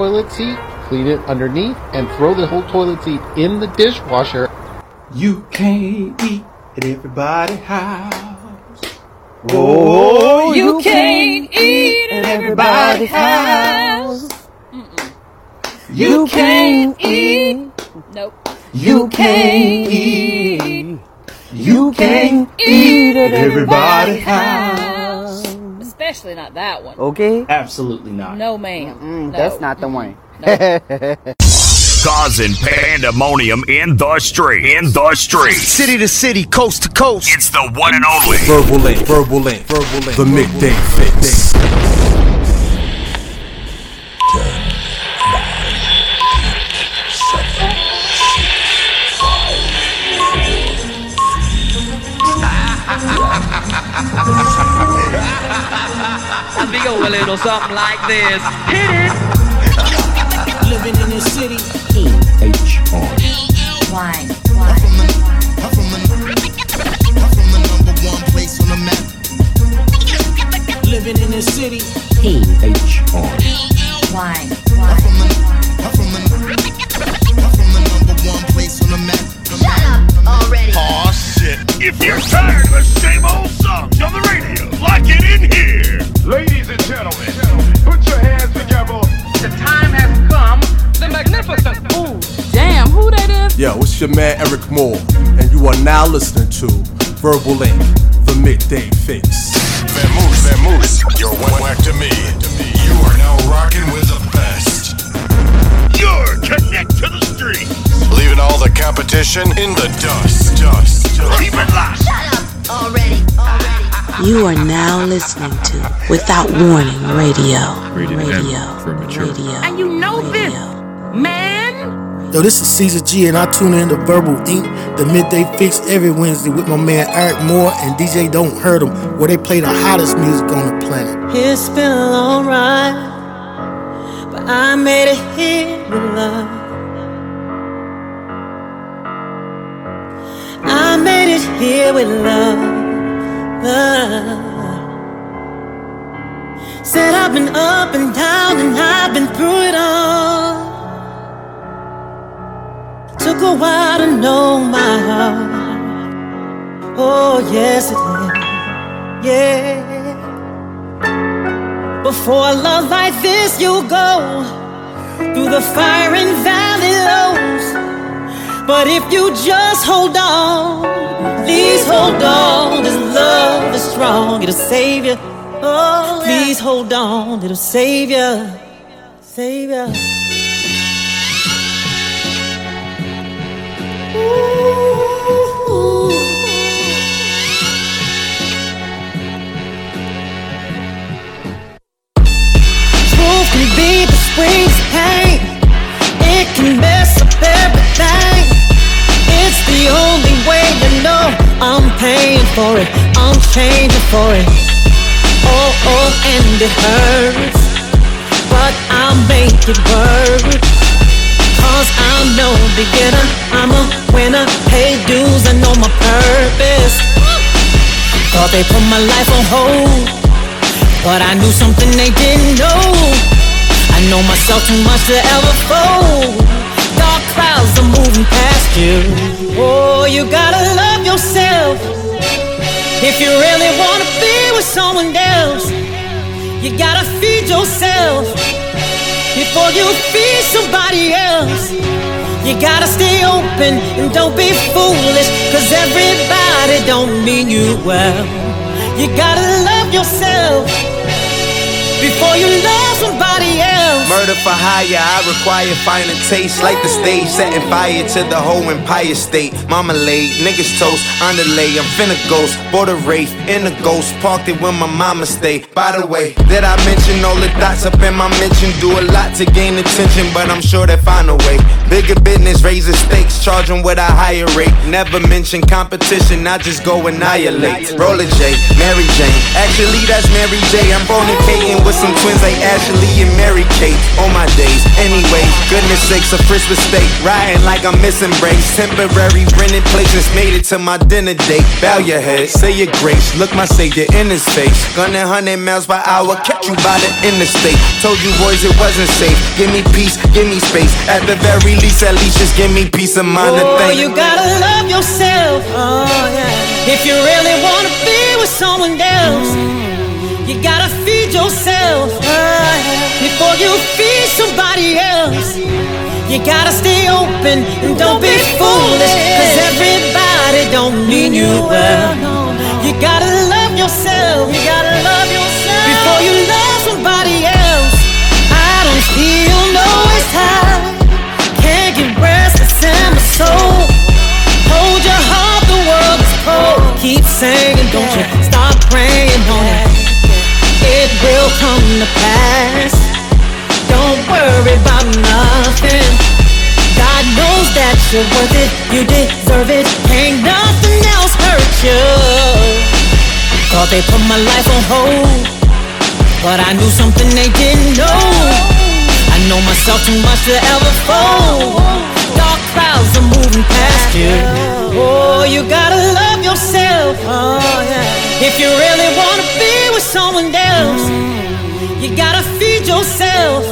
toilet seat, clean it underneath, and throw the whole toilet seat in the dishwasher. You can't eat at everybody's house. Oh, you oh, can't eat at everybody's house. You can't eat. Nope. You can't eat. You can't eat at everybody's house. Especially not that one. Okay? Absolutely not. No, ma'am. Mm, no. That's not the one. Causing pandemonium in the street. In the street. City to city, coast to coast. It's the one and only. Verbal Ink, verbal ink, verbal ink. The midday fix. We go a little something like this. Hit it. Living in the city. Why? I'm from, a, I'm, from a, I'm from the number one place on the map. Living in the city. Why? I'm from, a, I'm, from a, I'm from the number one place on the map. Shut up already. Aw, shit. If you're tired of the same old songs on the radio, lock it in here. Ladies and gentlemen, put your hands together. The time has come. The magnificent. Ooh, damn, who that is? Yo, it's your man Eryk Moore, and you are now listening to Verbal Ink, the midday fix. Vamoose, Vamoose, you're whack to me. You are now rocking with the best. You're connect to the street. Leaving all the competition in the dust. Dust. dust. Keep it locked. Shut up already. Already. You are now listening to Without Warning Radio. Rated Radio. for mature. Radio. And you know this, man. Yo, this is Caesar G, and I tune in to Verbal Ink., the midday fix every Wednesday with my man Eryk Moore and DJ Don't Hurt Hurt 'em, where they play the hottest music on the planet. It's been a long ride, but I made it here with love. I made it here with love, Said I've been up and down and I've been through it all. Took a while to know my heart. Oh, yes, it did. Yeah. Before a love like this, you go through the fire and valley lows. But if you just hold on, please hold on. This love is strong, it'll save you. Oh, please hold on, it'll save you. Save you. Ooh. I'm paying for it. I'm changing for it. Oh, oh, and it hurts. But I'll make it work. Cause I'm no beginner. I'm a winner. Pay dues, I know my purpose. Thought they put my life on hold. But I knew something they didn't know. I know myself too much to ever fold. Clouds are moving past you. Oh, you gotta love yourself. If you really wanna be with someone else, you gotta feed yourself. Before you feed somebody else, you gotta stay open and don't be foolish. Cause everybody don't mean you well. You gotta love yourself before you love somebody else. Murder for hire, I require finer taste. Like the stage, setting fire to the whole empire state. Marmalade, niggas toast, on underlay. I'm finna ghost, bought a wraith, in a ghost. Parked it where my mama stay. By the way, did I mention all the dots up in my mention? Do a lot to gain attention, but I'm sure they find a way. Bigger business, raising stakes, charging with a higher rate. Never mention competition, I just go annihilate. Roller J, Mary Jane. Actually, that's Mary J. I'm fornicating with with some twins like Ashley and Mary Kate on my days. Anyway, goodness sakes, a first mistake. Riding like I'm missing breaks. Temporary rented places made it to my dinner date. Bow your head, say your grace. Look my savior in his face. Gunning 100 miles per hour, catch you by the interstate. Told you boys it wasn't safe. Give me peace, give me space. At the very least, at least just give me peace of mind Oh, you gotta love yourself. Oh, yeah. If you really wanna be with someone else, you gotta feed yourself. Before you feed somebody else, you gotta stay open and don't be foolish. Cause everybody don't mean you well. You gotta love yourself. You gotta love you're worth it. You deserve it. Ain't nothing else hurt you. Thought they put my life on hold, but I knew something they didn't know. I know myself too much to ever fold. Dark clouds are moving past you. Oh, you gotta love yourself. Oh, yeah. If you really wanna be with someone else, you gotta feed yourself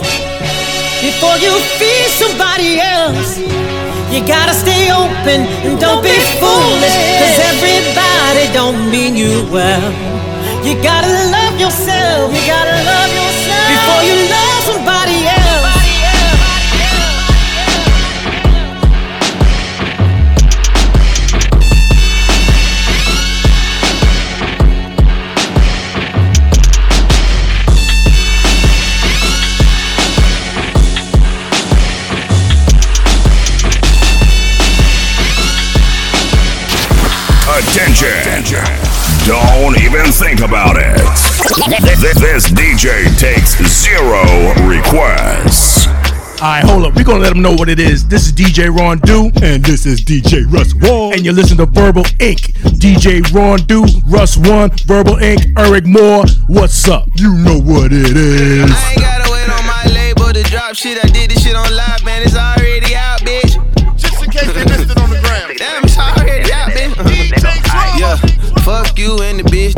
before you feed somebody else. You gotta stay open and don't be foolish, cause everybody don't mean you well. You gotta love yourself. You gotta love yourself before you love DJ takes zero requests. Alright, hold up. We're gonna let them know what it is. This is DJ Ron Do. And this is DJ Russ One. And you're listening to Verbal Ink. DJ Ron Do, Russ One, Verbal Ink., Eryk Moore. What's up? You know what it is. I ain't gotta wait on my label to drop shit. I did this shit on live, man. It's already out, bitch. Just in case they missed it on the ground. Damn, it's already out, bitch. yeah, fuck you and the bitch that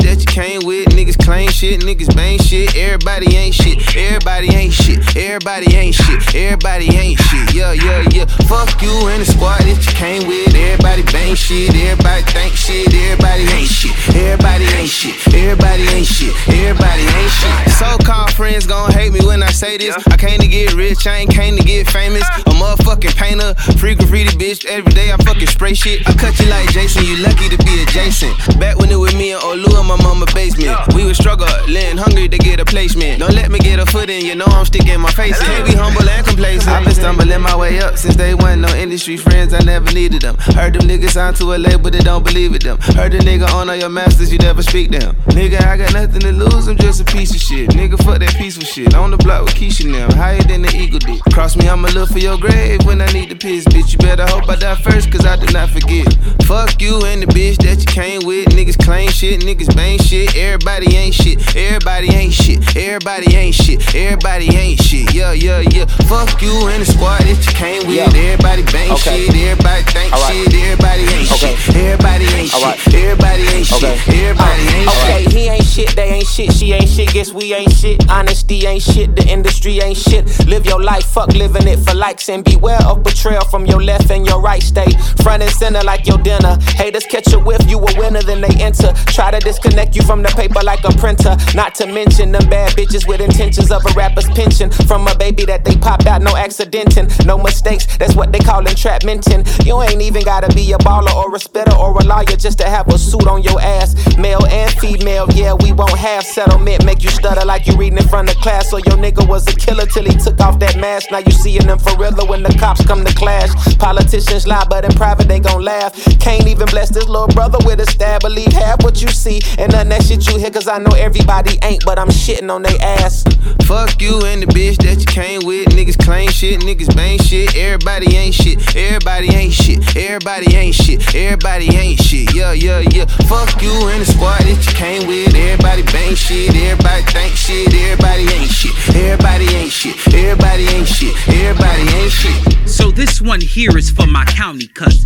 you came with. Shit, niggas bang shit. Everybody ain't shit. Everybody ain't shit. Everybody ain't shit. Everybody ain't shit. Yeah, yeah, yeah. Fuck you and the squad that you came with. Everybody bang shit. Everybody think shit. Everybody ain't shit. Everybody ain't shit. Everybody ain't shit. Everybody ain't shit. So-called friends gon' hate me when I say this. I came to get rich. I ain't came to get famous. A motherfucking painter, free graffiti bitch. Every day I fucking spray shit. I cut you like Jason. You lucky to be adjacent. Back when it was me and Olu in my mama basement. We was struggling, hungry to get a placement. Don't let me get a foot in. You know I'm sticking my face in. Can't be humble and complacent. I've been stumbling my way up since day one. No industry friends, I never needed them. Heard them niggas signed to a label that don't believe it them. Heard the nigga on all your masters, you never speak them. Nigga, I got nothing to lose. I'm just a piece of shit. Nigga, fuck that peaceful shit. On the block with Keisha now, higher than the eagle did. Cross me, I'ma look for your grave when I need to piss, bitch. You better hope I die first, cause I do not forget. Fuck you and the bitch that you came with. Niggas claim shit, niggas bang shit. Everybody ain't shit. Everybody ain't shit. Everybody ain't shit. Everybody ain't shit. Yeah, yeah, yeah. Fuck you and the squad that you came with. Everybody bang Okay. shit. Everybody think All right. shit. Everybody ain't Okay. shit. Everybody ain't All shit. Everybody ain't shit. Okay. Everybody ain't okay, shit. Okay, he ain't shit, they ain't shit, she ain't shit, guess we ain't shit. Honesty ain't shit, the industry ain't shit. Live your life, fuck living it for likes, and beware of betrayal from your left and your right. Stay front and center like your dinner. Haters catch a whiff, you a winner, then they enter. Try to disconnect you from the paper like a printer. Not to mention them bad bitches with intentions of a rapper's pension. From a baby that they popped out, no accidentin', no mistakes, that's what they call entrapmenting. You ain't even gotta be a baller or a spitter or a lawyer just to have a suit on your ass. Male and female, yeah, we won't have settlement. Make you stutter like you reading in front of class. Or your nigga was a killer till he took off that mask. Now you seeing them for real when the cops come to clash. Politicians lie, but in private they gon' laugh. Can't even bless this little brother with a stab. Believe half what you see and none that shit you hear, cause I know everybody ain't, but I'm shitting on they ass. Fuck you and the bitch that you came with. Niggas claim shit, niggas bang shit. Everybody ain't shit. Everybody ain't shit. Everybody ain't shit. Everybody ain't shit. Yeah, yeah, yeah. Fuck you and the squad that you came with. Everybody bang shit. Everybody think shit. Everybody ain't shit. Everybody ain't shit. Everybody ain't shit. Everybody ain't shit. So this one here is for my county cousins.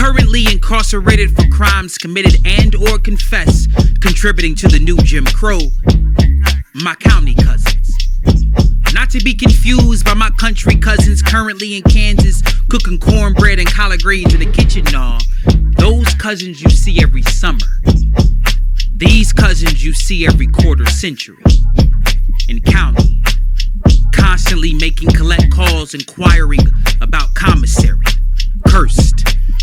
Currently incarcerated for crimes committed and or confessed, contributing to the new Jim Crow. My county cousins. Not to be confused by my country cousins currently in Kansas, cooking cornbread and collard greens in the kitchen, nah. Those cousins you see every summer. These cousins you see every quarter century. In county. Constantly making collect calls inquiring about commissary. Cursed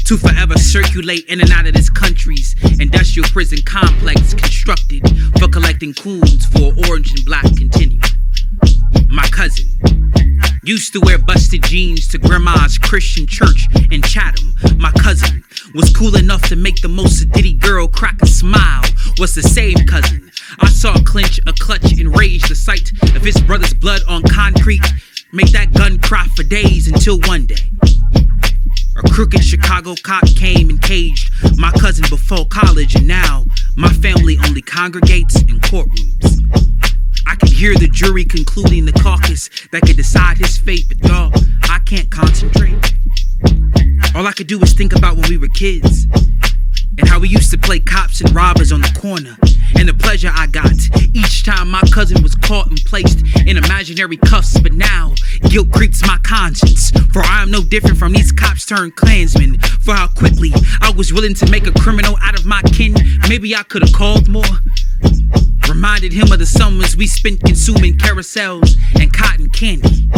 to forever circulate in and out of this country's industrial prison complex constructed for collecting coons for orange and black continuum. My cousin used to wear busted jeans to grandma's Christian church in Chatham. My cousin was cool enough to make the most sedity girl crack a smile. Was the same cousin I saw clench a clutch and rage the sight of his brother's blood on concrete. Make that gun cry for days until one day. A crooked Chicago cop came and caged my cousin before college, and now my family only congregates in courtrooms. I can hear the jury concluding the caucus that could decide his fate, but dog, I can't concentrate. All I could do was think about when we were kids and how we used to play cops and robbers on the corner, and the pleasure I got each time my cousin was caught and placed in imaginary cuffs. But now, guilt creeps my conscience, for I am no different from these cops turned Klansmen. For how quickly I was willing to make a criminal out of my kin, maybe I could have called more. Reminded him of the summers we spent consuming carousels and cotton candy.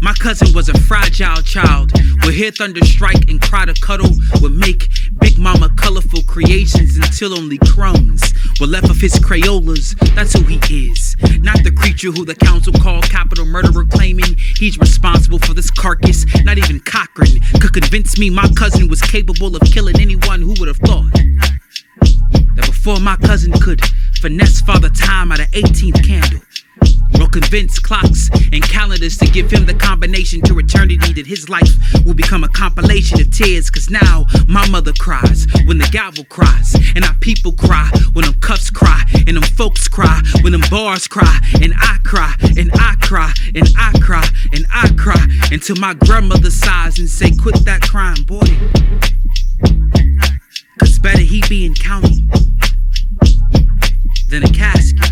My cousin was a fragile child. Would hear thunder strike and cry to cuddle. Would make Big Mama colorful creations until only crumbs were left of his Crayolas. That's who he is. Not the creature who the council called capital murderer, claiming he's responsible for this carcass. Not even Cochran could convince me my cousin was capable of killing anyone who would have thought that before my cousin could finesse Father Time out of 18th candle. Or convince clocks and calendars to give him the combination to eternity that his life will become a compilation of tears. Cause now my mother cries when the gavel cries, and our people cry when them cuffs cry, and them folks cry when them bars cry, and I cry, and I cry, and I cry, and I cry, until my grandmother sighs and say, Quit that crying, boy. Cause better he be in county than a casket.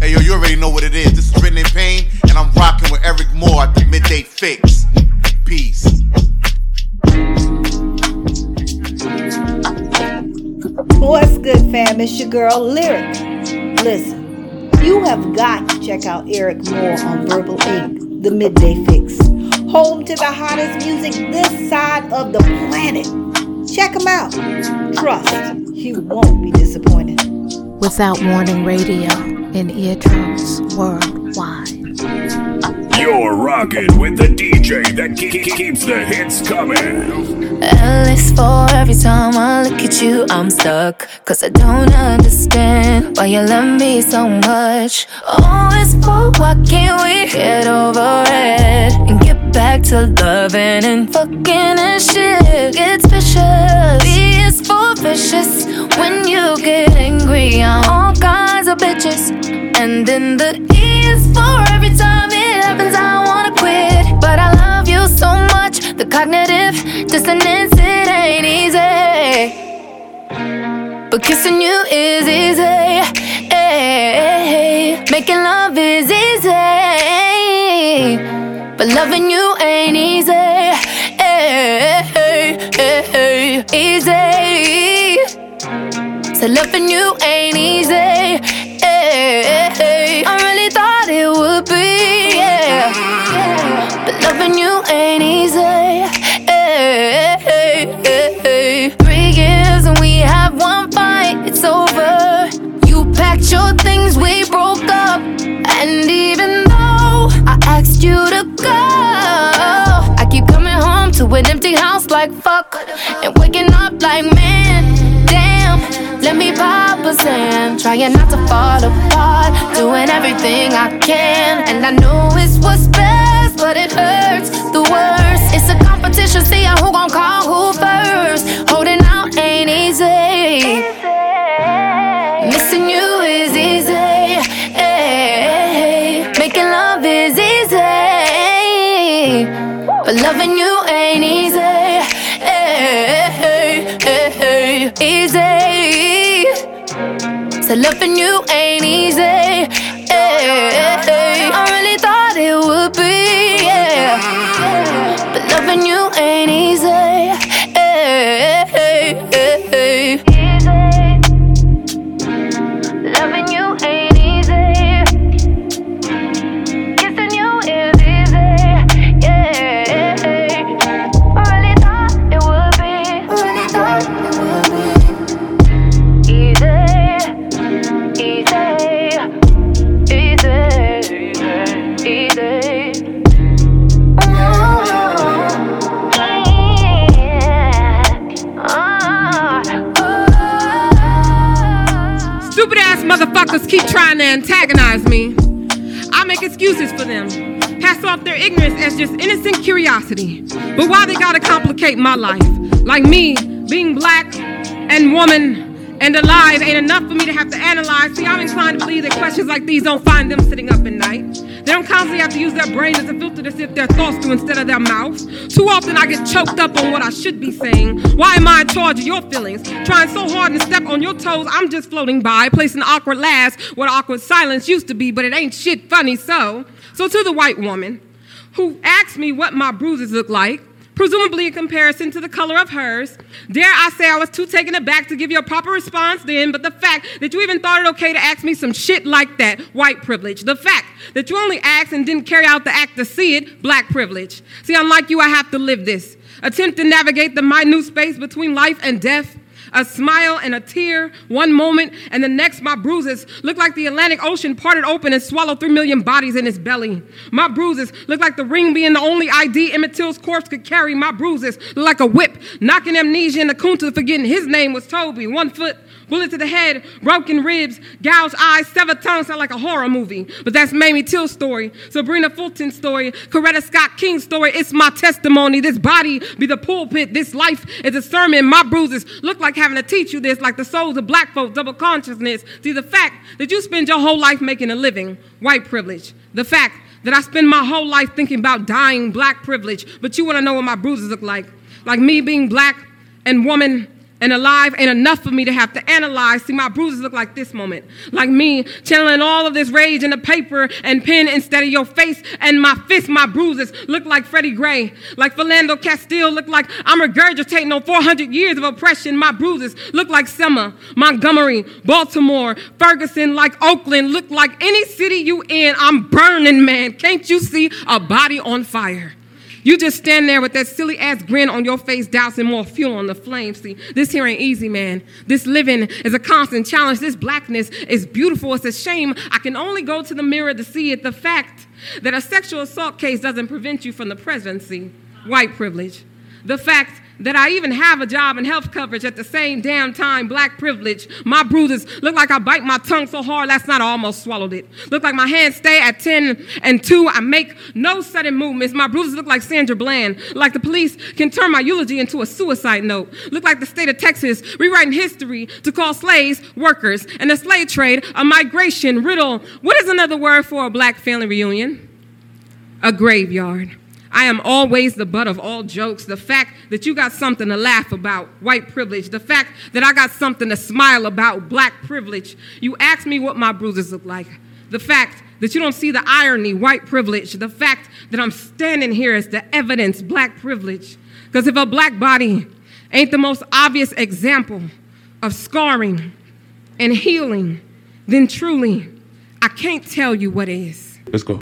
Hey yo, you already know what it is. This is Written in Pain, and I'm rocking with Eryk Moore at the Midday Fix. Peace. What's good, fam? It's your girl Lyric. Listen, you have got to check out Eryk Moore on Verbal Ink., the Midday Fix, home to the hottest music this side of the planet. Check him out. Trust, you won't be disappointed. Without Warning Radio in eardrums worldwide. You're rocking with the DJ that ke- ke- keeps the hits coming. L is for every time I look at you, I'm stuck. Cause I don't understand why you love me so much. O is for why can't we get over it and get back to loving and fucking and shit. Get vicious. V is for vicious. When you get angry, I'm all kinds of bitches. And then the E is for every time it happens, I wanna quit. But I love you so much, the cognitive dissonance, it ain't easy. But kissing you is easy. Ay, making love is easy. But loving you ain't easy. Ay, easy. So loving you ain't easy. Eh, I really thought it would be, yeah. But loving you ain't easy. Eh, three years and we had one fight, it's over. You packed your things, we broke up. And even though I asked you to go, I keep coming home to an empty house like fuck. And waking up like man. Let me pop a Zan, trying not to fall apart, doing everything I can. And I know it's what's best, but it hurts the worst. It's a competition, see who gon' call who first. Holding out ain't easy. Missing So loving you ain't easy. Hey, keep trying to antagonize me. I make excuses for them. Pass off their ignorance as just innocent curiosity. But why they gotta complicate my life? Like me being black and woman and alive ain't enough for me to have to analyze. See, I'm inclined to believe that questions like these don't find them sitting up at night. They don't constantly have to use their brain as a filter to sift their thoughts through instead of their mouths. Too often I get choked up on what I should be saying. Why am I in charge of your feelings? Trying so hard to step on your toes, I'm just floating by, placing awkward laughs where awkward silence used to be, but it ain't shit funny so. So to the white woman who asked me what my bruises look like, presumably in comparison to the color of hers. Dare I say I was too taken aback to give you a proper response then, but the fact that you even thought it okay to ask me some shit like that, white privilege. The fact that you only asked and didn't carry out the act to see it, black privilege. See, unlike you, I have to live this. Attempt to navigate the minute space between life and death. A smile and a tear, one moment, and the next, my bruises look like the Atlantic Ocean parted open and swallowed three million bodies in its belly. My bruises look like the ring being the only ID Emmett Till's corpse could carry. My bruises like a whip, knocking amnesia in the Kunta, forgetting his name was Toby. One foot, bullet to the head, broken ribs, gouged eyes, severed tongue, sound like a horror movie. But that's Mamie Till's story, Sabrina Fulton's story, Coretta Scott King's story. It's my testimony. This body be the pulpit. This life is a sermon. My bruises look like having to teach you this, like the souls of black folks, double consciousness. See, the fact that you spend your whole life making a living, white privilege. The fact that I spend my whole life thinking about dying, black privilege. But you want to know what my bruises look like. Like me being black and woman and alive ain't enough for me to have to analyze. See, my bruises look like this moment. Like me channeling all of this rage in a paper and pen instead of your face and my fist, my bruises look like Freddie Gray. Like Philando Castile look like I'm regurgitating on 400 years of oppression. My bruises look like Selma, Montgomery, Baltimore, Ferguson, like Oakland, look like any city you in. I'm burning, man. Can't you see a body on fire? You just stand there with that silly ass grin on your face, dousing more fuel on the flame. See, this here ain't easy, man. This living is a constant challenge. This blackness is beautiful. It's a shame. I can only go to the mirror to see it. The fact that a sexual assault case doesn't prevent you from the presidency, white privilege. The fact that I even have a job and health coverage at the same damn time, black privilege. My bruises look like I bite my tongue so hard last night I almost swallowed it. Look like my hands stay at 10 and 2. I make no sudden movements. My bruises look like Sandra Bland. Like the police can turn my eulogy into a suicide note. Look like the state of Texas rewriting history to call slaves workers and the slave trade a migration riddle. What is another word for a black family reunion? A graveyard. I am always the butt of all jokes. The fact that you got something to laugh about, white privilege. The fact that I got something to smile about, black privilege. You ask me what my bruises look like. The fact that you don't see the irony, white privilege. The fact that I'm standing here is the evidence, black privilege. Because if a black body ain't the most obvious example of scarring and healing, then truly, I can't tell you what is. Let's go.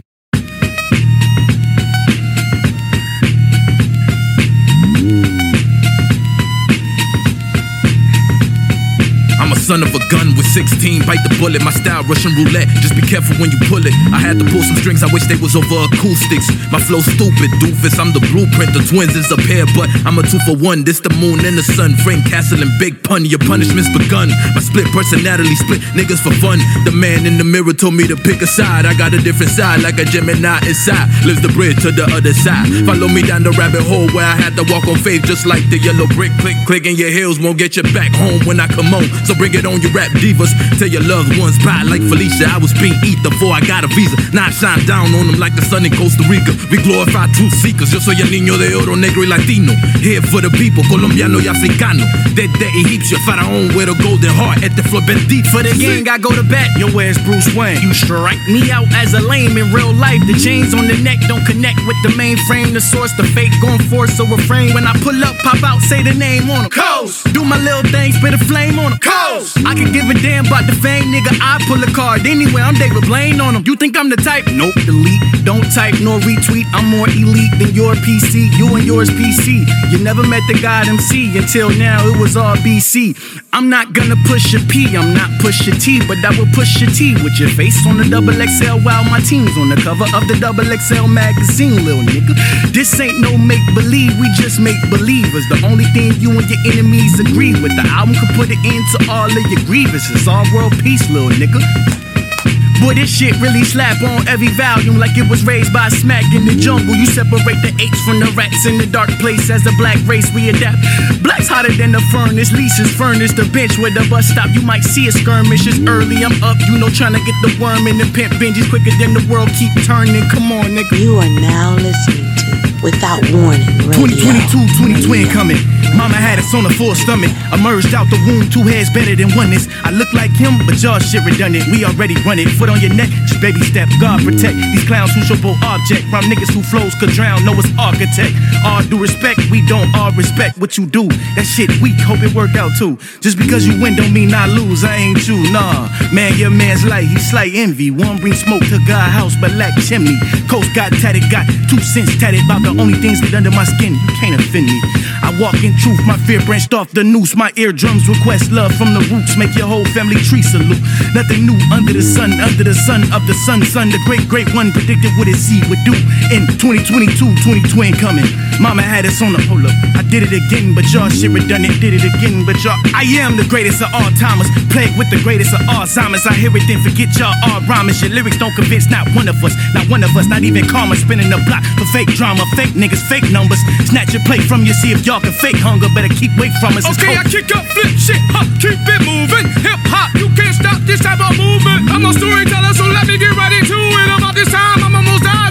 Son of a gun with 16. Bite the bullet, my style Russian roulette. Just be careful when you pull it. I had to pull some strings, I wish they was over acoustics. My flow stupid, doofus. I'm the blueprint, the twins is a pair, but I'm a two for one. This the moon and the sun. Frank Castle and big pun. Your punishment's begun. My split personality, split niggas for fun. The man in the mirror told me to pick a side. I got a different side, like a Gemini inside. Lives the bridge to the other side. Follow me down the rabbit hole where I had to walk on faith, just like the yellow brick. Click, click, and your heels won't get you back home when I come on. So bring it on, your rap divas. Tell your loved ones bye, like Felicia. I was being eat before I got a visa. Now I shine down on them like the sun in Costa Rica. We glorify truth seekers. Yo soy el niño de oro, negro y latino. Here for the people, colombiano y africano. Desde egipcio, faraón with a golden heart. Este flor bendito. For the gang, I go to bat. Yo, where's Bruce Wayne? You strike me out as a lame in real life. The chains on the neck don't connect with the mainframe. The source, the fake going force so refrain. When I pull up, pop out, say the name on on 'em. Coast. Do my little thing, spit a flame on on 'em. Coast. I can give a damn about the fame, nigga. I pull a card anyway. I'm David Blaine on 'em. You think I'm the type? Nope, delete. Don't type nor retweet. I'm more elite than your PC. You and yours PC. You never met the God MC until now. It was all BC. I'm not gonna push a P. I'm not push a T, but I will push a T with your face on the double XL while my team's on the cover of the double XL magazine, little nigga. This ain't no make believe. We just make believers. The only thing you and your enemies agree with. The album could put an end to all your grievances. All world peace, little nigga. Boy, this shit really slap on every volume like it was raised by smack in the jungle. You separate the apes from the rats in the dark place as a black race we adapt. Black's hotter than the furnace, leases furnace, the bench where the bus stop. You might see a skirmish. It's early, I'm up, you know, trying to get the worm in the pimp binges quicker than the world keep turning. Come on, nigga. You are now listening to Without Warning Radio. 2022, 2020 coming. Mama had us on a full stomach. Emerged out the womb, two heads better than oneness. I look like him, but y'all shit redundant. We already run it. On your neck, just baby step. God protect these clowns who both object. Rhyme niggas who flows could drown. Know it's architect. All due respect, we don't all respect what you do. That shit weak, hope it worked out too. Just because you win don't mean I lose. I ain't you, nah. Man, your man's light, he slight envy. One bring smoke to God house, but lack chimney. Coast got tatted, got two cents tatted about the only things that under my skin. You can't offend me. I walk in truth, my fear branched off the noose. My eardrums request love from the roots. Make your whole family tree salute. Nothing new under the sun, under the sun of the sun, son. The great, great one predicted what his seed would do in 2022, 2020 coming. Mama had us on the hold up. I did it again, but y'all shit redundant. Did it again, but y'all. I am the greatest of all timers. Plagued with the greatest of all Alzheimer's. I hear it, then forget y'all all rhymers. Your lyrics don't convince not one of us. Not one of us, not even karma. Spinning the block for fake drama. Fake niggas, fake numbers. Snatch your plate from you, see if y'all can fake hunger. Better keep away from us. It's Okay, I kick up, flip shit, huh, keep it moving. Hip hop, you can't stop this type of movement. I'm a storyteller, so let me get right into it. About this time, I'm almost died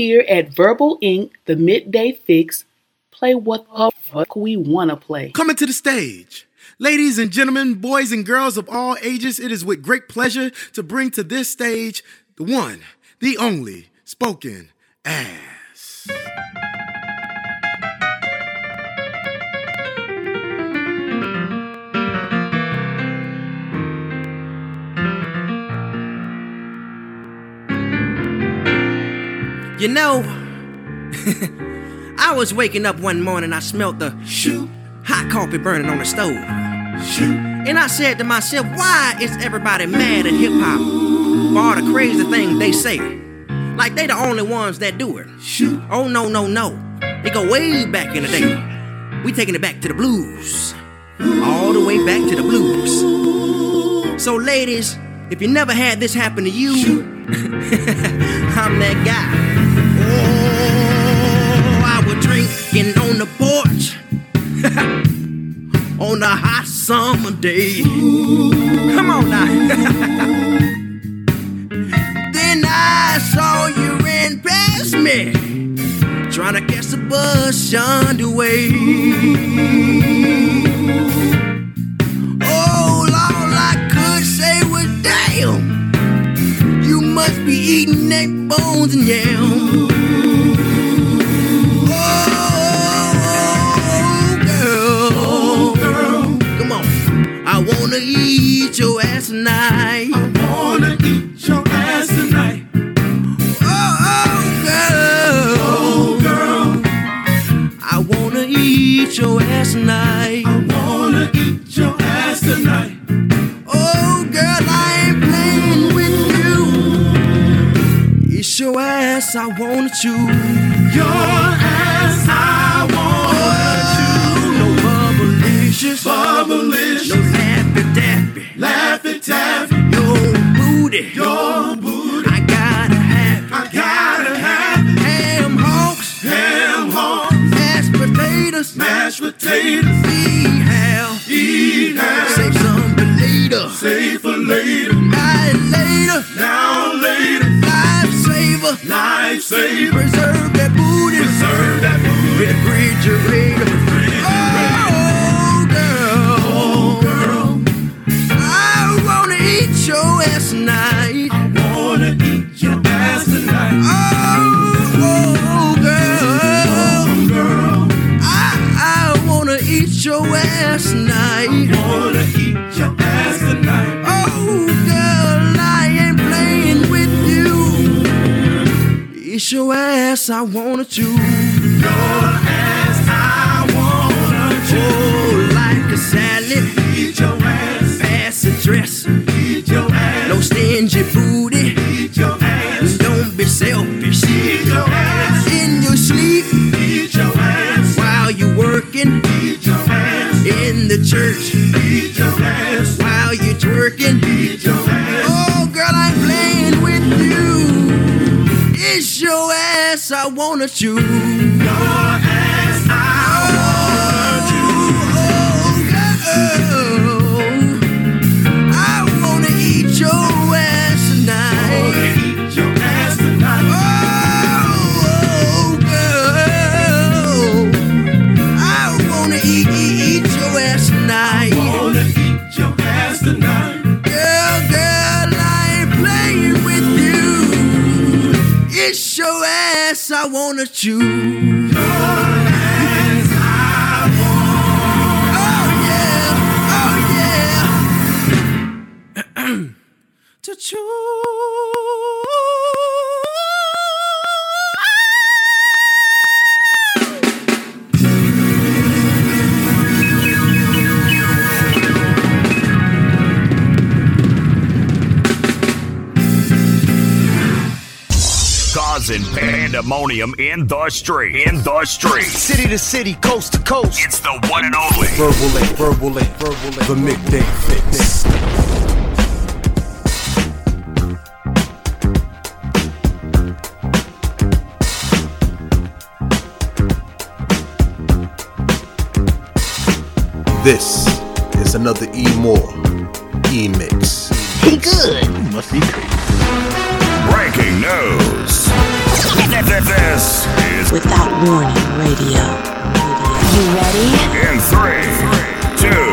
here at Verbal Ink., the midday fix, play what the fuck we wanna play. Coming to the stage. Ladies and gentlemen, boys and girls of all ages, it is with great pleasure to bring to this stage the one, the only, spoken ass. You know, I was waking up one morning, I smelt the shoot hot coffee burning on the stove. Shoot. And I said to myself, why is everybody mad at hip hop for all the crazy things they say? Like they the only ones that do it. Shoot. Oh no, no, no. They go way back in the day. We taking it back to the blues. All the way back to the blues. So ladies, if you never had this happen to you, I'm that guy. Oh, I was drinking on the porch on a hot summer day. Come on now. then I saw you ran past me, trying to catch the bus underway. Oh, all I could say was damn. Must be eating neck bones and yam. Oh, oh, girl. Come on. I wanna eat your ass tonight. I wanna eat your ass tonight. Oh, oh, girl. Oh, girl. I wanna eat your ass tonight. I wanna eat your ass tonight. Ass I wanna. Your ass I wanna chew. No bubblicious, bubblicious. No laffy taffy, laffy taffy. Your booty, your booty. I gotta have, I gotta have. Ham hocks, ham hocks. Mashed potatoes, mashed potatoes. Eat hell, eat hell. Save some for later, save for later. Night later, now later. Life saver. Preserve that booty, preserve that booty. Refrigerator, Oh, girl, oh, girl. I wanna eat your ass tonight. I wanna eat your ass tonight. Oh, oh girl, oh, girl. I, I wanna eat your ass tonight. I wanna eat your It's your ass I wanna chew. Your ass I wanna chew. Oh, like a salad. Eat your ass. Pass a dress. Eat your ass. No stingy booty. Eat your ass. Don't be selfish. Eat your ass. In your sleep. Eat your ass. While you're working. Eat your ass. In the church. Eat your ass. While you twerking. Eat your ass. I wanna chew. Your I wanna want. Oh yeah, oh yeah. to chew. Causing pandemonium in the street. In the street. City to city, coast to coast. It's the one and only. Verbal Ink, Verbal Ink, Verbal Ink. The midday fix. This is another E More E Mix. He good. You Must be crazy. Breaking news. This is Without Warning Radio. You ready? in three, two,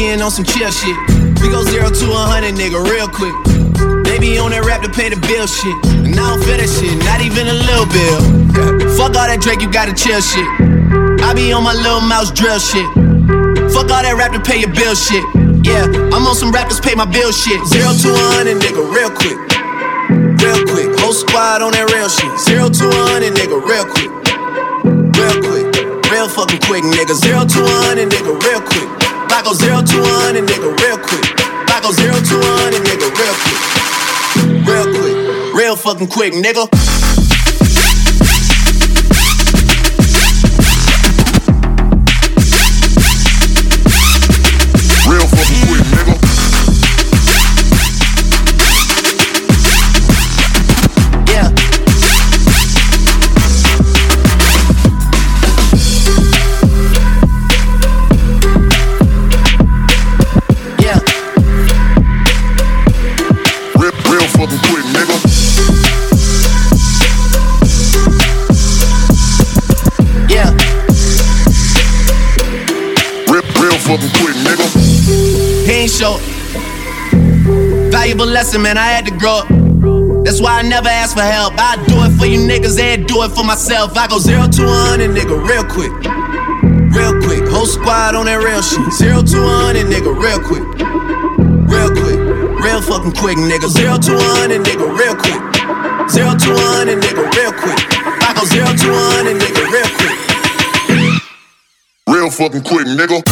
on some chill shit. We go zero to a hundred, nigga, real quick. Baby on that rap to pay the bill shit. And I don't feel that shit, not even a little bill. Fuck all that Drake, you gotta chill shit. I be on my little mouse drill shit. Fuck all that rap to pay your bill shit. Yeah, I'm on some rappers pay my bill shit. Zero to a hundred, nigga, real quick. Real quick, whole squad on that real shit. Zero to a hundred, nigga, real quick. Real quick, real fucking quick, nigga. Zero to a hundred, nigga, real quick. I go zero to one and nigga real quick. I go zero to one and nigga real quick. Real quick. Real fucking quick, nigga. ain't show. Valuable lesson, man, I had to grow up. That's why I never ask for help. I do it for you niggas and do it for myself. I go zero to 100, nigga, real quick. Real quick. Whole squad on that real shit. Zero to 100, nigga, real quick. Real quick. Real fucking quick, nigga. Zero to 100, nigga, real quick. Zero to 100, nigga, real quick. I go zero to 100, nigga, real quick. Real fucking quick, nigga.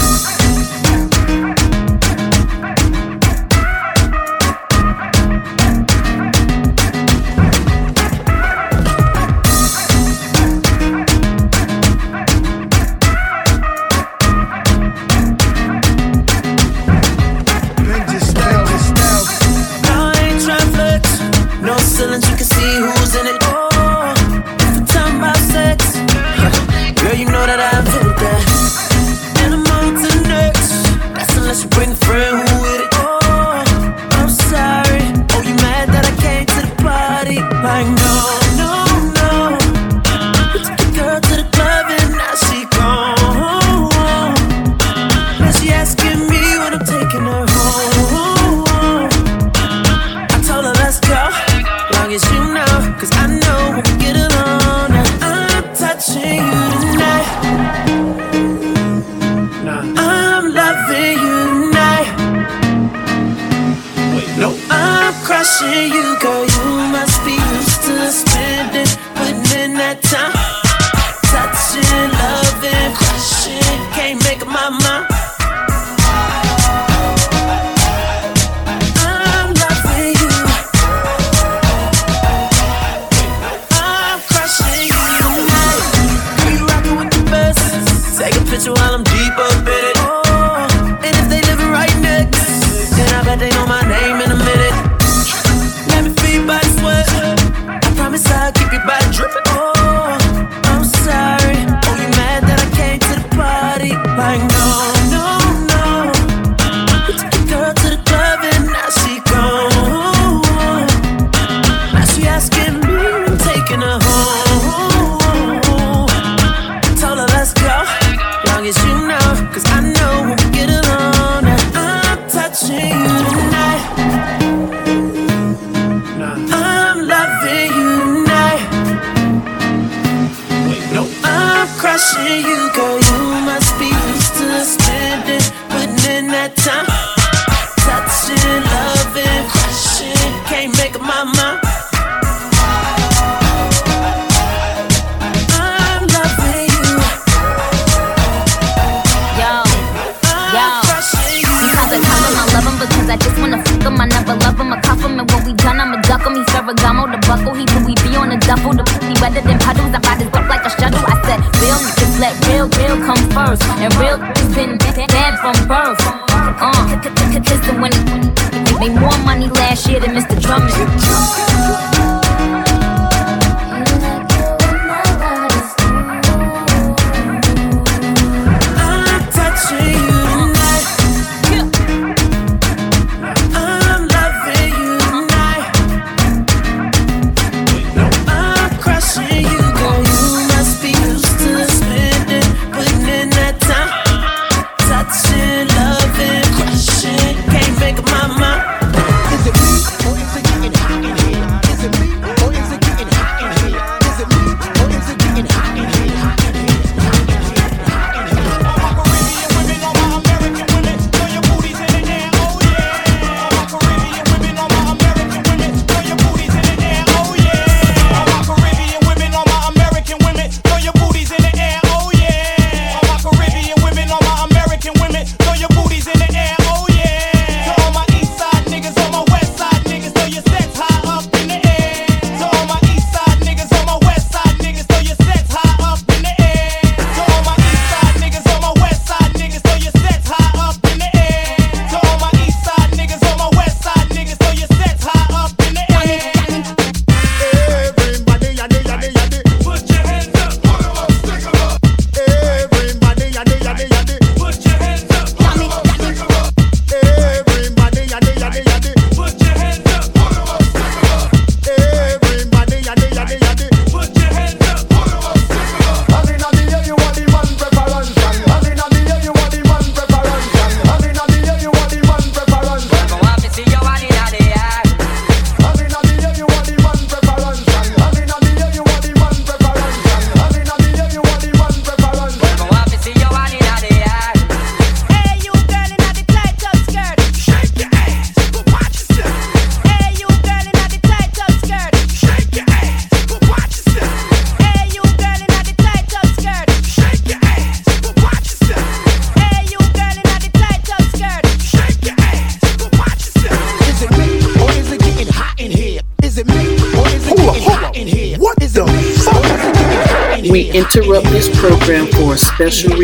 Special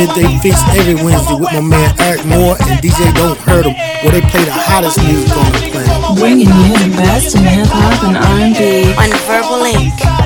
midday fix every Wednesday with my man Eryk Moore and DJ Don't Hurt Hurt 'em, where they play the hottest music on the planet. Bringing you the best in hip hop and R&B on Verbal Ink.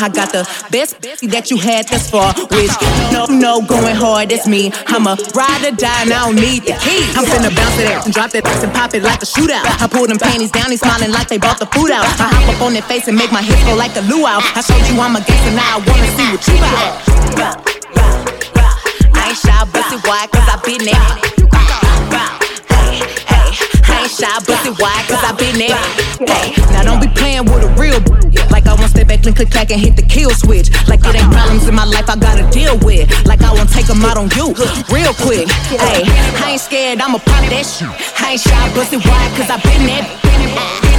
I got the best that you had thus far, which no, no, going hard, it's me. I'ma ride or die, and I don't need the key. I'm finna bounce it out and drop that and pop it like a shootout. I pull them panties down, they smiling like they bought the food out. I hop up on their face and make my hips go like a luau. I showed you I'm a gangster, now I wanna see what you got. I ain't shy, bust it wide, cause I been there. Shy, bust it wide, cause I been there. Hey, now don't be playing with a real Like I won't step back and click clack and hit the kill switch. Like it ain't problems in my life I gotta deal with. Like I won't take them out on you real quick. Hey, I ain't scared, I'ma pop that shit. I ain't shy, bust it wide, cause I been there.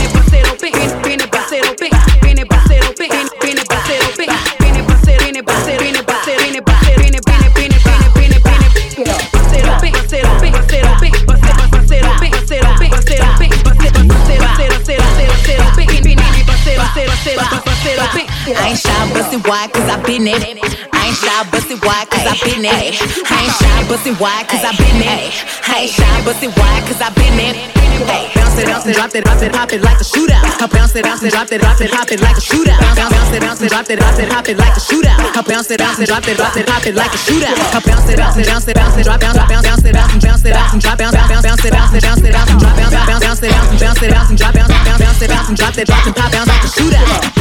It wide, cause I been there. I ain't shy, bust it wide, cause I been there. I ain't shy, bust it wide, cause I been there. I ain't shy, bust it wide, cause I been. Hey, bounce it, bounce it, drop it, drop it, pop it like a shootout. Bounce it, bounce it, drop it, drop it, pop it like a shootout. Bounce, it, bounce it, drop it, drop it, pop it like a shootout. Bounce it, bounce it, drop it, drop it, pop it like a shootout. Bounce it, bounce it, bounce it, bounce it, drop, bounce, bounce, bounce it, bounce, bounce it, bounce, drop, bounce, bounce, bounce it, bounce it, bounce it, bounce, drop, bounce, bounce, bounce it, bounce, bounce it, bounce, drop, bounce, bounce, bounce it, bounce, drop it, drop and pop, bounce like a shootout.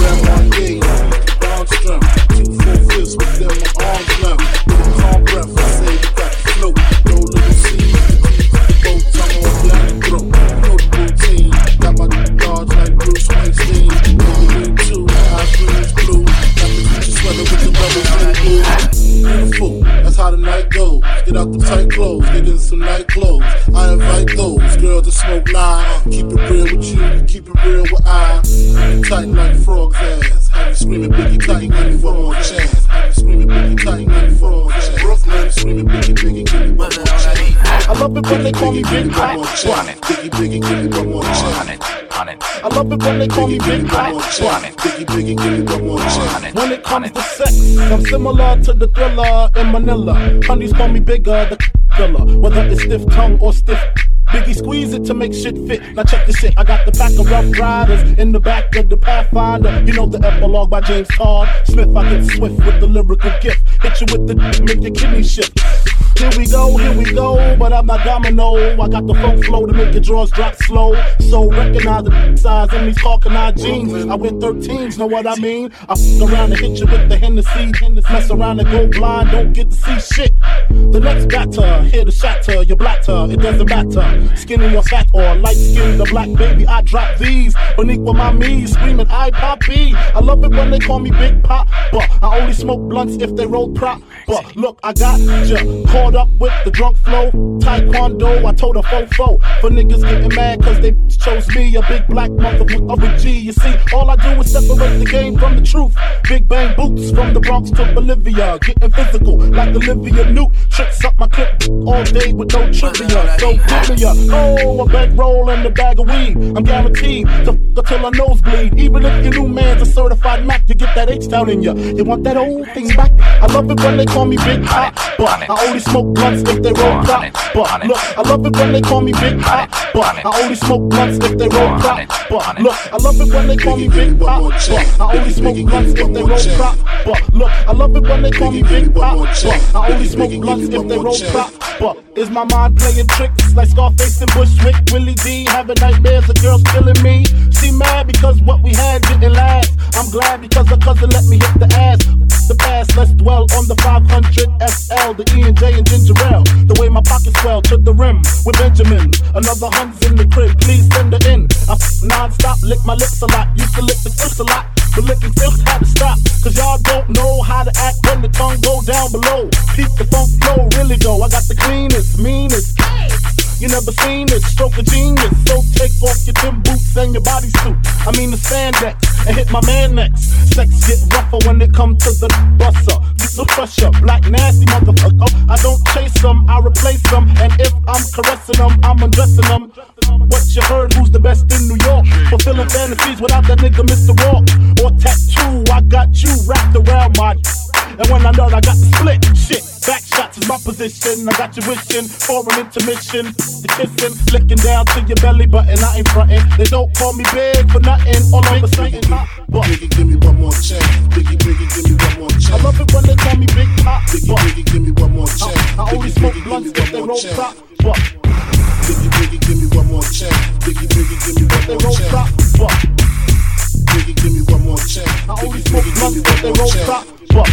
Get out the tight clothes, get in some night clothes. I invite those girls to smoke nine. Keep it real with you, keep it real with I. Tight like frog's ass. Have you screaming Biggie tight, give me one more chance. Have you screaming Biggie tight, give me one more chance. Brooklyn screaming Biggie, Biggie, give me one more chance. I love it when they call me Big Pop. Biggie, Biggie, give me one more chance. I love it when they call me Big Pop. Biggie, Biggie, give me one more chance. When it comes to sex, I'm similar to the thriller in Manila. Honeys call me bigger, the killer. Whether it's stiff tongue or stiff. Biggie squeeze it to make shit fit. Now check this shit. I got the back of Rough Riders in the back of the Pathfinder. You know the epilogue by James Todd Smith. I get swift with the lyrical gift. Hit you with the make your kidney shift. Here we go, here we go, but I'm not domino. I got the funk flow to make your drawers drop slow. So recognize the size in these Hawkeye jeans. I wear 13s, know what I mean? I f around and hit you with the Hennessy. Mess around and go blind, don't get to see shit. The next batter, here to shatter your blatter. It doesn't matter, skinny or fat or light skinned the black baby. I drop these beneath with my knees, screaming I poppy. I love it when they call me Big Pop, but I only smoke blunts if they roll prop. But look, I got ya caught up with the drunk flow. Taekwondo, I told a fofo for niggas getting mad cause they chose me, a big black motherfucker a G. You see, all I do is separate the game from the truth. Big bang boots from the Bronx to Bolivia, getting physical like Olivia Newt. Tricks up my clip all day with no trivia. So give me a oh, a bag roll and a bag of weed. I'm guaranteed to f till I nosebleed. Even if your new man's a certified Mac, you get that H down in ya. You want that old thing back? I love it when they call me Big Pop, but I only smoke blunts if they roll prop. But look, I love it when they call me Big Pop, but I only smoke blunts if they roll prop. But look, I love it when they call me Big Pop, but I only smoke blunts if they roll prop. But look, I love it when they call me Big Pop, but I only smoke blunts if they roll prop. But is my mind playing tricks like Scarface and Bushwick? Willie D having nightmares of girls killing me. She mad because what we had didn't last. I'm glad because her cousin let me hit the ass. The past, let's dwell on the 500 SL, the E and J and Ginger Ale. The way my pockets swell to the rim with Benjamins. Another hund's in the crib, please send her in. I f- non-stop, lick my lips a lot. Used to lick the clips a lot. But licking filth had to stop. Cause y'all don't know how to act when the tongue go down below. Peep the funk flow, really though. I got the cleanest, meanest. You never seen this stroke of genius. So take off your Tim boots and your bodysuit. I mean the spandex and hit my man next. Sex get rougher when it come to the busser. Use the pressure, black nasty motherfucker. I don't chase them, I replace them. And if I'm caressing them, I'm undressing them. What you heard? Who's the best in New York? Fulfilling fantasies without that nigga Mr. Roarke or tattoo. I got you wrapped around my. And when I know I got the split. Shit, back shots is my position. I got you wishing for an intermission. The kissing, licking down to your belly button. I ain't frontin'. They don't call me big for nothing. All of a sudden, but Biggie, give me one more chance. Biggie, Biggie, give me one more chance. I love it when they call me Big Pop. Biggie, Biggie, give me one more chance. I, I Biggie, smoke blunts if me they roll prop. But Biggie, Biggie, give me one more chance. Biggie, Biggie, give me one more roll prop. chance. But Biggie, give me one more chance. I only smoke Biggie, give blunts me they one more roll chance. prop. But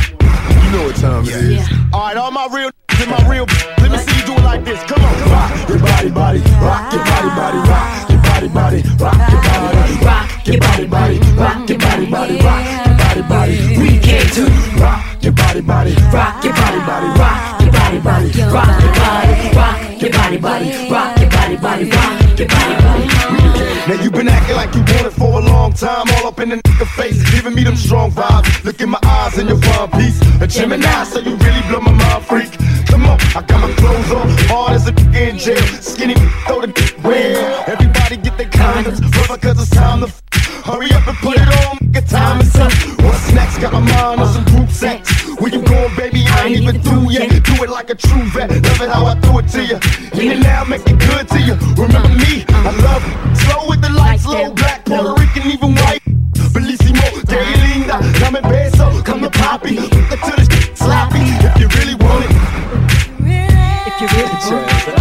You know what time it is. All right, all my real and my real. Let me see you do it like this. Come on, rock your body, body, rock your body, body, rock your body, body, rock your body, body, rock your body, body, rock your body, body, rock your body, body. We came to rock your body, body, rock your body, body, rock your body, body, rock your body, rock your body, body, rock your body, body, rock your body, body. Now you been acting like you want it for a long time, all up in the nigga face, giving me them strong vibes. Look in my eyes and your one piece, a Gemini, so you really blow my mind, freak. Come on, I got my clothes on, hard as a nigga in jail, skinny throw the dick where everybody get their condoms, rubber cause it's time to. F- Hurry up and put it on, nigga, time is up. What's next? Got my mind on some group sex. Where you going, baby? I ain't even through yet. Do it like a true vet. Love it how I threw it to you. In and now, make it good to you. Remember me? I love it. Beso, come to. Look to the sloppy. If you really want it. If you really want it.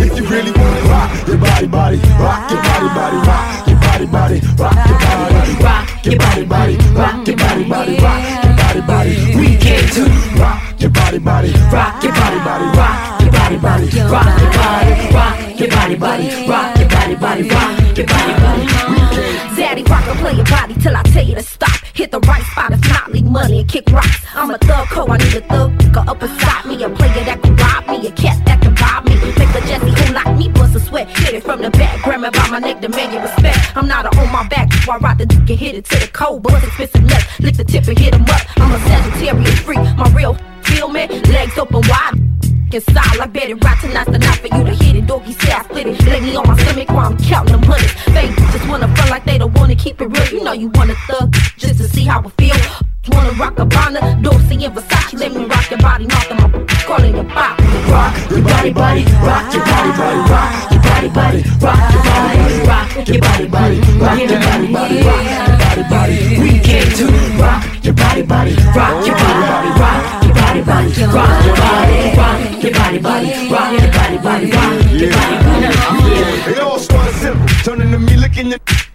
If you really want it, rock your body, body, rock your body, body, rock your body, body, rock your body, body, rock your body, body, rock your body, body, rock your body, body, rock your body, body, rock your body, body, rock your body, body, rock your body, body, rock your body, body, rock your body. We can too. Rock your body, body, rock your body, body, rock your body, body, rock your body, body, rock your body, body, rock your body, body, rock your body, body, rock your body, body, rock your body, body, rock your body, body, rock your body, body, rock your body, body, rock your body. We can. Daddy rock and play your body till I tell you to stop. Hit the right spot if not, leave money and kick rocks. I'm a thug co, I need a thug go up beside me. A player that can rob me, a cat that can rob me. Make the Jesse who like me bust a sweat. Hit it from the back, grab me by my neck, demand your respect. I'm not a on my back, so I ride the dick and hit it to the cold. Bust expensive nuts, lick the tip and hit 'em up. I'm a Sagittarius freak, my real feel me? Legs open wide. Inside, I bet it right tonight's the night for you to hit it. Doggy say I split it. Lay me on my stomach while I'm counting them hundreds. Fake just wanna front like they don't wanna keep it real. You know you wanna thug just to see how it feel. Wanna rock a Bonner, Dorsey and Versace. Let me rock your body, knock them up, calling your pop. Rock your body, body, rock your body, body, rock your body, body, rock your body, body, rock your body, body, rock your body, body, rock your body, body. We can too. Rock your body, body, rock your body, body, rock your body, body, rock your looking at.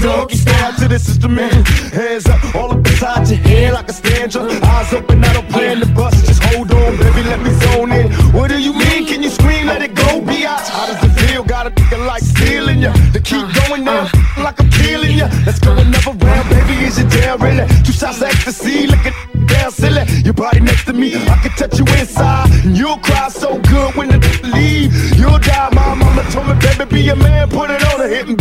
Doggy style to this instrument. Hands up, all up inside your head like a stanza. Eyes open, I don't plan to bust. Just hold on, baby, let me zone in. What do you mean? Can you scream? Let it go, be out. How does it feel? Got a nigga like stealing ya. To keep going now, like I'm killing ya. Let's go another round, baby. Is you down, really? Two shots of ecstasy, looking down silly. Your body next to me, I can touch you inside. And you'll cry so good when the leave. You'll die, my mama told me, baby, be a man, put it on and hit switches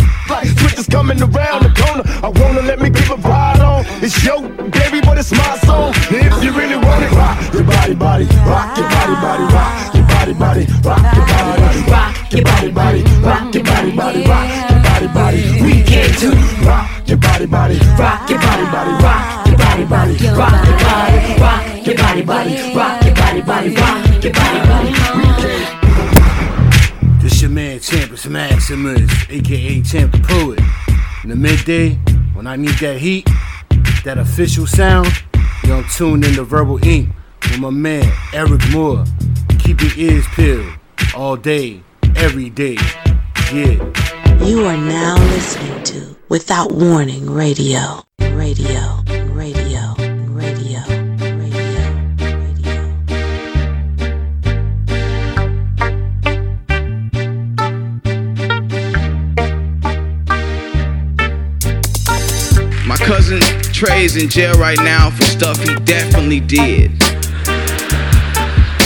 coming around the corner. I wanna let me give a ride on. It's your baby, but it's my song. If you really want it, rock your body, body, rock your body, body, rock your body, body, rock your body, body, rock your body, body, rock your body, body, rock your body, body. We can too. Rock your body, body, rock your body, body, rock your body, body, rock your body, rock your body, body, rock your body, body, rock your body, body. We can. This your man Champus Maximus, aka the Poet. In the midday, when I need that heat, that official sound, you don't tune in to Verbal Ink with my man Eryk Moore. Keep your ears peeled all day, every day. Yeah. You are now listening to Without Warning. Radio. Radio. Radio. Cousin Trey's in jail right now for stuff he definitely did.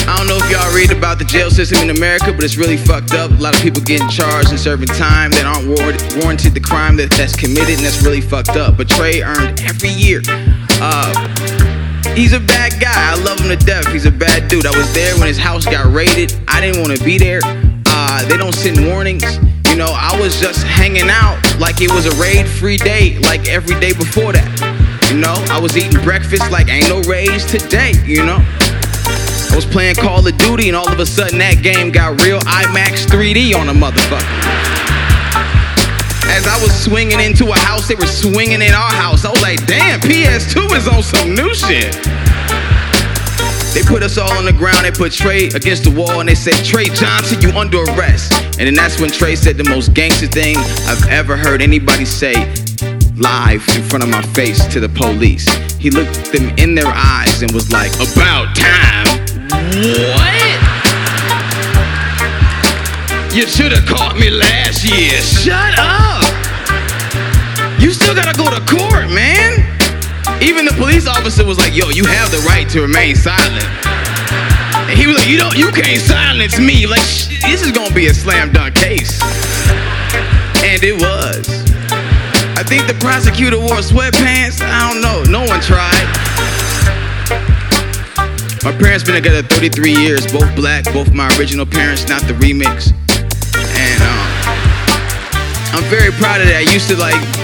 I don't know if y'all read about the jail system in America, but it's really fucked up. A lot of people getting charged and serving time that aren't warranted, warranted the crime that, that's committed, and that's really fucked up. But Trey earned every year. Uh, he's a bad guy. I love him to death. He's a bad dude. I was there when his house got raided. I didn't want to be there. Uh, they don't send warnings. You know, I was just hanging out like it was a raid free day, like every day before that. You know, I was eating breakfast like ain't no raids today, you know. I was playing Call of Duty and all of a sudden that game got real IMAX 3D on a motherfucker. As I was swinging into a house, they were swinging in our house. I was like, damn, PS2 is on some new shit. They put us all on the ground, they put Trey against the wall, and they said, Trey Johnson, you under arrest. And then that's when Trey said the most gangster thing I've ever heard anybody say live in front of my face to the police. He looked them in their eyes and was like, About time. What? You should have caught me last year. Shut up. You still gotta go to court, man. Even the police officer was like, yo, you have the right to remain silent. And he was like, you don't, you can't silence me. Like, this is gonna be a slam dunk case. And it was. I think the prosecutor wore sweatpants. I don't know. No one tried. My parents been together 33 years, both black, both my original parents, not the remix. And um, I'm very proud of that. I used to like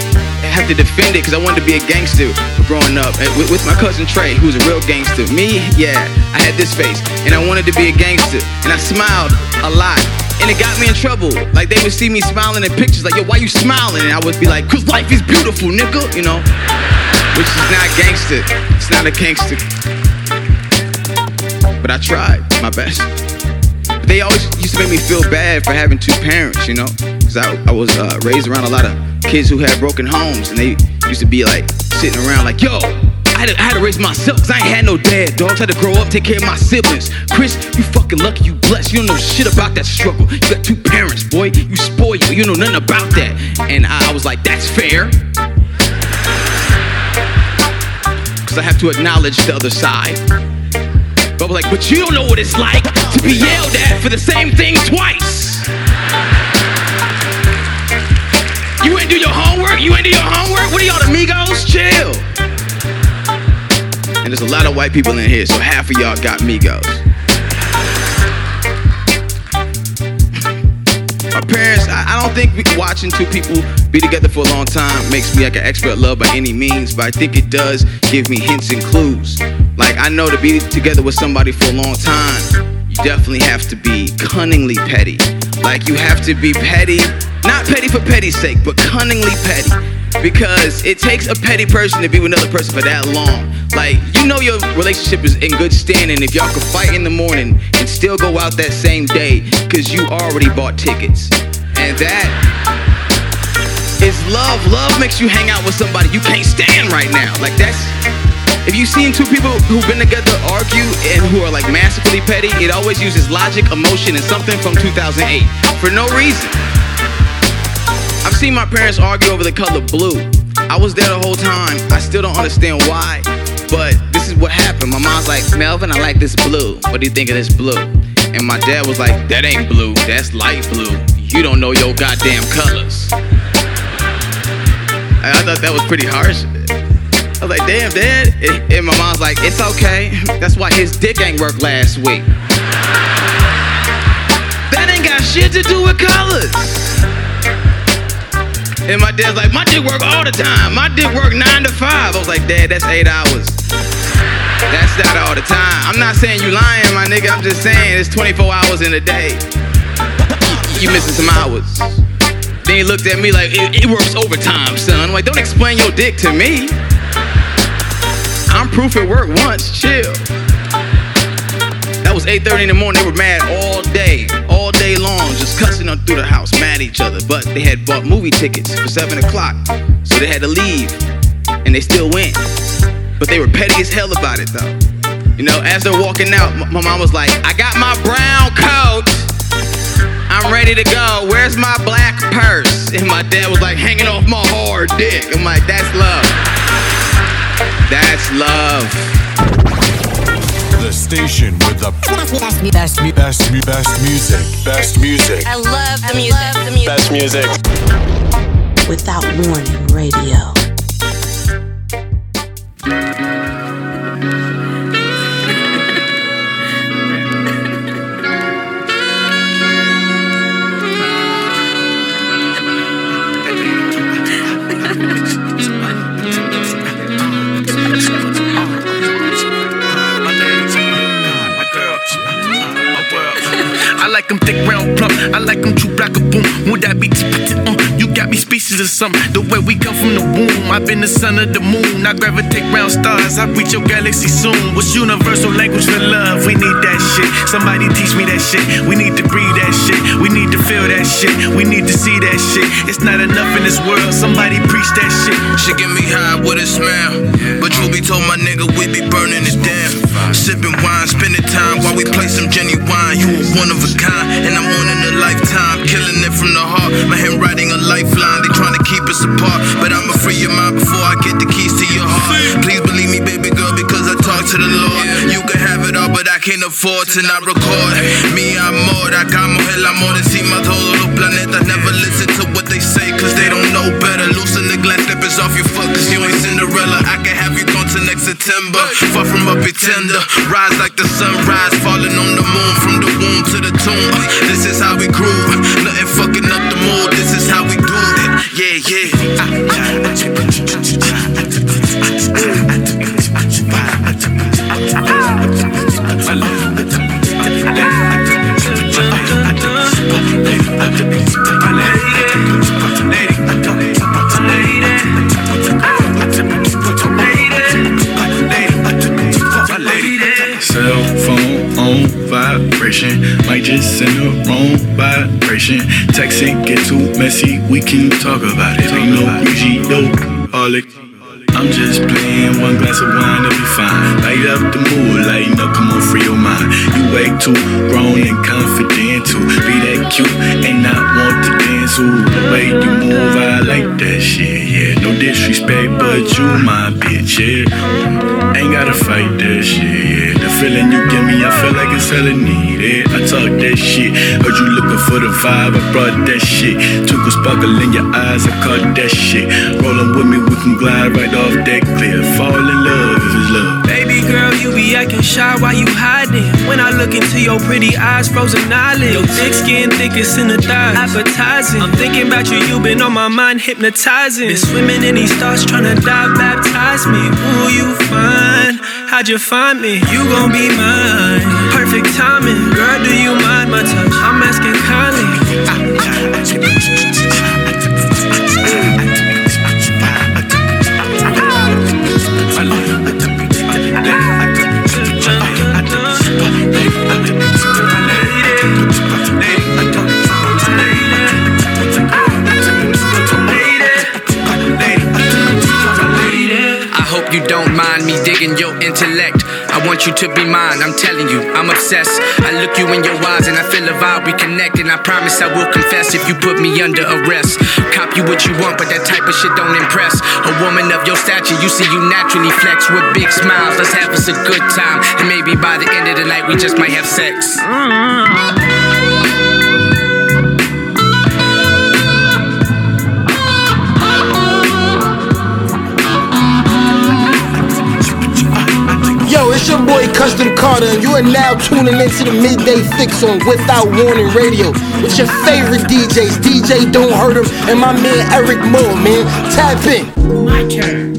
have to defend it because I wanted to be a gangster growing up with, with my cousin Trey, who's a real gangster. Me, yeah, I had this face and I wanted to be a gangster and I smiled a lot. And it got me in trouble. Like they would see me smiling in pictures, like, yo, why you smiling? And I would be like, cause life is beautiful, nigga, you know? Which is not gangster. It's not a gangster. But I tried my best. But they always used to make me feel bad for having two parents, you know? Because I, I was uh, raised around a lot of kids who had broken homes, and they used to be like sitting around like, yo, I had, to, I had to raise myself because I ain't had no dad, dogs. had to grow up, take care of my siblings. Chris, you fucking lucky, you blessed. You don't know shit about that struggle. You got two parents, boy. You spoiled, you know nothing about that. And I, I was like, that's fair. Because I have to acknowledge the other side. But I was like, but you don't know what it's like to be yelled at for the same thing twice. You ain't do your homework? You ain't do your homework? What are y'all, amigos? Chill. And there's a lot of white people in here, so half of y'all got Migos. My parents, I, I don't think watching two people be together for a long time makes me like an expert love by any means, but I think it does give me hints and clues. Like I know to be together with somebody for a long time, you definitely have to be cunningly petty. Like you have to be petty, not petty for petty's sake, but cunningly petty. Because it takes a petty person to be with another person for that long. Like, you know your relationship is in good standing if y'all could fight in the morning and still go out that same day because you already bought tickets. And that is love. Love makes you hang out with somebody you can't stand right now. Like that's if you've seen two people who've been together argue and who are like massively petty, it always uses logic, emotion, and something from 2008 for no reason. I've seen my parents argue over the color blue. I was there the whole time. I still don't understand why. But this is what happened. My mom's like, Melvin, I like this blue. What do you think of this blue? And my dad was like, that ain't blue, that's light blue. You don't know your goddamn colors. I thought that was pretty harsh. I was like, damn, dad. And- my mom's like, it's okay. That's why his dick ain't work last week. That ain't got shit to do with colors. And my dad's like, my dick work all the time. My dick work nine to five. I was like, Dad, that's eight hours. That's not all the time. I'm not saying you lying, my nigga. I'm just saying it's 24 hours in a day. You missing some hours. Then he looked at me like, it, it works overtime, son. I'm like, don't explain your dick to me. I'm proof it worked once. Chill. Was 8:30 in the morning. They were mad all day, all day long, just cussing them through the house, mad at each other. But they had bought movie tickets for seven o'clock, so they had to leave, and they still went. But they were petty as hell about it, though. You know, as they're walking out, my mom was like, "I got my brown coat. I'm ready to go. Where's my black purse?" And my dad was like, "Hanging off my hard dick." I'm like, "That's love. That's love." The station with the best, best, best, best, best music. Best music. I love the music. the music. Best music. Without warning, radio. Like them thick, round, plump. I like them true black, boom. Would that be Got me species of something. The way we come from the womb. I've been the son of the moon. I gravitate round stars. I reach your galaxy soon. What's universal language for love? We need that shit. Somebody teach me that shit. We need to breathe that shit. We need to feel that shit. We need to see that shit. It's not enough in this world. Somebody preach that shit. She get me high with a smile. But you be told my nigga we be burning it down. Sipping wine, spending time while we play some Jenny wine. You a one of a kind, and I'm in a lifetime. Killing it from the heart. My handwriting a lifeline. They trying to keep us apart. But I'ma free your mind before I get the keys to your heart. Please believe me, baby girl, because I talk to the Lord. You can have it all, but I can't afford to not record. Me, I'm more. I got more hell. I'm la amor encima todos los planetas. Never listen to what they say, cause they don't know better. Loosen the glass slippers off your cause you ain't Cinderella. I can have you gone to next September. Far from a pretender. Rise like the sunrise, falling on the moon from the womb to the tomb. This is how we groove. Nothing fucking up the mood. This is how we. Yeah, yeah. Vibration. Might just send the wrong vibration. Texting get too messy, we can talk about it. Ain't no bougie, no alcoholic. I'm just playing one glass of wine to be fine. Light up the mood, lighten up, come on, free your mind. You way too grown and confident to be that cute and not want to the way you move, I like that shit, yeah. No disrespect, but you my bitch, yeah. Ain't gotta fight that shit, yeah. The feeling you give me, I feel like it's hella needed. I talk that shit, heard you looking for the vibe, I brought that shit. Took a sparkle in your eyes, I caught that shit. Rollin' with me, we can glide right off that look into your pretty eyes, frozen eyelids. Your thick skin, thickest in the thighs. Appetizing. I'm thinking about you, you been on my mind, hypnotizing. Been swimming in these thoughts, trying to dive, baptize me. Ooh, you fine. How'd you find me? You gon' be mine. Perfect timing. Girl, do you mind my touch? I'm asking I you don't mind me digging your intellect. I want you to be mine, I'm telling you, I'm obsessed. I look you in your eyes and I feel a vibe, we connect. And I promise I will confess if you put me under arrest. Cop you what you want, but that type of shit don't impress. A woman of your stature, you see you naturally flex with big smiles. Let's have us a good time. And maybe by the end of the night, we just might have sex. Yo, it's your boy Custom Carter, and you are now tuning into the Midday Fixx on Without Warning Radio with your favorite DJs, DJ Don't Hurt 'em, and my man Eryk Moore, man. Tap in. My turn.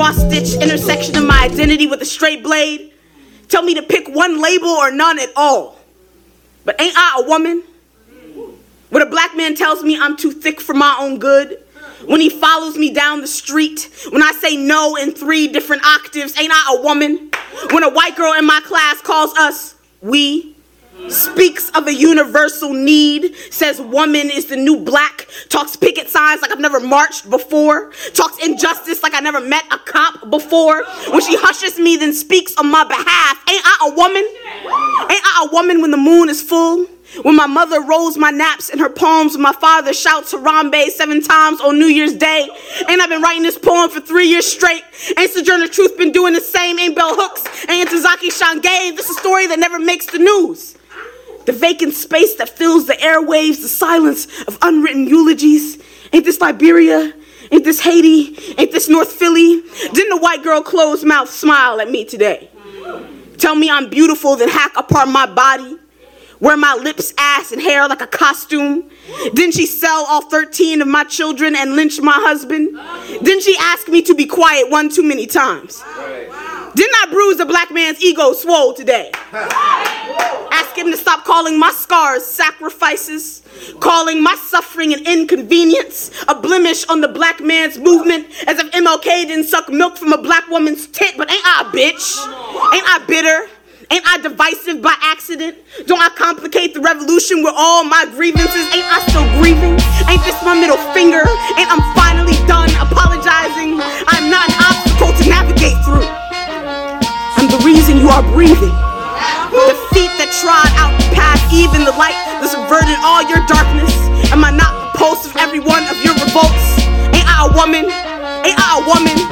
Cross stitch intersection of my identity with a straight blade. Tell me to pick one label or none at all. But ain't I a woman? When a black man tells me I'm too thick for my own good, when he follows me down the street, when I say no in three different octaves, ain't I a woman? When a white girl in my class calls us we, speaks of a universal need, says woman is the new black, talks picket signs like I've never marched before, I never met a cop before. When she hushes me, then speaks on my behalf, ain't I a woman? Ain't I a woman when the moon is full? When my mother rolls my naps in her palms, when my father shouts Harambee seven times on New Year's Day. Ain't I been writing this poem for three years straight? Ain't Sojourner Truth been doing the same? Ain't Bell Hooks? Ain't Ntozake Shange? This is a story that never makes the news. The vacant space that fills the airwaves, the silence of unwritten eulogies. Ain't this Liberia? Ain't this Haiti? North Philly? Didn't the white girl closed mouth smile at me today? Tell me I'm beautiful, then hack apart my body. Wear my lips, ass, and hair like a costume. Didn't she sell all 13 of my children and lynch my husband? Didn't she ask me to be quiet one too many times? Didn't I bruise a black man's ego swole today? Ask him to stop calling my scars sacrifices, calling my suffering an inconvenience, a blemish on the black man's movement, as if MLK didn't suck milk from a black woman's tit. But ain't I a bitch? Ain't I bitter? Ain't I divisive by accident? Don't I complicate the revolution with all my grievances? Ain't I still grieving? Ain't this my middle finger? Ain't I'm finally done apologizing? I'm not an obstacle to navigate through. Reason you are breathing. The feet that trod out the path, even the light that subverted all your darkness. Am I not the pulse of every one of your revolts? Ain't I a woman? Ain't I a woman?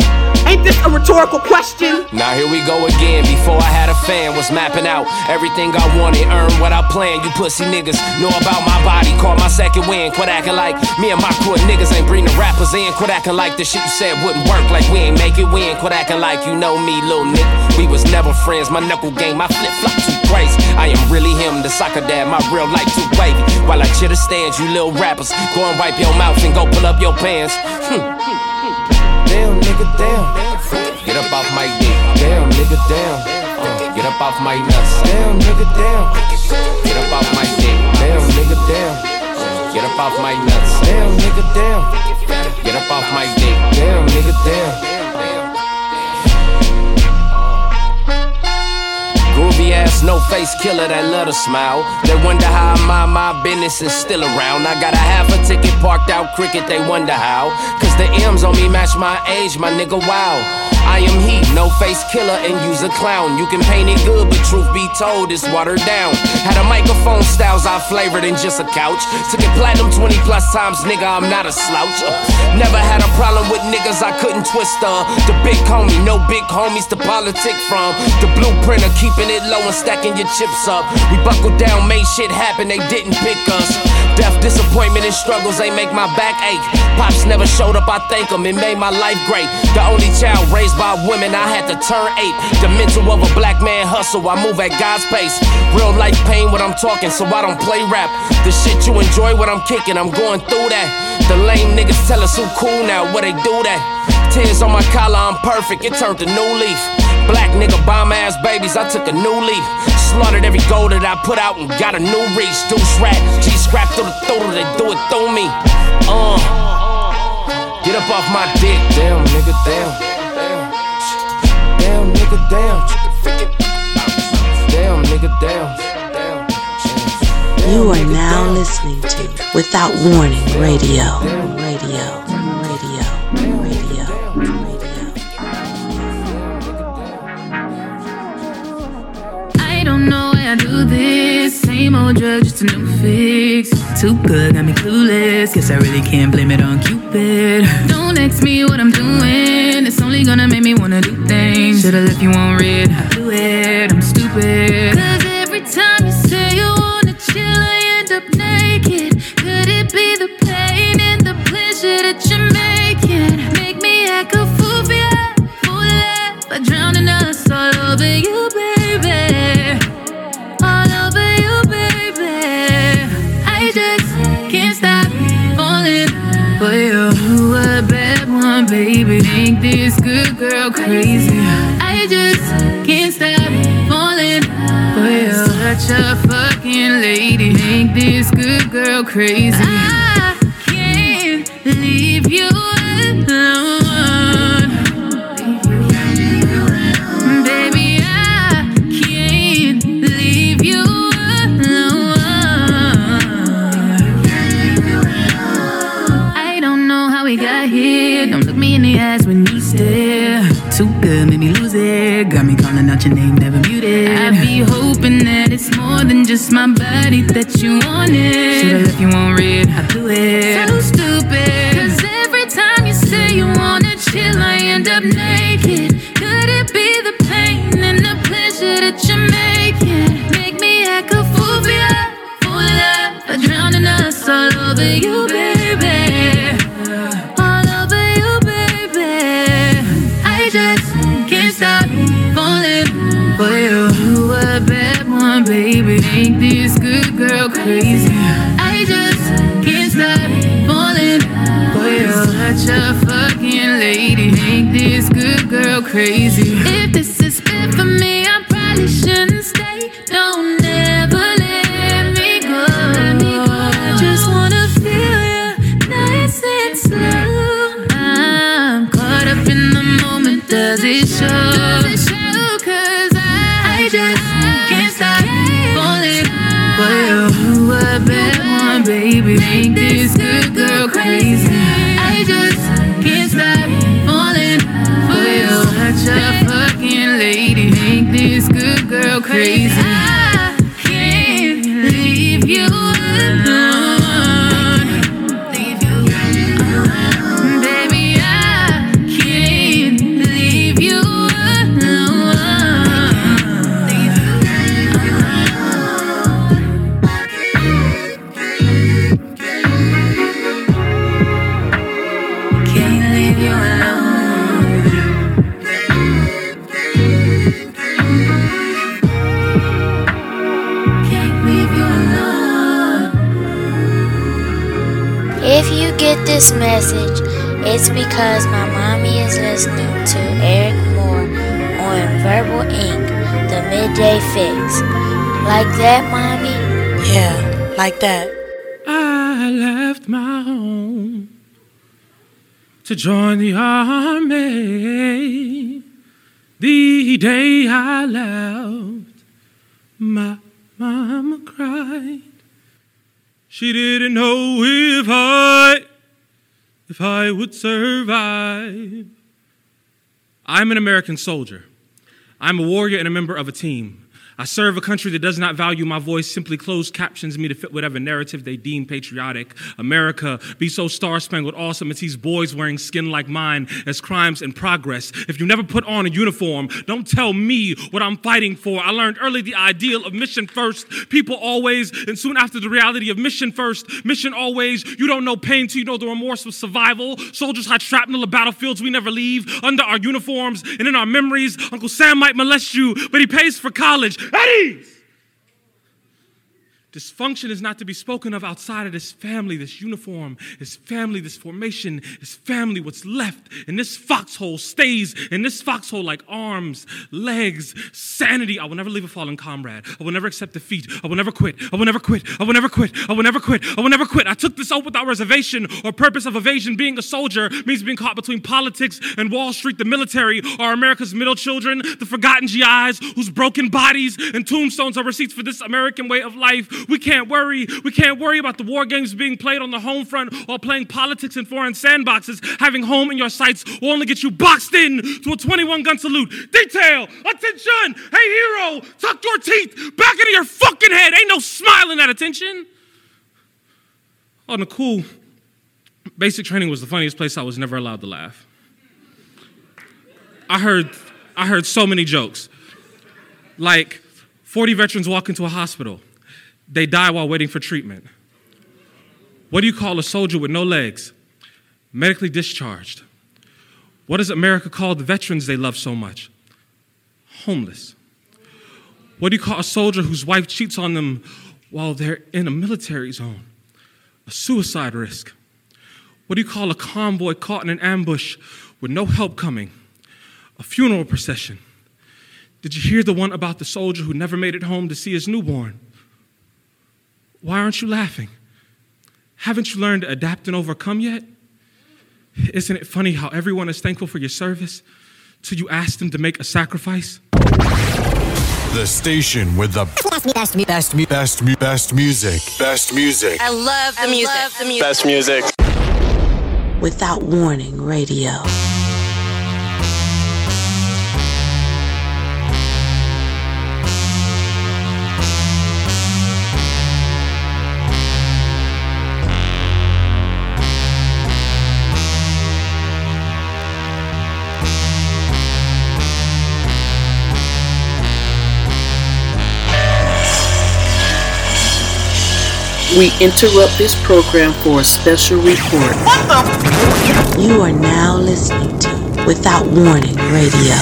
Ain't this a rhetorical question? Now here we go again. Before I had a fan, was mapping out everything I wanted, earn what I planned. You pussy niggas know about my body, call my second win. Quit acting like me and my crew niggas ain't bring the rappers in. Quit acting like the shit you said wouldn't work, like we ain't make it win. Quit acting like you know me, little nigga. We was never friends. My knuckle game, my flip flop too crazy. I am really him, the soccer dad. My real life too wavy. While I chitter stands, you little rappers, go and wipe your mouth and go pull up your pants. Hmm. Nigga, damn. Get up off my dick. Damn, nigga, damn. Uh, get up off my nuts. Damn, nigga, damn. Get up off my dick. Damn, nigga, damn. Get up off my nuts. Damn, nigga, damn. Get up off my dick. Damn, nigga, damn. Groovy ass, no face killer that love smile. They wonder how mind my business and still around. I got a half a ticket parked out cricket, they wonder how. Cause the M's on me match my age, my nigga, wow. I am he, no face killer and use a clown. You can paint it good, but truth be told, it's watered down. Had a microphone styles I flavored in just a couch. Took it platinum 20 plus times, nigga, I'm not a slouch. Uh, Never had a problem with niggas I couldn't twist uh. The big homie, no big homies to politic from. The blueprint of keeping it low and stacking your chips up. We buckled down, made shit happen, they didn't pick us. Death, disappointment, and struggles, they make my back ache. Pops never showed up, I thank him, it made my life great. The only child raised by women, I had to turn eight. The mental of a black man hustle, I move at God's pace. Real life pain when I'm talking, so I don't play rap. The shit you enjoy when I'm kicking, I'm going through that. The lame niggas tell us who cool now, where they do that. Tears on my collar, I'm perfect, it turned to new leaf. Black nigga bomb ass babies, I took a new leaf. Slaughtered every goal that I put out and got a new reach. Deuce rat, G scrap through the throat, they do it through me. Uh, get up off my dick, damn nigga, damn. Damn nigga, damn. Damn nigga, damn. You are now listening to Without Warning Radio. Radio. Radio. Know why I do this. Same old drug, just a new fix. Too good, got me clueless. Guess I really can't blame it on Cupid. Don't ask me what I'm doing. It's only gonna make me wanna do things. Should've left you on red. I do it, I'm stupid. Cause every time you say you wanna chill, I end up naked. Could it be the pain and the pleasure that you're making? Make me act a fool for you, fool love. I over you, baby. Baby. Make this good girl crazy. I just can't stop falling for you. Such a fucking lady. Make this good girl crazy. I can't leave you alone. Eyes when you stare. Too good, made me lose it. Got me calling out your name, never muted. I be hoping that it's more than just my body that you wanted. Should've left you on red, I do it. So stupid. Cause every time you say you wanna chill, I end up naked. Could it be the pain and the pleasure that you're making? Make me act a fool for you, fool for drowning us all over you, baby. Make this good girl crazy. I just can't stop falling for you. Such a fucking lady. Make this good girl crazy. If this is meant for me, I probably shouldn't stay. Don't ever let me go. Just wanna feel you nice and slow. I'm caught up in the moment. Does it show? Does it show? Cause I, I just baby. Make this good girl crazy. I just can't stop falling for you. Such a fucking lady. Make this good girl crazy. This message, it's because my mommy is listening to Eryk Moore on Verbal Ink, the midday fix. Like that, mommy? Yeah, like that. I left my home to join the army. The day I left, my mama cried. She didn't know if I, if I would survive. I'm an American soldier. I'm a warrior and a member of a team. I serve a country that does not value my voice, simply closed captions me to fit whatever narrative they deem patriotic. America, be so star spangled awesome, it sees boys wearing skin like mine as crimes in progress. If you never put on a uniform, don't tell me what I'm fighting for. I learned early the ideal of mission first, people always, and soon after the reality of mission first, mission always. You don't know pain till you know the remorse of survival. Soldiers hide shrapnel of battlefields we never leave under our uniforms and in our memories. Uncle Sam might molest you, but he pays for college. At ease! Dysfunction is not to be spoken of outside of this family, this uniform, this family, this formation, this family. What's left in this foxhole stays in this foxhole like arms, legs, sanity. I will never leave a fallen comrade. I will never accept defeat. I will never quit. I will never quit. I will never quit. I will never quit. I will never quit. I took this oath without reservation or purpose of evasion. Being a soldier means being caught between politics and Wall Street. The military are America's middle children, the forgotten GIs whose broken bodies and tombstones are receipts for this American way of life. We can't worry. We can't worry about the war games being played on the home front while playing politics in foreign sandboxes. Having home in your sights will only get you boxed in to a 21 gun salute. Detail, attention, hey hero, tuck your teeth back into your fucking head. Ain't no smiling at attention. On the cool, basic training was the funniest place I was never allowed to laugh. I heard, I heard so many jokes. Like 40 veterans walk into a hospital. They die while waiting for treatment. What do you call a soldier with no legs? Medically discharged. What does America call the veterans they love so much? Homeless. What do you call a soldier whose wife cheats on them while they're in a military zone? A suicide risk. What do you call a convoy caught in an ambush with no help coming? A funeral procession. Did you hear the one about the soldier who never made it home to see his newborn? Why aren't you laughing? Haven't you learned to adapt and overcome yet? Isn't it funny how everyone is thankful for your service till you ask them to make a sacrifice? The station with the best, best, best, best, best music. Best music. I love the music. the music. Best music. Without Warning Radio. We interrupt this program for a special report. What the? You are now listening to Without Warning Radio.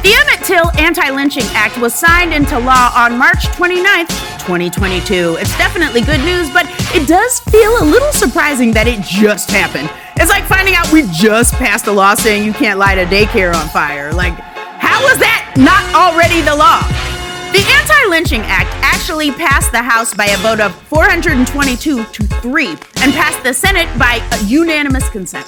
The Emmett Till Anti Lynching Act was signed into law on March 29th, 2022. It's definitely good news, but it does feel a little surprising that it just happened. It's like finding out we just passed a law saying you can't light a daycare on fire. Like, how was that not already the law? The Anti Lynching Act actually passed the House by a vote of 422 to 3 and passed the Senate by unanimous consent.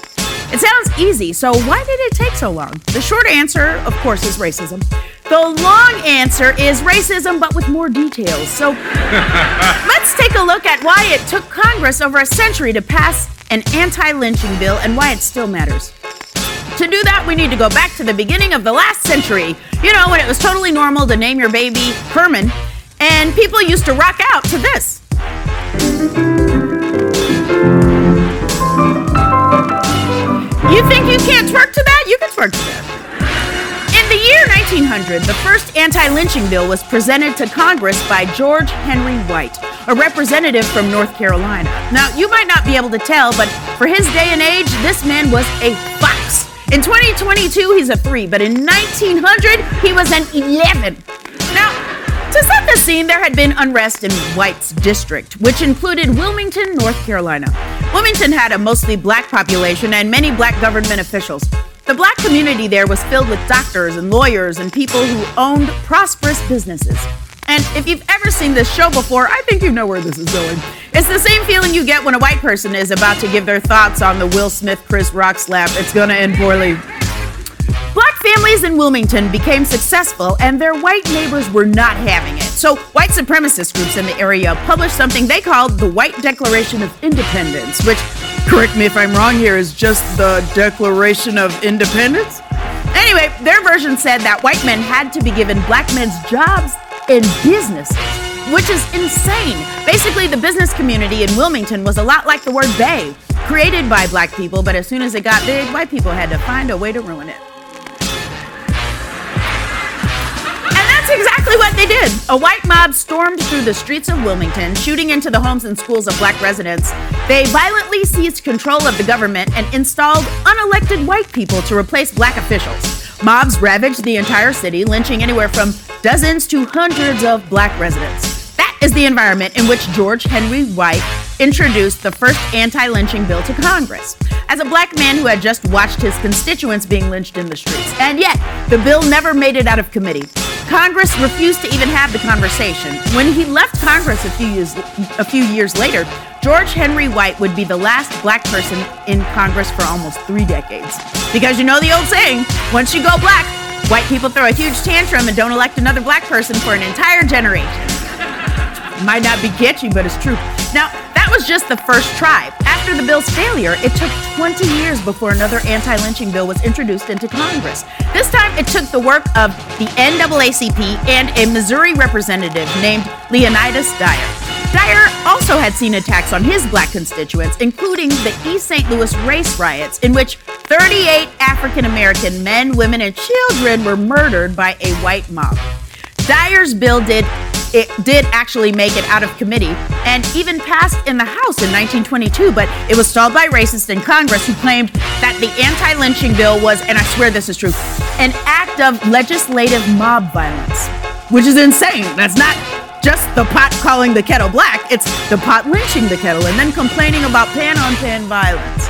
It sounds easy, so why did it take so long? The short answer, of course, is racism. The long answer is racism, but with more details. So let's take a look at why it took Congress over a century to pass an anti lynching bill and why it still matters. To do that, we need to go back to the beginning of the last century. You know, when it was totally normal to name your baby Herman, and people used to rock out to this. You think you can't twerk to that? You can twerk to that. In the year 1900, the first anti lynching bill was presented to Congress by George Henry White, a representative from North Carolina. Now, you might not be able to tell, but for his day and age, this man was a. In 2022, he's a three, but in 1900, he was an 11. Now, to set the scene, there had been unrest in White's district, which included Wilmington, North Carolina. Wilmington had a mostly black population and many black government officials. The black community there was filled with doctors and lawyers and people who owned prosperous businesses. And if you've ever seen this show before, I think you know where this is going. It's the same feeling you get when a white person is about to give their thoughts on the Will Smith Chris Rock slap. It's gonna end poorly. Black families in Wilmington became successful, and their white neighbors were not having it. So, white supremacist groups in the area published something they called the White Declaration of Independence, which, correct me if I'm wrong here, is just the Declaration of Independence? Anyway, their version said that white men had to be given black men's jobs and businesses, which is insane. Basically, the business community in Wilmington was a lot like the word bae, created by black people, but as soon as it got big, white people had to find a way to ruin it. And that's exactly what they did. A white mob stormed through the streets of Wilmington, shooting into the homes and schools of black residents. They violently seized control of the government and installed unelected white people to replace black officials. Mobs ravaged the entire city, lynching anywhere from dozens to hundreds of black residents. That is the environment in which George Henry White introduced the first anti lynching bill to Congress. As a black man who had just watched his constituents being lynched in the streets. And yet, the bill never made it out of committee. Congress refused to even have the conversation. When he left Congress a few years, a few years later, George Henry White would be the last black person in Congress for almost three decades. Because you know the old saying once you go black, white people throw a huge tantrum and don't elect another black person for an entire generation. Might not be catchy, but it's true. Now, that was just the first try. After the bill's failure, it took 20 years before another anti lynching bill was introduced into Congress. This time, it took the work of the NAACP and a Missouri representative named Leonidas Dyer. Dyer also had seen attacks on his black constituents, including the East St. Louis race riots, in which 38 African American men, women, and children were murdered by a white mob. Dyer's bill did it did actually make it out of committee and even passed in the House in 1922, but it was stalled by racists in Congress who claimed that the anti lynching bill was, and I swear this is true, an act of legislative mob violence, which is insane. That's not just the pot calling the kettle black, it's the pot lynching the kettle and then complaining about pan on pan violence.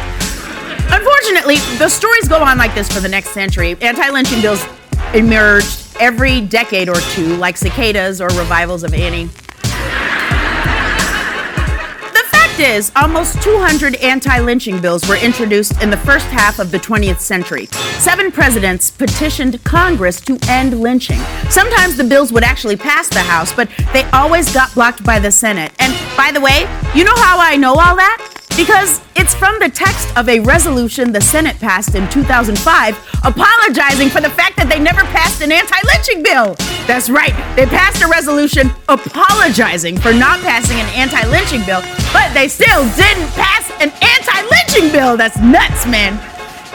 Unfortunately, the stories go on like this for the next century. Anti lynching bills emerged every decade or two, like cicadas or revivals of Annie. The fact is, almost 200 anti lynching bills were introduced in the first half of the 20th century. Seven presidents petitioned Congress to end lynching. Sometimes the bills would actually pass the House, but they always got blocked by the Senate. And by the way, you know how I know all that? Because it's from the text of a resolution the Senate passed in 2005 apologizing for the fact that they never passed an anti lynching bill. That's right, they passed a resolution apologizing for not passing an anti lynching bill, but they still didn't pass an anti lynching bill. That's nuts, man.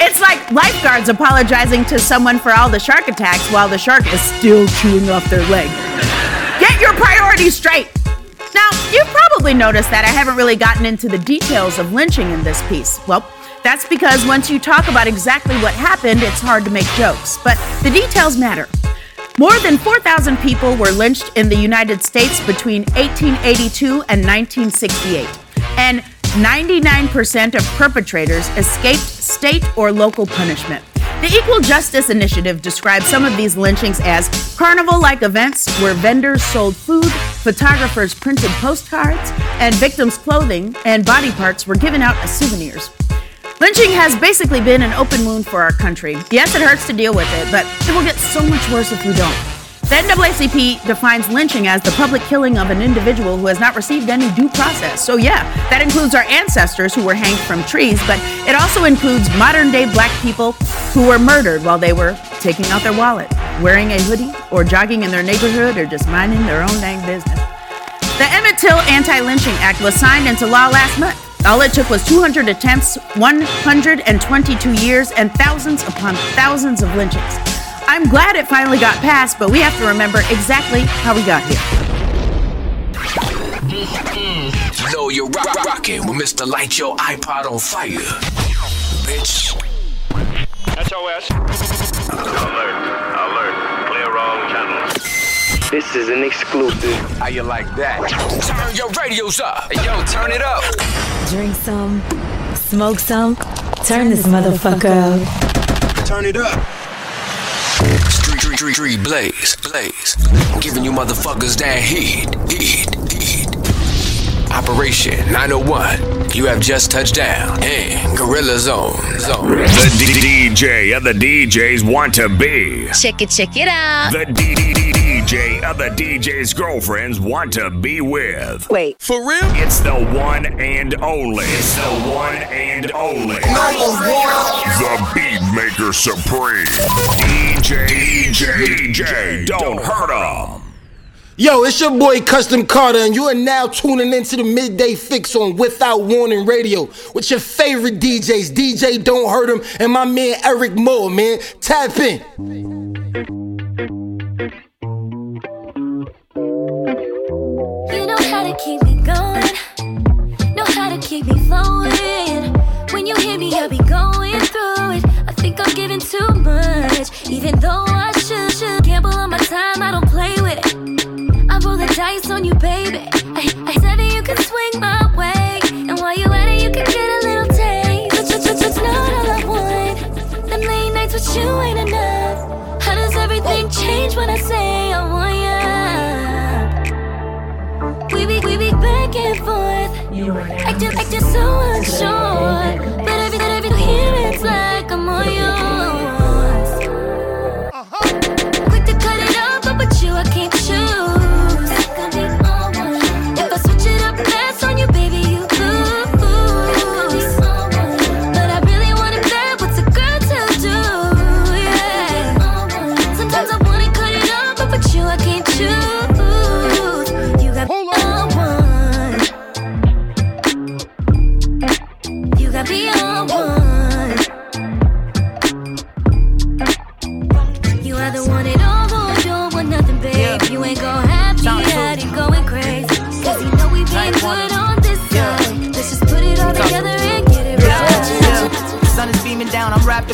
It's like lifeguards apologizing to someone for all the shark attacks while the shark is still chewing off their leg. Get your priorities straight. Now, you've probably noticed that I haven't really gotten into the details of lynching in this piece. Well, that's because once you talk about exactly what happened, it's hard to make jokes. But the details matter. More than 4,000 people were lynched in the United States between 1882 and 1968. And 99% of perpetrators escaped state or local punishment. The Equal Justice Initiative describes some of these lynchings as carnival like events where vendors sold food, photographers printed postcards, and victims' clothing and body parts were given out as souvenirs. Lynching has basically been an open wound for our country. Yes, it hurts to deal with it, but it will get so much worse if we don't. The NAACP defines lynching as the public killing of an individual who has not received any due process. So, yeah, that includes our ancestors who were hanged from trees, but it also includes modern day black people who were murdered while they were taking out their wallet, wearing a hoodie, or jogging in their neighborhood, or just minding their own dang business. The Emmett Till Anti Lynching Act was signed into law last month. All it took was 200 attempts, 122 years, and thousands upon thousands of lynchings. I'm glad it finally got passed, but we have to remember exactly how we got here. Mm-hmm. Know you're rock- rocking with Mr. Light Your iPod on Fire. Bitch. SOS. Alert. Alert. Clear wrong channels. This is an exclusive. How you like that? Turn your radios up. Hey, yo, turn it up. Drink some, smoke some, turn this motherfucker up. Turn it up. Street, street, street, street, blaze, blaze. Giving you motherfuckers that heat, heat, heat. Operation 901. You have just touched down in Gorilla Zone. Zone. The D- DJ of the DJs want to be. Check it, check it out. The D- D- D- DJ of the DJ's girlfriends want to be with. Wait. For real? It's the one and only. It's the one and only. The Beat Maker Supreme. DJ, DJ, DJ, don't hurt hurt 'em. Yo, it's your boy Custom Carter, and you are now tuning into the Midday Fixx on Without Warning Radio with your favorite DJs, DJ Don't Hurt Hurt 'em, and my man Eryk Moore, man. Tap in. You know how to keep me going, know how to keep me flowing. When you hear me, I'll be going through it. Think I'm giving too much, even though I should. should gamble on my time, I don't play with it. I roll the dice on you, baby. I, I said that you can swing my way, and while you at it, you can get a little taste. But, but, but not all I want. Them late nights with you ain't enough. How does everything change when I say I want you? We be, we be back and forth. Acting, acting so unsure. But every, every here it's like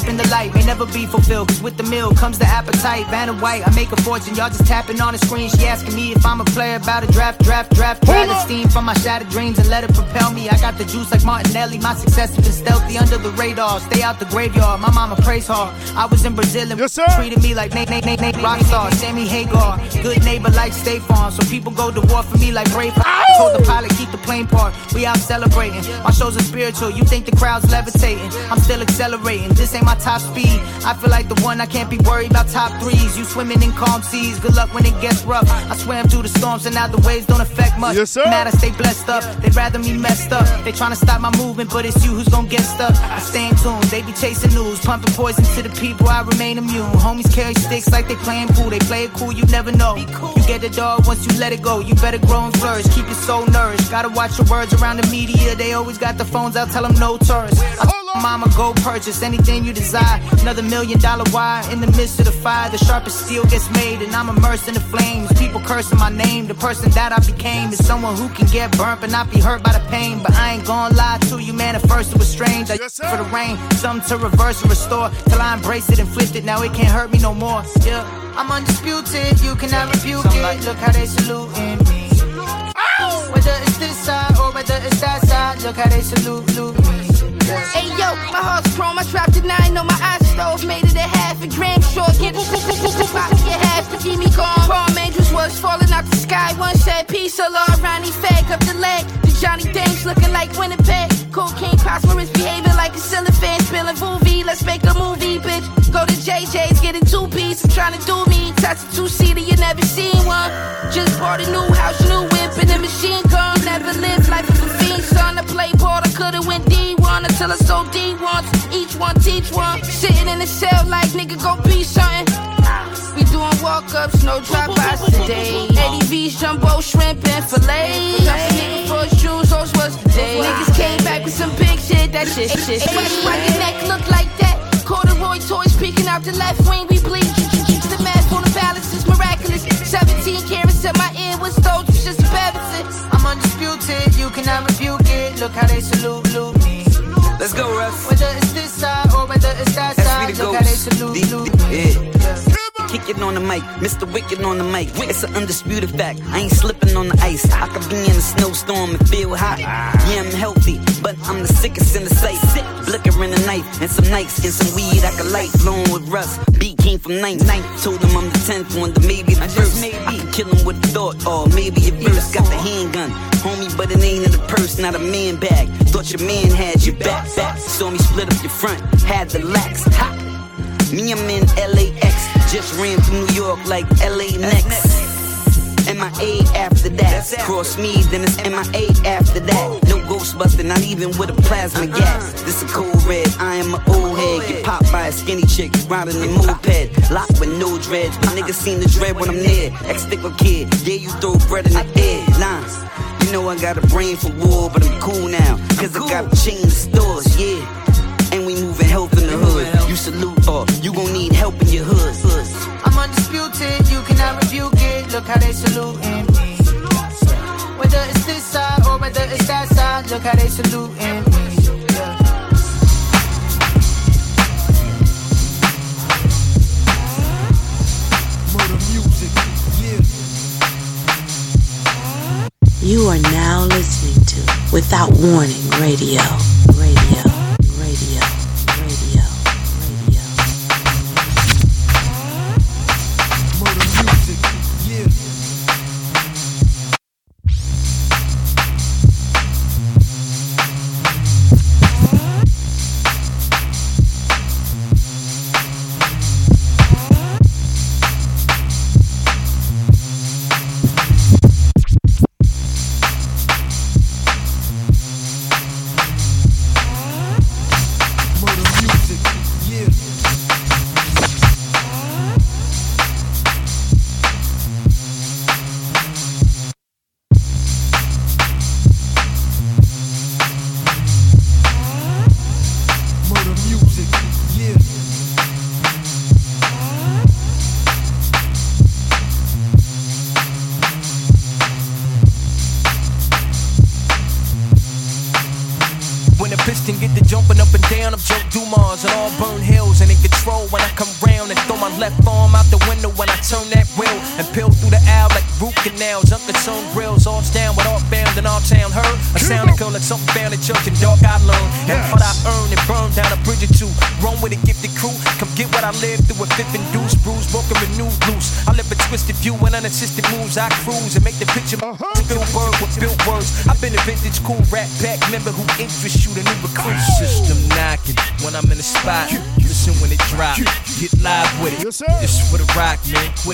up in the light, may never be fulfilled. Cause with the meal comes the appetite. Vanna White, I make a fortune, y'all just tapping on the screen. She asking me if I'm a player about a draft, draft, draft. Drag the steam from my shattered dreams and let it propel me. I got the juice like Martinelli. My success has been stealthy under the radar. Stay out the graveyard. My mama prays hard. I was in Brazil and yes, treated me like Nate, Nate, Nate, Nate, Rockstar. Sammy Hagar. Good neighbor like State Farm. So people go to war for me like Brave. Told the pilot, keep the plane parked. We out celebrating. My shows are spiritual. You think the crowd's levitating. I'm still accelerating. This ain't my top speed. I feel like the one I can't be worried about top threes. You swimming in calm seas. Good luck when it gets rough. I swam through the storms and now the waves don't affect much. Yes, sir. Mad I stay blessed up. They'd rather me messed up. They tryna stop my movement, but it's you who's gonna get stuck. I stay in tune. They be chasing news, pumping poison to the people. I remain immune. Homies carry sticks like they playing pool. They play it cool. You never know. You get the dog once you let it go. You better grow and flourish. Keep your soul nourished. Gotta watch your words around the media. They always got the phones out. Tell them no tourists. I Mama, go purchase anything you desire. Another million dollar wire in the midst of the fire. The sharpest steel gets made, and I'm immersed in the flames. People cursing my name. The person that I became is someone who can get burnt but not be hurt by the pain. But I ain't gonna lie to you, man. At first it was strange. I yes, for the rain, something to reverse and restore. Till I embrace it and flipped it. Now it can't hurt me no more. Yeah, I'm undisputed. You cannot rebuke it. Look how they saluting me. Whether it's this side or whether it's that side, look how they salute, salute me. Hey yo, my heart's chrome, I trapped a nine on my ice stove, made it a half a gram short, get you half to keep me calm. Palm angels was falling out the sky, one said peace, Allah, Ronnie fag up the leg. The Johnny Dames looking like Winnipeg. Cocaine prosperous, behaving like a cellophane, spilling movie, let's make a movie, bitch. Go to JJ's, getting two piece, I'm trying to do me. Touch a two seater, you never seen one. Just bought a new house, new whip, and a machine gun. Never lived life of a son. I play ball, I could've went D1 until I sold D1s. Each one teach one. Sitting in the cell like nigga, go be something. We doing walk ups, no drop outs today. Eddie V's jumbo shrimp and filet. Got a nigga for his shoes, those was the day. Niggas came back with some big shit, that shit, shit, shit. Your neck look like that? Corduroy toys peeking out the left wing, we bleed. The math on the balance is miraculous. 17 carats my ear was those was just I'm undisputed, you cannot rebuke it. Look how they salute, salute me. Let's go, Russ. Whether it's this side or whether it's that side, look how they salute, salute me. Yeah. Kicking on the mic, Mr. Wicked on the mic. It's an undisputed fact. I ain't slipping on the ice. I could be in a snowstorm and feel hot. Yeah, I'm healthy, but I'm the sickest in the sight. Blicker in a knife and some nights and some weed I could light. Flowing with rust, Beat came from ninth. ninth. Told him I'm the tenth one, the maybe the first. I could kill him with the thought, or maybe at first got the handgun. Homie, but it ain't in the purse, not a man bag. Thought your man had your back, back. Saw me split up your front, had the lax. Ha! Me, I'm in LAX. Just ran through New York like LA next. MIA after that. Cross me, then it's MIA after that. No ghostbuster, not even with a plasma gas. This a cold red, I am an old head. Get popped by a skinny chick, riding the moped. Locked with no dreads. My niggas seen the dread when I'm near. Ex stick a kid, yeah, you throw bread in the air. Lines. You know I got a brain for war, but I'm cool now. Cause I got a chain of stores, yeah. And we moving health in the hood. You salute or you gon' need help in your hood. How they saluting me. Whether it's this side or whether it's that side, look how they saluting me. You are now listening to Without Warning. Radio.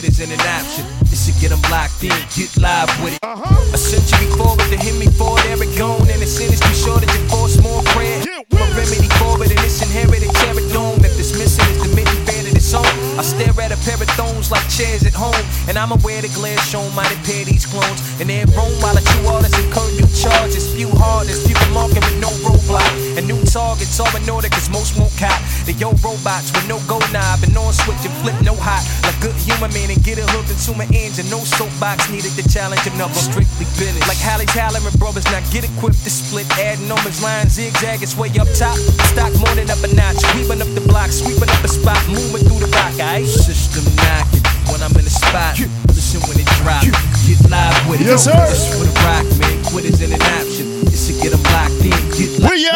Quitters ain't an option. This should get them locked in, get live with it. Uh-huh. A century forward to hit me forward, Eric gone. And the sin is too short to force more prayer. My remedy forward and it's inherited, tear it dome. If this missing is the mitten fan of this song, I stare at a pair of thrones like chairs at home. And I'm aware the glare shown might impair these clones. And they're roam while the two artists incur new charges. Few hardest, few marking with no roadblock. And new targets all in order, cause most won't cop. The yo robots with no go knob and on switch and flip no hot. Like man and get it hooked into my ends and no soapbox needed to challenge another. Strictly business. Like Hallie Halloran brothers, now get equipped to split. Adding numbers, line zigzag, it's way up top. Stock more than up a notch. Sweeping up the block, sweeping up a spot, moving through the rock, aight? System knocking when I'm in the spot. Listen when it drop. Get live with it. Yes, sir. This for the rock, man. Quitters ain't an option. This to get them locked in. Get Where you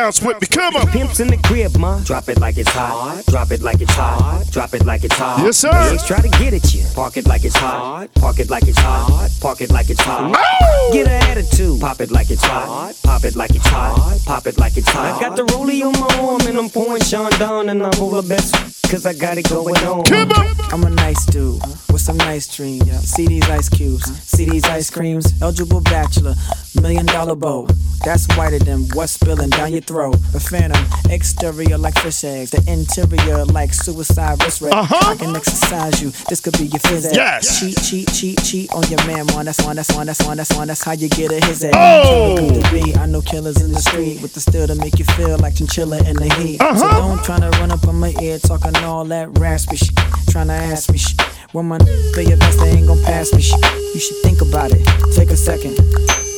Bounce with me, come on. Pimps in the crib, ma. Drop it like it's hot. Drop it like it's hot. Drop it like it's hot. Yes, sir. Pigs try to get at you. Park it like it's hot. Park it like it's hot. Park it like it's hot. Get an attitude. Pop it like it's hot. Pop it like it's hot. Pop it like it's hot. I got the rollie on my arm and I'm pouring Sean down and I'm all the best. Cause I got it going on. Come on. I'm a nice dude with some nice dreams. See these ice cubes, see these ice creams. Eligible bachelor, million dollar bow. That's whiter than what's spilling down your throat. The phantom, exterior like fish eggs, the interior like suicide wrist rate. Uh-huh. I can exercise you. This could be your phys. Yes. Cheat, cheat, cheat, cheat on your man, one. That's one, that's one, that's one, that's one. That's how you get a his ed. Oh. Be. I know killers in the street with the steel to make you feel like chinchilla in the heat. So Uh-huh. So don't tryna run up on my ear talking all that raspy shit. Tryna ask me shit. When my pay your best, they ain't gon' pass me. You should think about it. Take a second.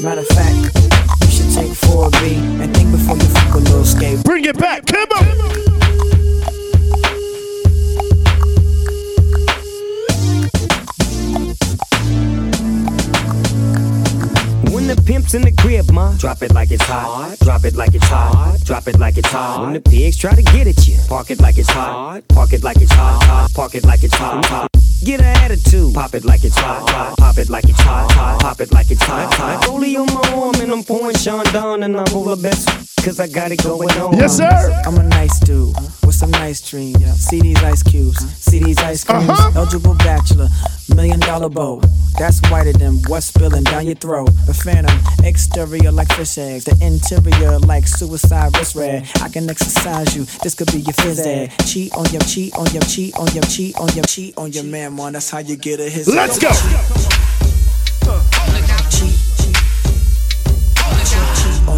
Matter of fact, you should take 4B and think before you fuck a little skate. Bring it back, come on. The pimp's in the crib, ma. Drop it like it's hot. Drop it like it's hot. Drop it like it's hot. When the pigs try to get at you. Park it like it's hot. Park it like it's hot. Park it like it's hot. Get an attitude. Pop it like it's hot. Pop it like it's hot. Pop it like it's hot. Rollie on my arm and I'm pouring Sean down and I'm all the best. Cause I got it going on. Yes, sir. I'm a nice dude with some nice dreams. See these ice cubes, see these ice creams. Uh-huh. Eligible bachelor, million dollar bow. That's whiter than what's spilling down your throat. The phantom, exterior like fish eggs, the interior like suicide wrist red. I can exercise you. This could be your phys ed. Cheat on your, cheat on your, cheat on your, cheat on your, cheat on your man, man. That's how you get a his. Let's go. Cheat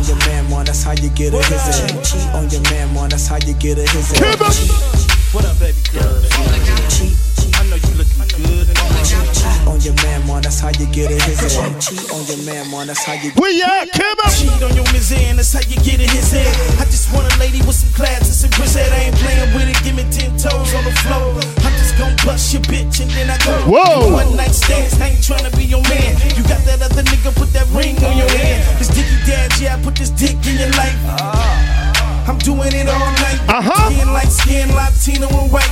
on your man, man. That's how you get a his. Cheat on your man, man. That's how you get a his. ed. What up, baby girl? Cheat. On your man, man, that's how you get a his head. Cheat on your man, man, that's how you Where you at, come on. Cheat on your mizzen, that's how you get in his head. I just want a lady with some class and some grisette. I ain't playing with it, give me ten toes on the floor. I'm just gon' bust your bitch and then I go. Whoa. One night stands, I ain't tryna be your man. You got that other nigga, put that ring on your hand. This dicky dad, yeah, I put this dick in your life. I'm doing it all night. Uh-huh. Skin like skin, Latino and white.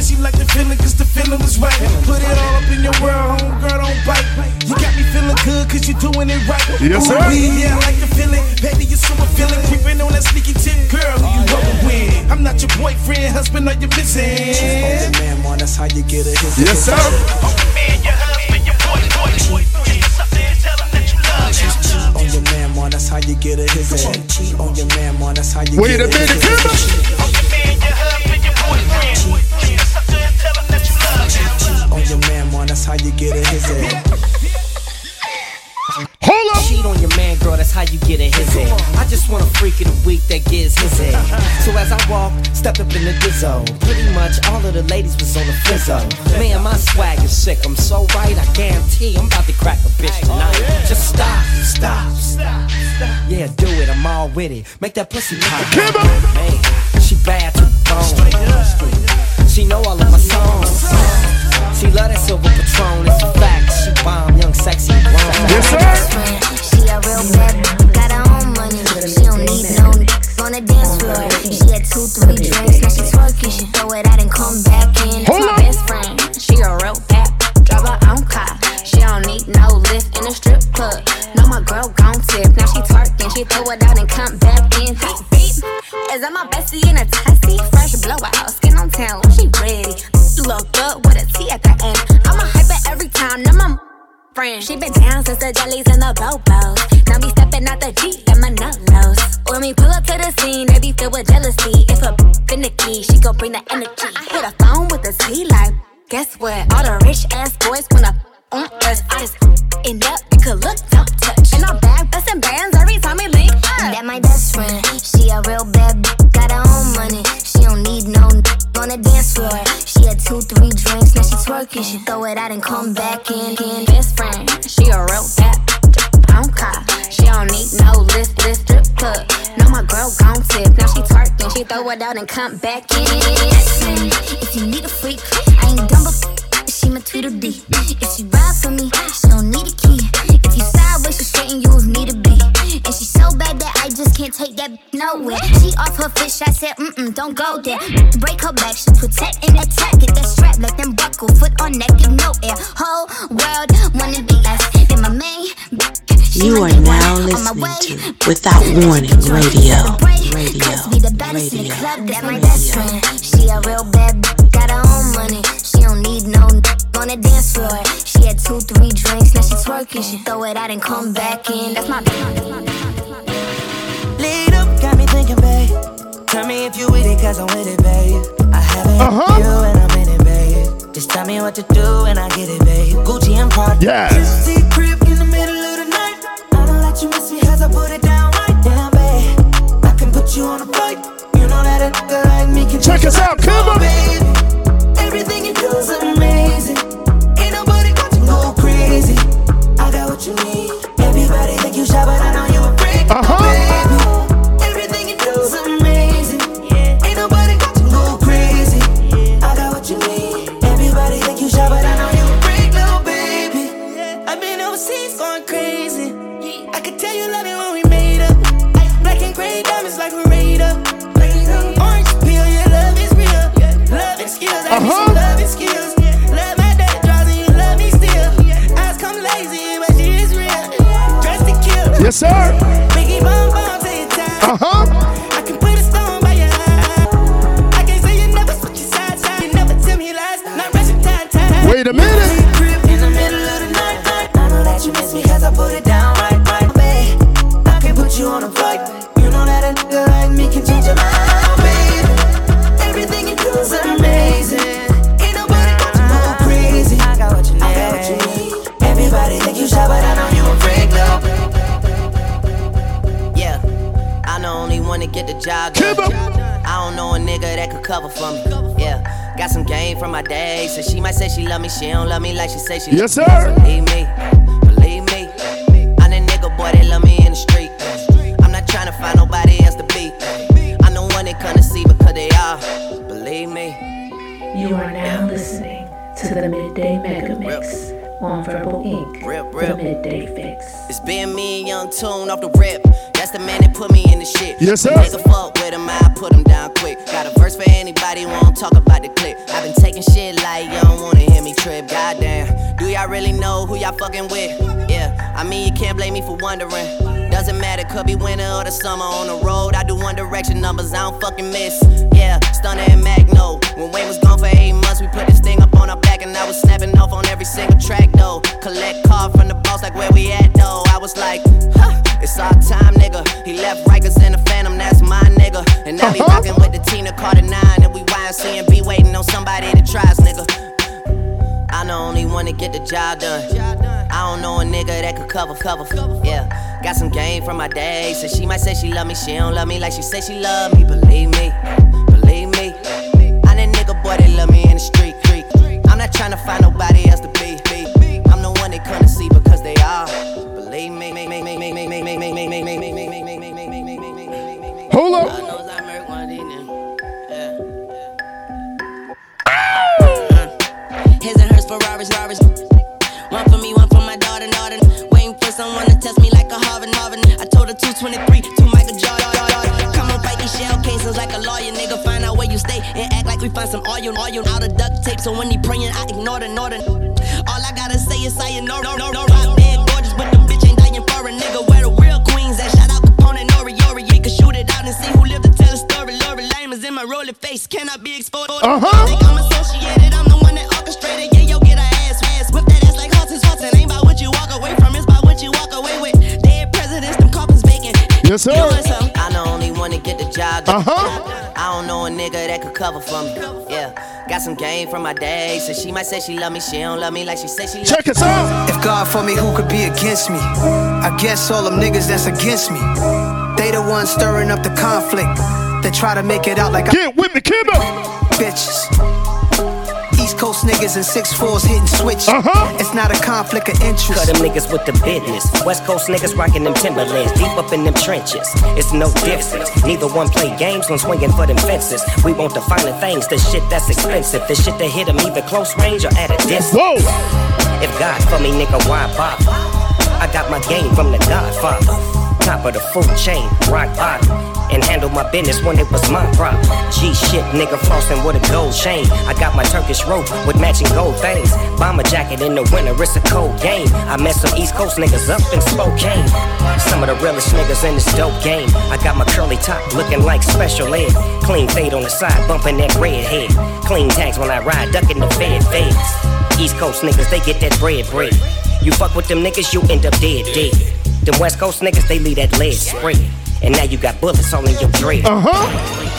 She said she liked the feeling cause the feeling was right. Put it all up in your world, home girl, don't bite. You got me feeling good cause you doing it right. Yes, Ooh, sir. wee, Yeah, I like the feeling. Baby, you're so feeling. Creeping on that sneaky tip, girl, who you rolling with? I'm not your boyfriend, husband, or your Cheat on missing. your man, man, that's how you get a his Yes, sir. Cheat on your man, man, that's how you get a his head. Cheat on your man, man, that's how you Wait get a a minute, head. How you get a his head. Hold up. Cheat on your man, girl, that's how you get a his head. I just just want a freak in the week that gets his head. Uh-huh. So as I walk, stepped up in the dizzo. Pretty much all of the ladies was on the fizzo. Man, my swag is sick. I'm so right, I guarantee I'm about to crack a bitch tonight. Just stop, stop, stop, stop. Yeah, do it. I'm all with it. Make that pussy pop. Man, she bad to the bone. She know all of my songs. She love that silver patron. It's a fact. She bomb, young, sexy, and grown. Yes, sir. She a real bad, got her own money. She don't need no on the dance floor. She had two, three drinks, now she twerking. She throw it out and come back in. That's my best friend. She a real bad, drive her own car. She don't need no lift in a strip club. No, my girl gon' tip. Now she twerking, she throw it out and come back in. Beep, beep. Is that my bestie in a tessie? Fresh blowout, friend. She been down since the jellies and the bobos. Now me stepping out the Jeep and my nullos. When we pull up to the scene, they be filled with jealousy. If a finicky, she gon' bring the energy. Hit a phone with a Z like, guess what? All the rich ass boys wanna on us. I just end up, you could look, don't touch. And I'm back busting bands every time we link up. That my best friend. She a real bad, b- got her own money. She don't need no n- on the dance floor. She had two, three drinks, now she twerking. She throw it out and come back in. in. Gon' tip. Now she twerking, she throw it out and come back in. If you need a freak, I ain't dumb, but she my Tweedledee. If she ride for me, she don't need a key. If you sideways, she straight and you need a B. And she so bad that I just can't take that nowhere. She off her fish, I said, mm mm, don't go there. Break her back, she protect and attack. Get that strap, let them buckle, foot on neck, give no air. Whole world wanna be us. Then my main. You are now listening to Without Warning Radio. Radio. Be the baddest in the club, that my best friend. She a real bad, b- got her own money. She don't need no n- on the dance floor. She had two, three drinks, now she twerking. She throw it out and come back in. That's my. Lead up, got me thinking, babe. Tell me if you with it, cause I'm with it, babe. I haven't Uh-huh. you and I'm in it, babe. Just tell me what to do and I get it, babe. Gucci and Prada. Yes. Cause I put it down right down, babe. I can put you on a flight. You know that a nigga like me can Check us out, come on. baby. Everything you do is amazing. Ain't nobody got to go crazy. I got what you need. Uh-huh. Not rushing time time. Wait a minute. Job done. I don't know a nigga that could cover for me. Yeah, got some game from my day. So she might say she love me, she don't love me like she say she Yes, love sir. me. Believe me, believe me. I'm the nigga boy that love me in the street. I'm not trying to find nobody else to be. I'm the one they come to see because they are. Believe me. You are now listening to the Midday Mega Mix on Verbal Ink. Rip, The. Midday Fixx. It's been me and Young Tune off the rip. That's the man that put me in the shit. Yes, sir. Nigga fuck with him, I put him down quick. Got a verse for anybody who won't talk about the clip. I've been taking shit like you don't wanna hear me trip. Goddamn, y'all really know who y'all fucking with? Yeah, I mean you can't blame me for wondering. Doesn't matter, could be winter or the summer on the road. I do one direction numbers, I don't fucking miss. Yeah, Stunner and Magno. When Wayne was gone for eight months, we put this thing up on our back and I was snapping off on every single track though. Collect card from the boss like where we at though. I was like, huh, it's our time, nigga. He left Rikers in the Phantom, that's my nigga. And now he uh-huh. rockin' with the Tina Carter 9 and we YNC and be waiting on somebody to get the job done. I don't know a nigga that could cover, cover, yeah. Got some game from my day, so she might say she love me, she don't love me like she say she love me. Believe me, believe me. I'm that nigga boy that love me in the street. I'm not trying to find nobody got some game from my day, so she might say she love me, she don't love me like she say she Check us out. If God for me, who could be against me? I guess all them niggas that's against me. They the ones stirring up the conflict. They try to make it out like I Get with me, Kimbo. bitches. East niggas and six fours hitting switch. Uh-huh. It's not a conflict of interest. Cut them niggas with the business. West Coast niggas rocking them Timberlands, deep up in them trenches. It's no difference. Neither one play games when swinging for them fences. We want the finer things, the shit that's expensive. The shit that hit them either close range or at a distance. Whoa. If God for me, nigga, why bother? I got my game from the Godfather. Top of the food chain, rock bottom. And handle my business when it was my problem. G shit, nigga, flossing with a gold chain. I got my Turkish rope with matching gold things. Bomber jacket in the winter, it's a cold game. I met some East Coast niggas up in Spokane. Some of the realest niggas in this dope game. I got my curly top looking like special ed. Clean fade on the side, bumping that red head. Clean tags when I ride, ducking the fed fades. East Coast niggas, they get that bread bread. You fuck with them niggas, you end up dead dead. Them West Coast niggas, they leave that lead spread. And now you got bullets all in your dread. Uh-huh.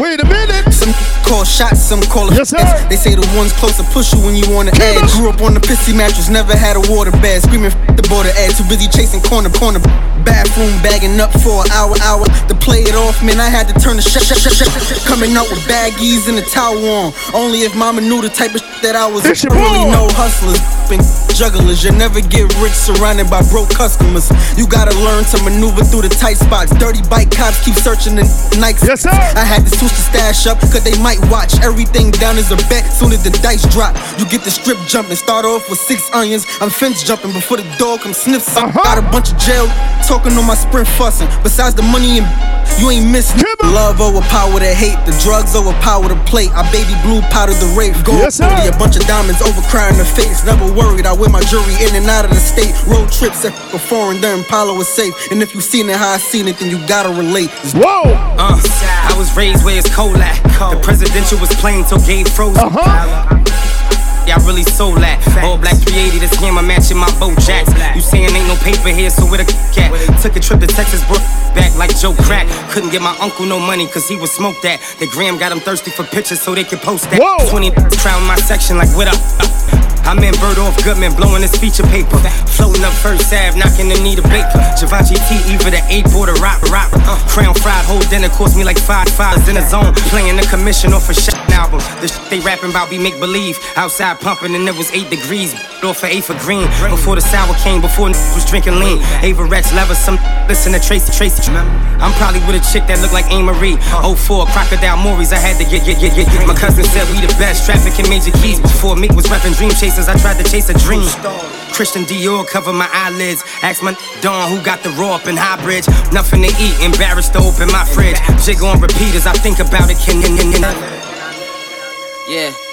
Wait a minute. Some call shots, some call Yes, sir. They say the ones closer push you when you on the edge. Grew up on the pissy mattress, never had a water bed. Screaming f- the border edge, too busy chasing corner, corner. Bathroom bagging up for an hour, hour. To play it off, man, I had to turn the shut, shut, shut, shut. Coming out with baggies and a towel on. Only if mama knew the type of shit that I was. It's your really no hustlers and jugglers. You never get rich surrounded by broke customers. You gotta learn to maneuver through the tight spots. Dirty bike cops keep searching the Nikes. Yes, sir. I had to switch the stash up, cause they might watch. Everything down is a bet, soon as the dice drop. You get the strip jumping, start off with six onions. I'm fence jumping before the dog come sniff something. Got a bunch of jail, talking on my sprint fussing. Besides the money and you ain't missing. Love overpower the hate, the drugs overpower the plate. I baby blue powder the rape. Gold Yes, sir. a bunch of diamonds over crying the face. Never worried, I wear my jury in and out of the state. Road trips at a foreign, the Impala was safe. And if you seen it how I seen it, then you gotta relate. Whoa. Uh, I was raised where it's cold at. The presidential was plain till game froze. Uh-huh. Yeah, I really sold that. All black 380, this game I'm matching my bow jacks. You saying ain't no paper here, so where the cat? Took a trip to Texas, brought back like Joe Crack. Couldn't get my uncle no money, cause he was smoked that. The gram got him thirsty for pictures so they could post that. 20 crown my section like what up? I'm in Bergdorf Goodman, blowing this feature paper. Floating up First Ave, knocking the Nita Baker. Givenchy T, either the eight border rock, rock. Uh, crown fried, whole dinner cost me like five fives in a zone. Playing the commission off a shit album. The shit they rapping about be make believe. Outside pumping and it was eight degrees. Off for eight for green. Before the sour came, before was drinking lean. Avirex, leather, some listen to Tracy Tracy. I'm probably with a chick that look like Anne Marie. 04, Crocodile Mauri's, I had to get, get, get, get, get. My cousin said we the best. Trafficking major keys. Before Meek was repping Dream Chasers, I tried to chase a dream. Christian Dior cover my eyelids. Ask my Dawn who got the raw up in High Bridge. Nothing to eat, embarrassed to open my fridge. Jig on repeat as I think about it. Can, can, can, can. Yeah.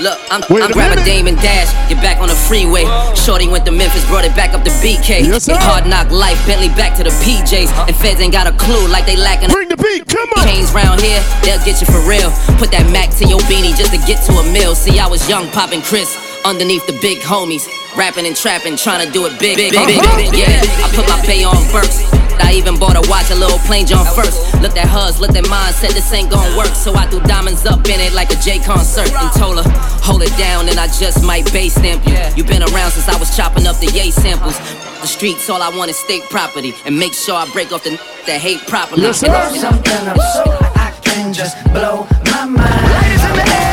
Look, I'm, Wait I'm a grabbing minute. Dame and Dash, get back on the freeway. Shorty went to Memphis, brought it back up to BK. Yes, sir. Hard knock life, Bentley back to the PJs. And feds ain't got a clue like they lacking. Bring the beat, come on. Chains round here, they'll get you for real. Put that Mac to your beanie just to get to a mill. See, I was young, popping Chris underneath the big homies. Rapping and trapping, trying to do it big, big, big, big, big. Yeah, I put my bay on Burks. I even bought a watch, a little plain John first. Looked at hers, looked at mine, said this ain't gonna work. So I threw diamonds up in it like a J concert and told her, hold it down and I just might base stamp you. You been around since I was chopping up the yay samples. The streets, all I want is state property and make sure I break off the that hate properly. Yes, sir. Something up so I can just blow my mind. Ladies in the air.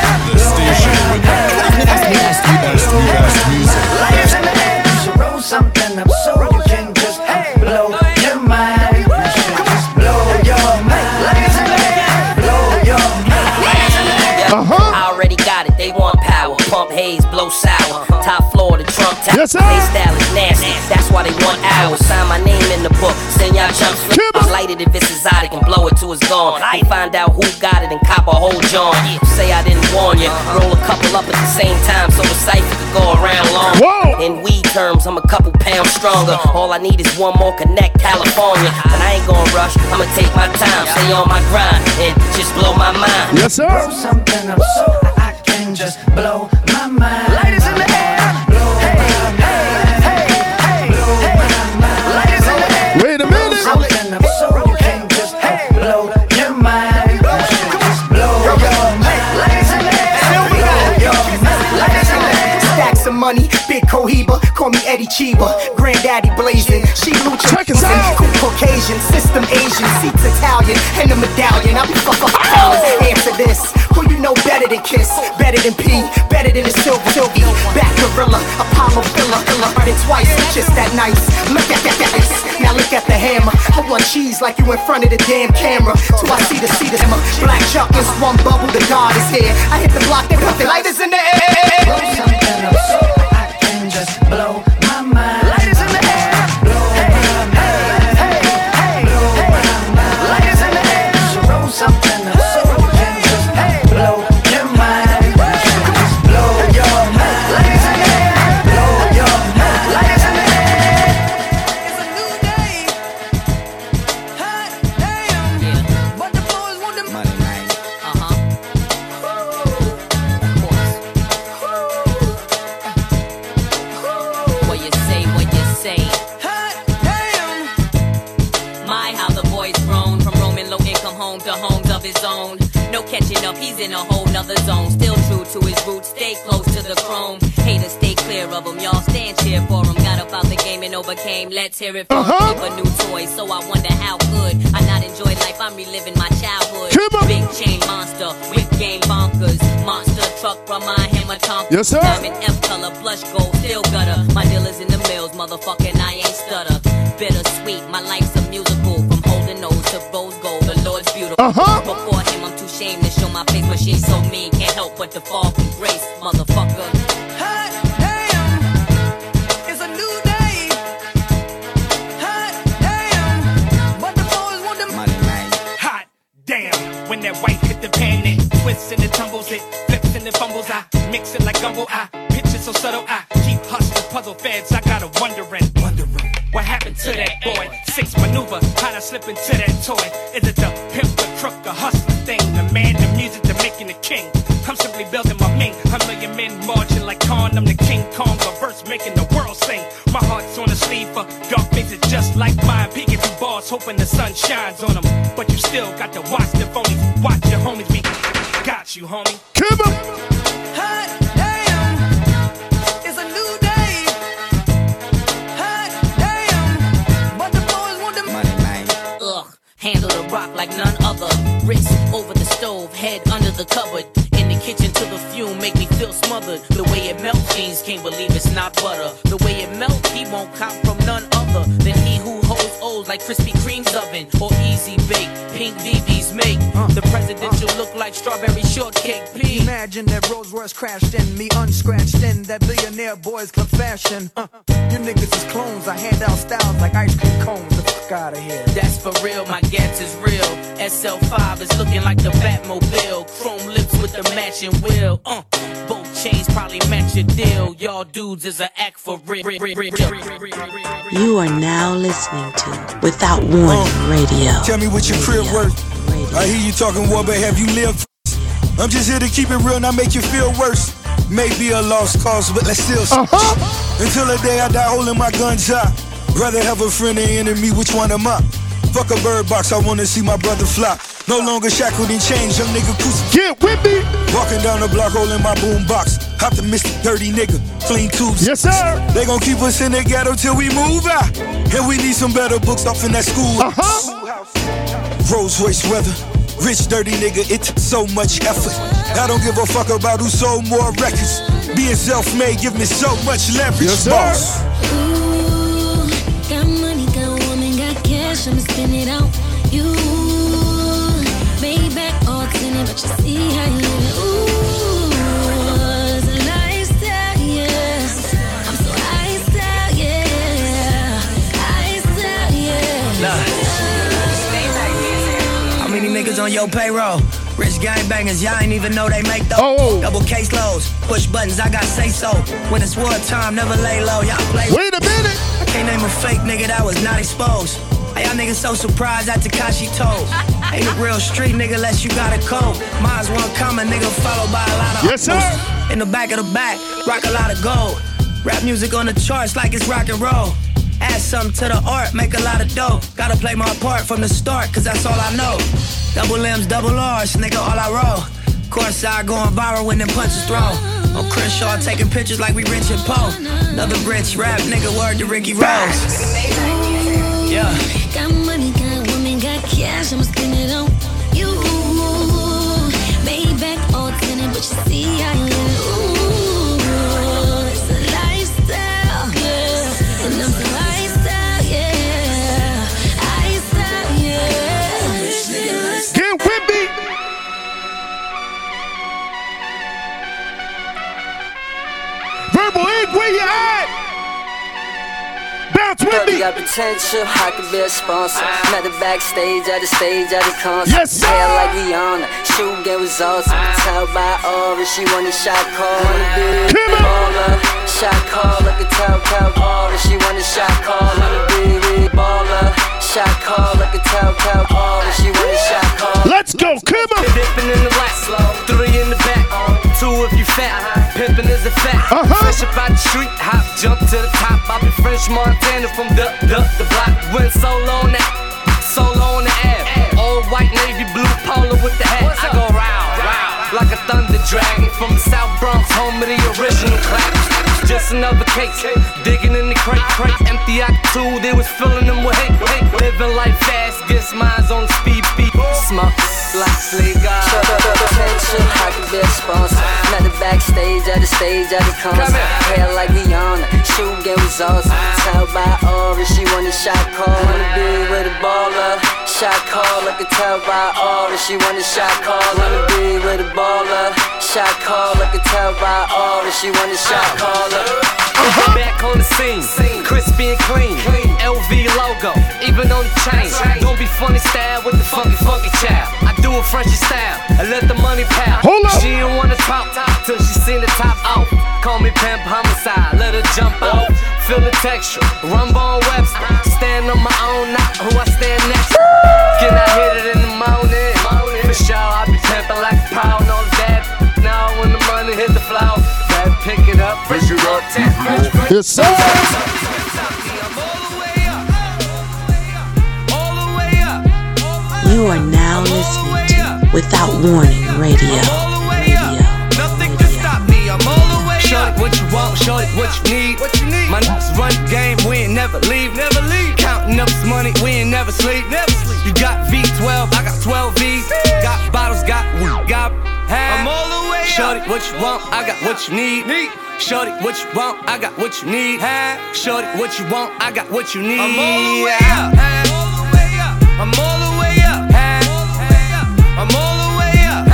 Uh-huh. I already got it. They want. Pump haze, blow sour. Top floor, the trunk tower. Yes, sir. Style is nasty. That's why they want ours. Sign my name in the book. Send y'all chumps. Light it if it's exotic and blow it till it's gone. They find out who got it and cop a whole John. Say I didn't warn you. Roll a couple up at the same time so the cipher could go around long. Whoa. In weed terms, I'm a couple pounds stronger. All I need is one more connect California. And I ain't gonna rush. I'ma take my time, stay on my grind, and just blow my mind. Yes, sir. Can just blow my mind. Ladies in call me Eddie Chiba, granddaddy blazing, she lucha Check us out. Cool Caucasian, system Asian, seats Italian, and a medallion. I'll be fuck up Answer this, who you know better than Kiss, better than P, better than the Silver Sylvie, back gorilla, Apollo filler, filler, running twice, just that nice. Look at that, that this. Now look at the hammer. I want cheese like you in front of the damn camera. Till I see the see the hammer. Black Chuck is one bubble, the God is here. I hit the block, they put the lighters in the air. He's in a whole nother zone. Still true to his roots, stay close to the chrome. Haters stay clear of him, y'all stand cheer for him. Got up out the game and overcame. Let's hear it from Uh-huh. him. A new toy, so I wonder how could I not enjoy life? I'm reliving my childhood. Big chain monster, with game bonkers. Monster truck from my hammer tonk. Yes, sir. Diamond F color, blush gold, still gutter. My dealers in the mills, motherfucking I ain't stutter. Bittersweet, my life's a musical. From holding nose to rose gold, the Lord's beautiful. Uh-huh. Before him, I'm too shamed to show my face, but she's so mean, can't help but to fall from grace, motherfucker. Hot damn, it's a new day. Hot damn, but the boys want them money, man. Hot damn, when that white hit the pan, it twists and it tumbles, it flips and it fumbles. I mix it like gumbo. I pitch it so subtle. I keep hustling puzzle feds. I got a wondering, wondering what happened to that boy. Six maneuver, how'd I slip into that toy? Is it the pimp, the crook, the hustler music, the making the king. I'm simply building my ming. A million men marching like Khan. I'm the King Kong, a verse making the world sing. My heart's on a sleeve for dark faces just like mine. Peeking through bars, hoping the sun shines on them. But you still got to watch the phonies. Watch your homies be. Got you, homie. Come on. Hot damn, it's a new day. Hot damn, um, but the boys want them money, man. Ugh, handle the rock like none other. Wrist over the stove, head under the cupboard. In the kitchen till the fume make me feel smothered. The way it melts, jeans can't believe it's not butter. The way it melts, he won't cop from none other than he who like Krispy Kreme's oven or Easy Bake. Pink VVs make the presidential look like strawberry shortcake pea. Imagine that Rolls Royce crashed in me, unscratched in that billionaire boys club fashion. Uh, you niggas is clones. I hand out styles like ice cream cones. The fuck out of here. That's for real, my gas is real. SL5 is looking like the Batmobile. Chrome lips with the matching wheel. Uh, both chains probably match your deal. Y'all dudes is a act for real. You are now listening to Without Warning Radio. Tell me what your crib worth. I hear you talking war, but have you lived? I'm just here to keep it real, not make you feel worse. Maybe a lost cause, but let's still. Uh-huh. Until the day I die holding my guns high. Rather have a friend than enemy, which one am I? Fuck a bird box, I wanna see my brother fly. No longer shackled and chained, young nigga crucifix. Get with me! Walking down the block, holding my boom box. Optimistic, dirty nigga, clean tubes. Yes, sir. They gon' keep us in the ghetto till we move out. And we need some better books off in that school. Uh-huh. Rolls Royce weather. Rich, dirty nigga, it took so much effort. I don't give a fuck about who sold more records. Being self-made give me so much leverage, Yes, sir. boss. Ooh, got money, got woman, got cash, I'ma spend it out. You on your payroll? Rich gangbangers, y'all ain't even know they make those. Oh, Double case loads, push buttons, I got say so. When it's war time, never lay low, y'all play. Wait a minute. I can't name a fake nigga that was not exposed. How y'all niggas so surprised at Tekashi toes? Ain't a real street nigga unless you got a code. Mine's one common nigga followed by a lot of Yes, sir. In the back of the back, rock a lot of gold. Rap music on the charts like it's rock and roll. Add something to the art, make a lot of dough. Gotta play my part from the start, cause that's all I know. Double M's, double R's, nigga, all I roll. Courtside going viral when them punches throw. On Crenshaw taking pictures like we Rich and Poe. Another rich rap nigga, word to Ricky Rose. Yeah. Got money, got woman, got cash, I'ma spend it on you. Made back all tinted, but you see you live. Ooh, Bounce with Thirty me. got potential, I could be a sponsor. Met her backstage at the stage at the concert. Yes, sir. Hair like Rihanna, shoe game was awesome. Ah. Tell by aura, she want a shot call. Wanna be a baller, shot call. Like a tell, tell aura, she want a shot call. Wanna be a baller, shot call. Like a tell, tell aura, she want a shot call. Let's go, come on. Dipping in the lap, three in the back, two if you fat. pimpin' is a fact. Uh-huh. Fresh up out the street, hop, jump to the top. I be French Montana from the the the block. Went solo on that, solo on the app. Old white navy blue polo with the hat. I go round, round like a thunder dragon from the South Bronx, home of the original clap. Just another case, digging in the crate, crate. Empty two, they was filling them with hate, hate. Living life fast, gets mines on speed beat. Smoke, like cigar. Potential, I could be a sponsor. Met the backstage at the stage at the concert. Hair like Rihanna, shoe game was awesome. Ah. Tell by aura, she want a shot call. Wanna be with a baller, shot call. Like a tell by aura, she want a shot call. Wanna be with a baller, shot call. Like a tell by aura, she want a shot call. Uh-huh. Back on the scene, crispy and clean. LV logo, even on the chain. Don't be funny style with the funky, funky child. I do it Frenchy style, I let the money pal. Hold up. She didn't wanna talk till she seen the top off. Call me pimp homicide, let her jump out. Feel the texture, rumble on Webster. Stand on my own, not who I stand next to. Can I hit it in the morning? For sure, I be pimping like a pound on that. Now when the money hit the floor, better pick it up. Pick it up. Yes, sir. You are now listening to Without Warning Radio. Nothing can stop me. I'm all the way Show it what you want, show it what you need. What you need. My niggas run the game, we ain't never leave. Never leave. Counting up this money, we ain't never sleep. Never sleep. You got V12, I got 12 V's. Got bottles, got weed, got half. I'm all the way Shorty, what you want, I got what you need. Shorty, what you want, I got what you need. Shorty, what you want, I got what you need. I'm all the way up. I'm all the way up. I'm all the way up.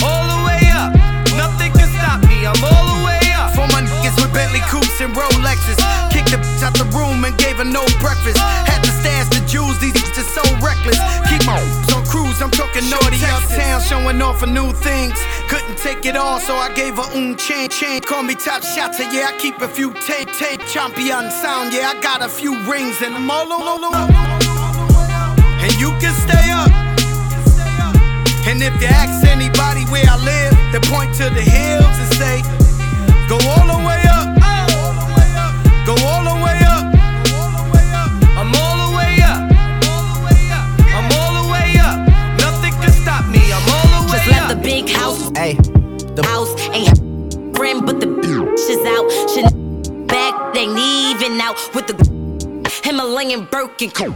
All the way up. Nothing can stop me. I'm all the way up. For my niggas with Bentley coupes and Rolexes. Kicked the bitch out the room and gave her no breakfast. Had to stash the jewels, these bitches so reckless. Keep my on cruise, I'm talking naughty uptown, showing off for new things. Couldn't take it all, so I gave her un chain, chain. Call me top shots, yeah, I keep a few tape, tape. Champion sound, yeah, I got a few rings and I'm all over. And you can stay up. And if you ask anybody where I live, they point to the hills and say, Go all the way up. Go all the way up. Hey, the house ain't friend, but the bitch is out. She back, they ain't even out with the Himalayan broken. Kim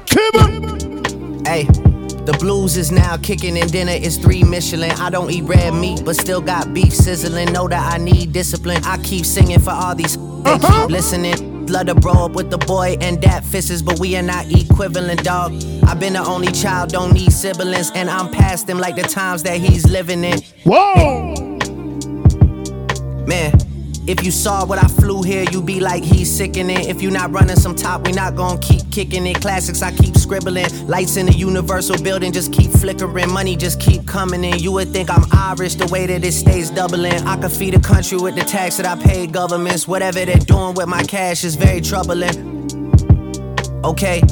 Hey. The blues is now kicking and dinner is three Michelin. I don't eat red meat, but still got beef sizzling. Know that I need discipline. I keep singing for all these. They keep uh-huh. listening. Love to bro up with the boy and dad fisses, but we are not equivalent, dog. I've been the only child, don't need siblings, and I'm past him like the times that he's living in. Whoa! Man, if you saw what I flew here, you'd be like, he's sickening. If you're not running some top, we not gonna keep kicking it. Classics, I keep scribbling. Lights in the universal building just keep flickering. Money just keep coming in. You would think I'm Irish the way that it stays doubling. I could feed a country with the tax that I pay governments. Whatever they're doing with my cash is very troubling. Okay.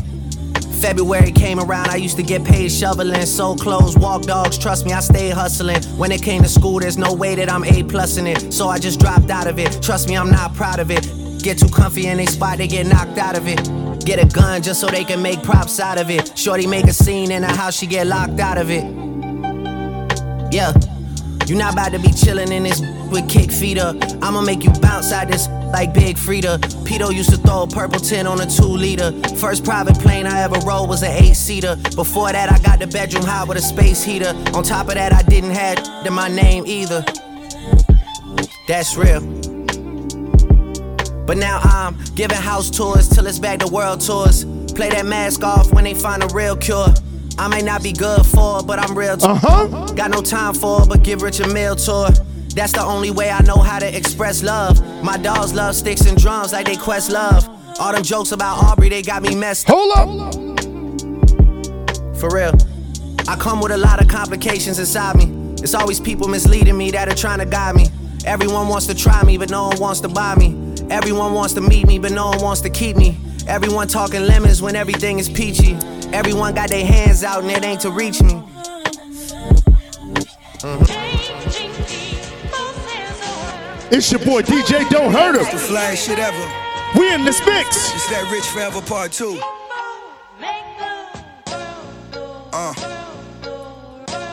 February came around, I used to get paid shoveling, sold clothes, walk dogs. Trust me, I stayed hustling. When it came to school, there's no way that I'm A plus in it. So I just dropped out of it. Trust me, I'm not proud of it. Get too comfy in they spot, they get knocked out of it. Get a gun just so they can make props out of it. Shorty make a scene in her house, she get locked out of it. Yeah. You not about to be chillin' in this with kick feet up. I'ma make you bounce out this like Big Freedia. Pito used to throw a purple tin on a two liter. First private plane I ever rode was an eight seater. Before that, I got the bedroom hot with a space heater. On top of that, I didn't have in my name either. That's real. But now I'm giving house tours till it's back to world tours. Play that mask off when they find a real cure. I may not be good for it, but I'm real. Uh-huh. Got no time for it, but give Rich a meal tour. That's the only way I know how to express love. My dogs love sticks and drums like they Questlove. All them jokes about Aubrey, they got me messed Hold up. For real. I come with a lot of complications inside me. It's always people misleading me that are trying to guide me. Everyone wants to try me, but no one wants to buy me. Everyone wants to meet me, but no one wants to keep me. Everyone talking lemons when everything is peachy. Everyone got their hands out and it ain't to reach me. Mm-hmm. It's your boy DJ Don't Hurt The Him. flyest shit ever. We in this mix. It's that Rich Forever Part 2. Uh.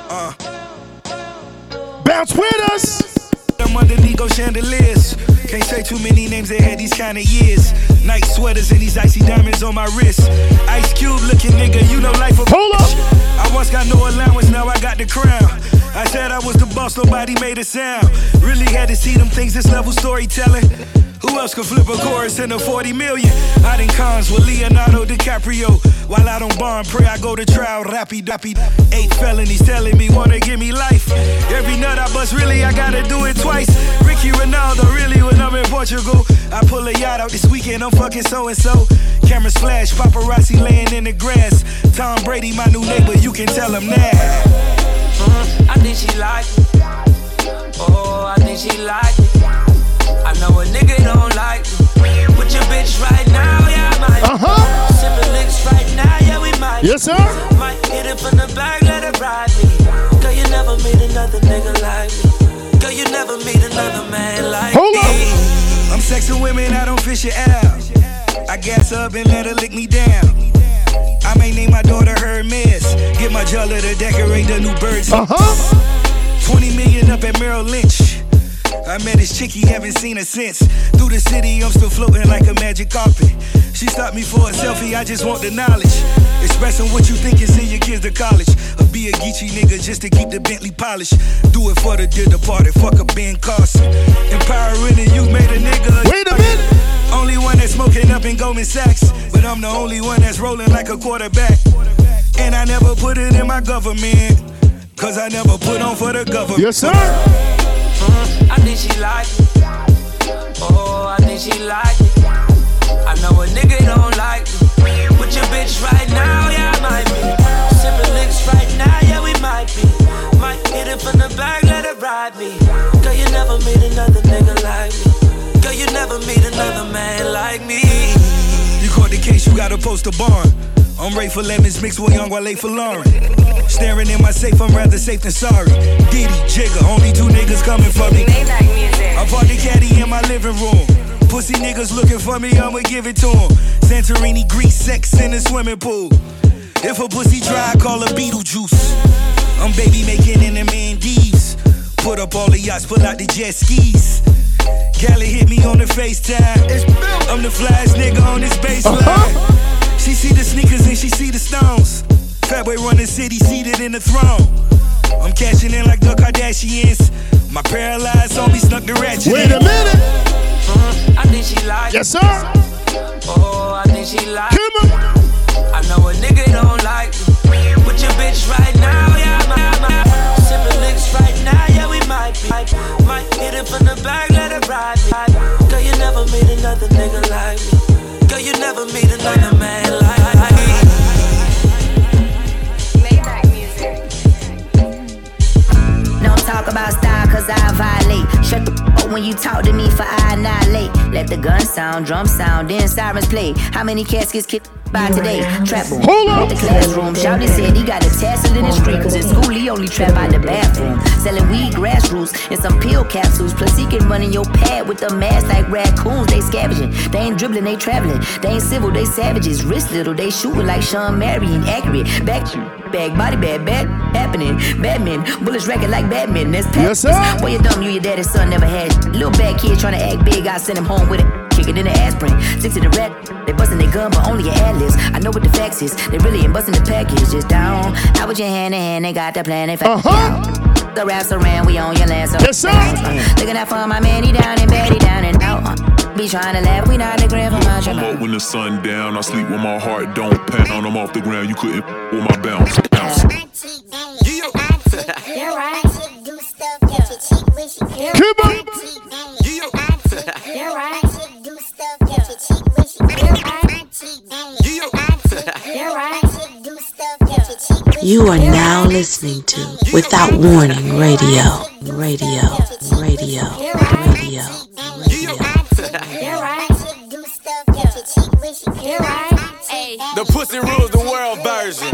Uh. Bounce with us. I'm underneath go chandeliers. Can't say too many names that had these kind of years. Night sweaters and these icy diamonds on my wrist. Ice Cube looking nigga, you know life a Hold up. I once got no allowance, now I got the crown. I said I was the boss, nobody made a sound. Really had to see them things, this level storytelling. Who else could flip a chorus in a 40 million? I done cons with Leonardo DiCaprio. While I don't bond, pray I go to trial. Rappy dappy. Eight felonies telling me wanna give me life. Every nut I bust, really, I gotta do it twice. Ricky Ronaldo, really, when I'm in Portugal. I pull a yacht out this weekend, I'm fucking so and so. Cameras flash, paparazzi laying in the grass. Tom Brady, my new neighbor, you can tell him that. Uh, I think she like it. Oh, I think she like it. I know a nigga don't like me. With your bitch right now, yeah, I might. Uh-huh. Sipping licks right now, yeah, we might. Yes, sir. Might hit it from the back, let it ride me. Girl, you never meet another nigga like me. Girl, you never meet another man like Hold me. up. I'm sexing women, I don't fish it out. I gas up and let her lick me down. I may name my daughter Hermes. Get my jeweler to decorate the new birds. Uh huh. 20 million up at Merrill Lynch. I met this chick, he haven't seen her since. Through the city, I'm still floating like a magic carpet. She stopped me for a selfie, I just want the knowledge. Expressing what you think is in your kids to college. Or be a Geechee nigga just to keep the Bentley polished. Do it for the dear departed, fuck a Ben Carson. Empowering and you made a nigga. Wait a minute. Only one that's smoking up in Goldman Sachs. But I'm the only one that's rolling like a quarterback. And I never put it in my government. Cause I never put on for the government. Yes, sir. Uh, I think she like it. Oh, I think she like it. I know a nigga don't like me. With your bitch right now, yeah, I might be. Sipping licks right now, yeah, we might be. Might hit it from the back, let it ride me. Girl, you never meet another nigga like me. Girl, you never meet another man like me. You caught the case, you gotta post a bond. I'm ready for lemons mixed with young Wale for Lauren. Staring in my safe, I'm rather safe than sorry. Diddy, Jigga, only two niggas coming for me. I party caddy in my living room. Pussy niggas looking for me, I'ma give it to 'em. Santorini, Greece, sex in the swimming pool. If a pussy dry, call her Beetlejuice. I'm baby making in the Maldives. Put up all the yachts, pull out the jet skis. Callie hit me on the FaceTime. I'm the flash nigga on this baseline. Uh-huh. She see the sneakers and she see the stones. Fatboy run the city, seated in the throne. I'm cashing in like the Kardashians. My paralyzed zombie snuck the ratchet. Wait a minute. I think she like Yes, sir. Oh, I think she like I know a nigga don't like me. With your bitch right now, yeah, my, my. Might be. Might hit it from the back, let it ride me. Girl, you never meet another nigga like me. Girl, you never meet another man like me. Don't talk about style cause I violate. Shut the f- up when you talk to me for I annihilate. Let the gun sound, drum sound, then sirens play. How many caskets kicked by today? Trap boom. Hold on. At the classroom. Shouty said he got a tassel in the street cause in school he only trap out the bathroom. Selling weed, grassroots, and some pill capsules. Plus he can run in your pad with the mask like raccoons. They scavenging. They ain't dribbling, they traveling. They ain't civil, they savages. Wrist little, they shooting like Shawn Marion. Accurate. Back bag, body bag, bad happening. Batman, bullets wrecking like Batman. That's Yes, sir. Boy, you dumb, you your daddy's son never had. Little bad kid trying to act big, I send him home with it. Kick it in the aspirin. Six to the rat. They busting their gun, but only your ad libs. I know what the facts is. They really ain't busting the package. Just down. Out with your hand in hand, they got the plan. They uh-huh. The raps around, we on your land. So Yes, sir. Looking out for my man, he down and bad, he down and out. Uh, Be trying to laugh, we not the grand for my I'm up when the sun down. I sleep when my heart don't pound. I'm off the ground. You couldn't with my bounce. bounce. You're right. Do stuff that your chick wish you could. Come on. You're right. Do stuff that your chick wish you could. You're right. You're right. Do stuff that your chick wish You are now listening to Without Warning Radio. Radio. Radio. Radio. You're right. Do stuff that your chick wish you could. You're right. The Pussy Rules the World version.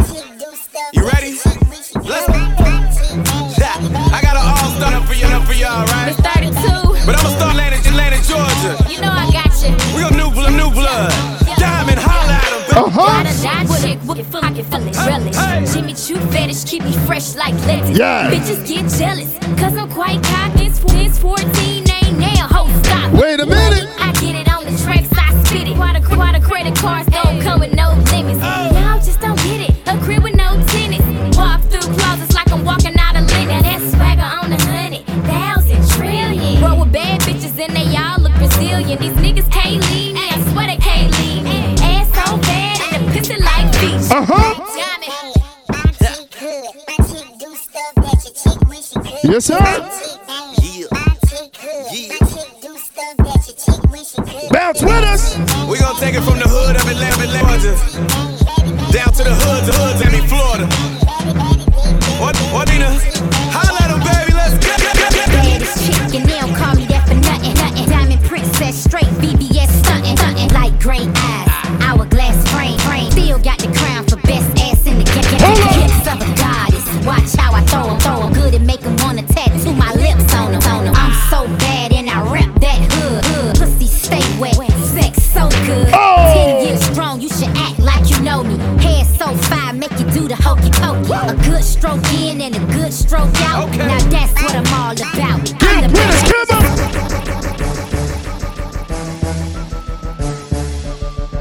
You ready? Let's yeah. I got an all star up for you, up for y'all, right? It's 32. But I'ma start landing in Atlanta, Georgia. You know I got you. We gon' new blood, new blood. Diamond, holla at 'em, baby. Got a dot chick, wicked full, I can feel it, relish. Jimmy Choo fetish, keep me fresh like lettuce. Yeah. Bitches get jealous, cause I'm quite cocky. It's, it's 14, ain't now, ho, stop. Wait a minute. I get it on the tracks, I spit it. Why the, why the credit cards don't come with no limits? Y'all just don't Uh-huh. Yes, sir. Bounce with us. We gon' take it from the hood of Atlanta, Georgia, down to the hood, the hood, Tammy, Florida. What, what, Nina? Holla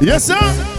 Yes, sir.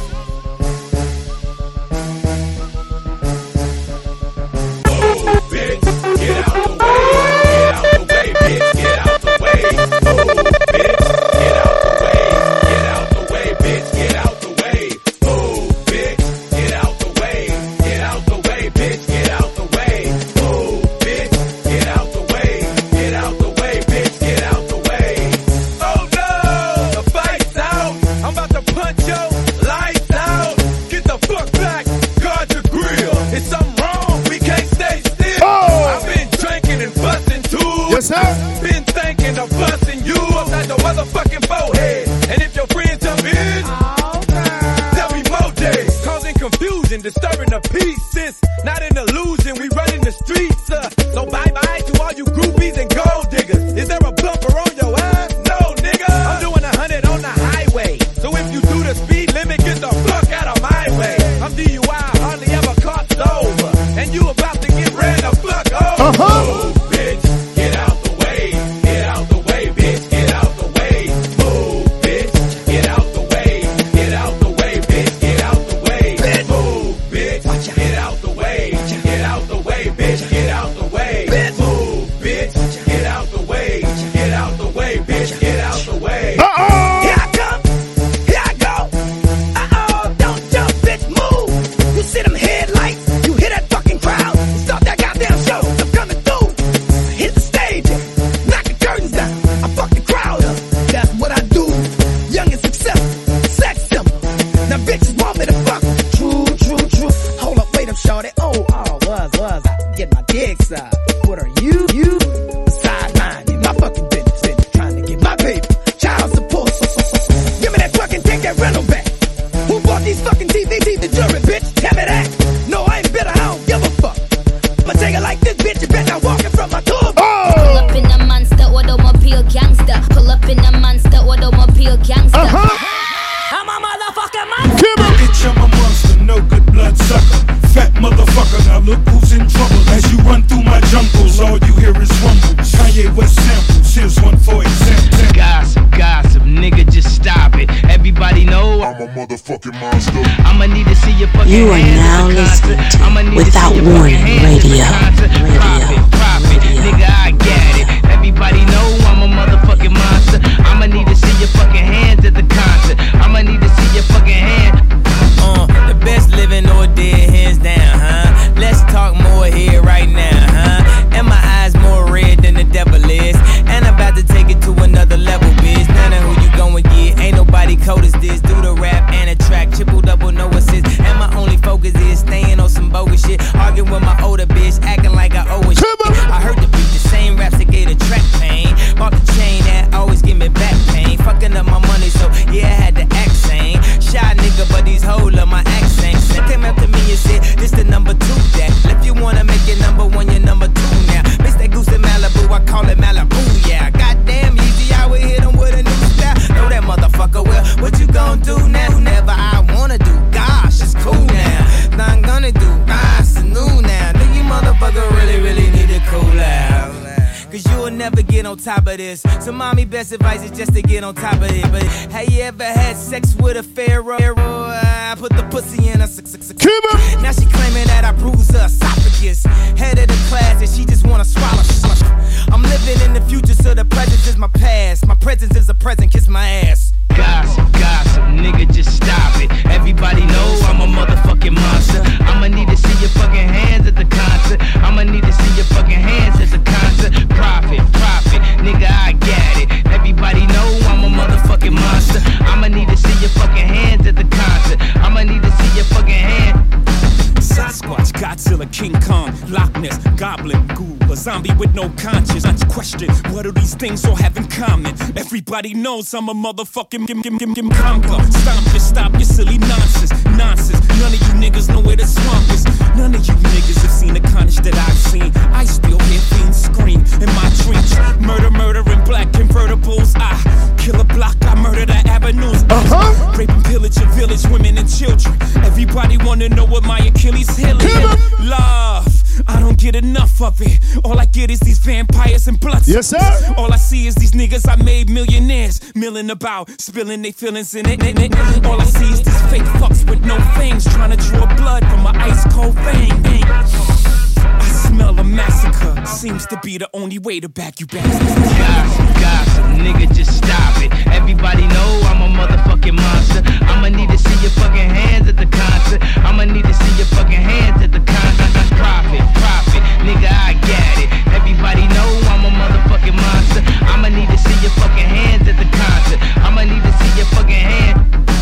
comment. Everybody knows I'm a motherfucking gim gim gim gim conquer. Stop your stop your silly nonsense, nonsense. None of you niggas know where the swamp is. None of you niggas have seen the carnage that I've seen. I still hear things scream in my dreams. Murder, murder in black convertibles. I kill a block, I murder the avenues. Uh-huh. Rape and pillage of village women and children. Everybody wanna know what my Achilles heel is. Love. I don't get enough of it. All I get is these vampires and blood. Yes, sir. All I see is these niggas I made millionaires, milling about, spilling their feelings in it, in it. All I see is these fake fucks with no fangs, trying to draw blood from my ice cold vein. I smell a massacre. Seems to be the only way to back you back. Gossip, gossip, nigga, just stop it. Everybody know I'm a motherfucking monster. I'ma need to see your fucking hands at the concert. I'ma need to see your fucking hands at the concert profit, profit, nigga, I got it. Everybody know I'm a motherfucking monster. I'ma need to see your fucking hands at the concert. I'ma need to see your fucking hands.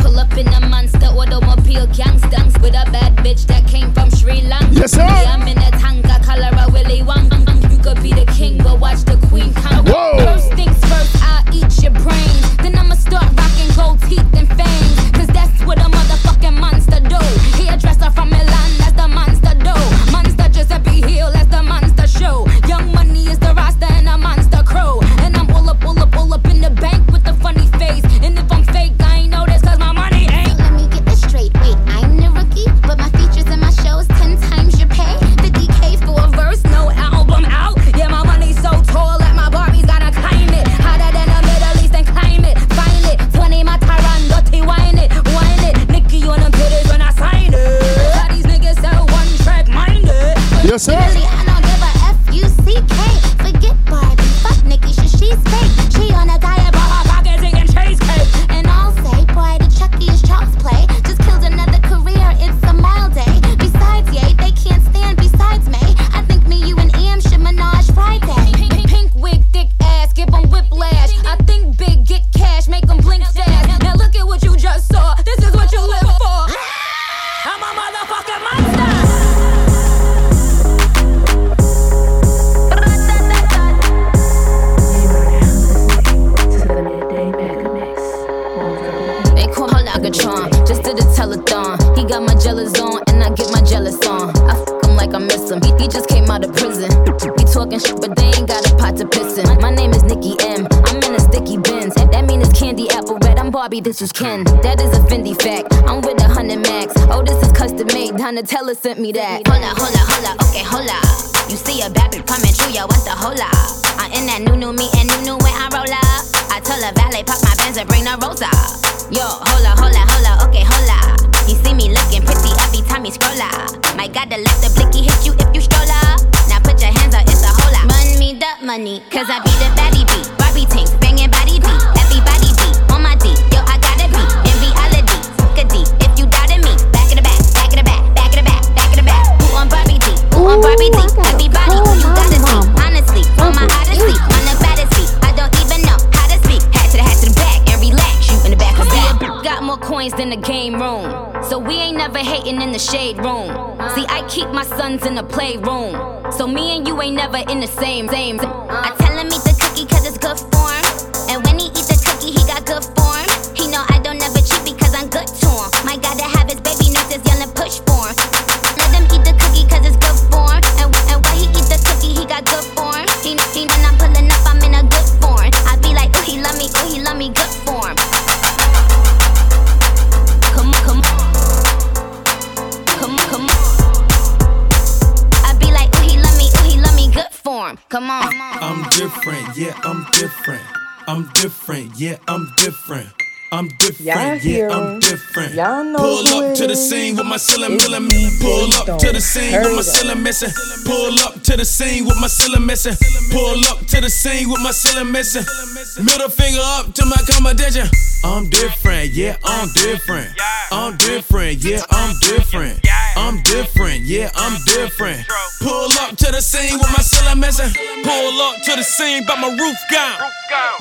Pull up in a monster automobile gangsters with a bad bitch that came from Sri Lanka. Yes, sir. Yeah, I'm in a tanga, color a Willy Wonka. You could be the king, but watch the queen come. Whoa. First things first, I'll eat your brains. Then I'ma start rocking gold teeth and fangs. Cause that's what a motherfucking monster do. He a dresser from Milan, that's the monster do. Monster Giuseppe Hill, that's the monster show. Young money is the roster and a monster crow. And I'm all up, all up, all up in the bank with the funny face. And if I'm fake, I Ia ser. but they ain't got a pot to piss in. My name is Nicki M. I'm in a sticky bins. That mean it's candy apple red. I'm Barbie, this is Ken. That is a Fendi fact. I'm with a hundred max. Oh, this is custom made. Donatella sent me that. Hola, hola, hola. Okay, hola. You see a baby coming through, yo, what's the hola? I'm in that new new me and new new when I roll up. I tell a valet pop my bands and bring the rosa. Yo, hola, hola, hola. Okay, hola. You see me looking pretty every time you scroll up. My God, the left the blicky hit you if you money, cause I be the baddie beat. Barbie tanks, banging body beat. Everybody beat on my D. Yo, I gotta be in reality. Fuck a D. If you doubted me, back in the back, back in the back, back in the back, back in the back. Who on Barbie D? Who on Barbie D? Everybody, who you gotta see. Honestly, on my odyssey, than the game room. So we ain't never hating in the shade room. See, I keep my sons in the playroom. So me and you ain't never in the same, same. Uh, I tell him eat the yeah, I'm different. I'm different, yeah, I'm different. I'm different, yeah, I'm different. Y'all know Pull up to the scene with my ceiling. DJ Pull up to the scene with my ceiling missing. Pull up to the scene with my ceiling missing. Pull up to the scene with my ceiling missing. Middle finger up to my competition. I'm different, yeah, I'm different. I'm different, yeah, I'm different. I'm different, yeah, I'm different. Pull up to the scene with my ceiling missing. Pull up to the scene, but my roof gone.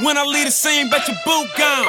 When I leave the scene, bet your boot gone.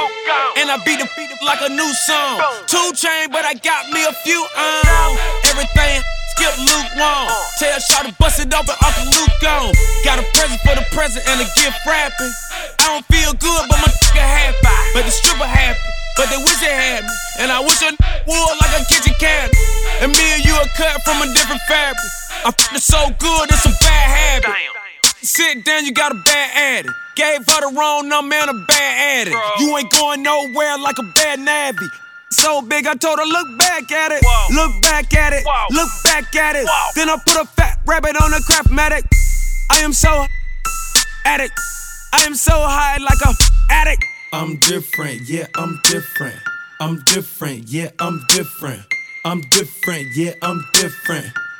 And I beat the beat like a new song. Two chain, but I got me a few on. Everything skip Luke Wong. Uh. Tell Shaw to bust it open, Uncle Luke gone. Got a present for the present and a gift wrapping. I don't feel good, but my nigga happy. But the stripper happy. But they wish they had me. And I wish I would like a kitchen cabinet. And me and you are cut from a different fabric. I'm so good, it's a bad habit. Sit down, you got a bad addict. Gave her the wrong number and a bad addict. You ain't going nowhere like a bad nabby. So big, I told her, look back at it. Look back at it. Look back at it. Then I put a fat rabbit on a crap craftmatic. I am so addict. I am so high like a addict. I'm different, yeah, I'm different. I'm different, yeah, I'm different. I'm different, yeah, I'm different.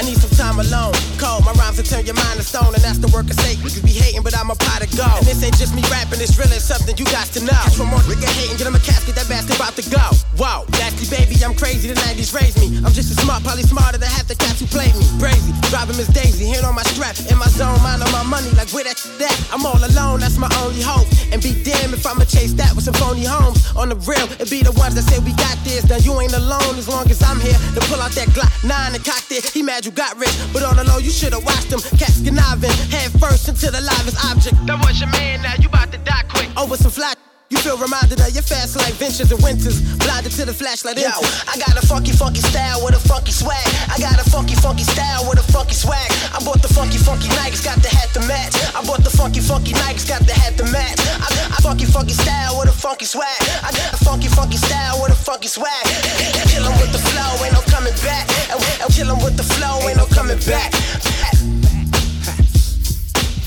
I need some time alone. Cold, my rhymes will turn your mind to stone, and that's the work of Satan. You be hating, but I'm a pot of gold. And this ain't just me rapping, it's really something you got to know. Catch one more nigga hating, get him a casket, that bastard about to go. Whoa, nasty baby, I'm crazy, the 90s raised me. I'm just as smart, probably smarter than half the cats who played me. Crazy, driving Miss Daisy, hand on my strap, in my zone, mind on my money, like where that that. I'm all alone, that's my only hope. And be damned if I'ma chase that with some phony homes. On the real, it be the ones that say we got this. Now you ain't alone as long as I'm here to pull out that Glock 9 and cock it. He mad you got rich, but the low, you should've watched him. Cats conniving, head first into the livest object. That was your man, now you about to die quick. Oh, Over some flat. You feel reminded of your fast like ventures and winters. Blinded to the flashlight. Yo, I got a funky, funky style with a funky swag. I got a funky, funky style with a funky swag. I bought the funky, funky Nikes, got the hat to match. I bought the funky, funky Nikes, got the hat to match. I got a funky, funky style with a funky swag. I got a funky, funky style with a funky swag. Kill 'em with the flow, ain't no coming back. And kill 'em with the flow, ain't no coming back.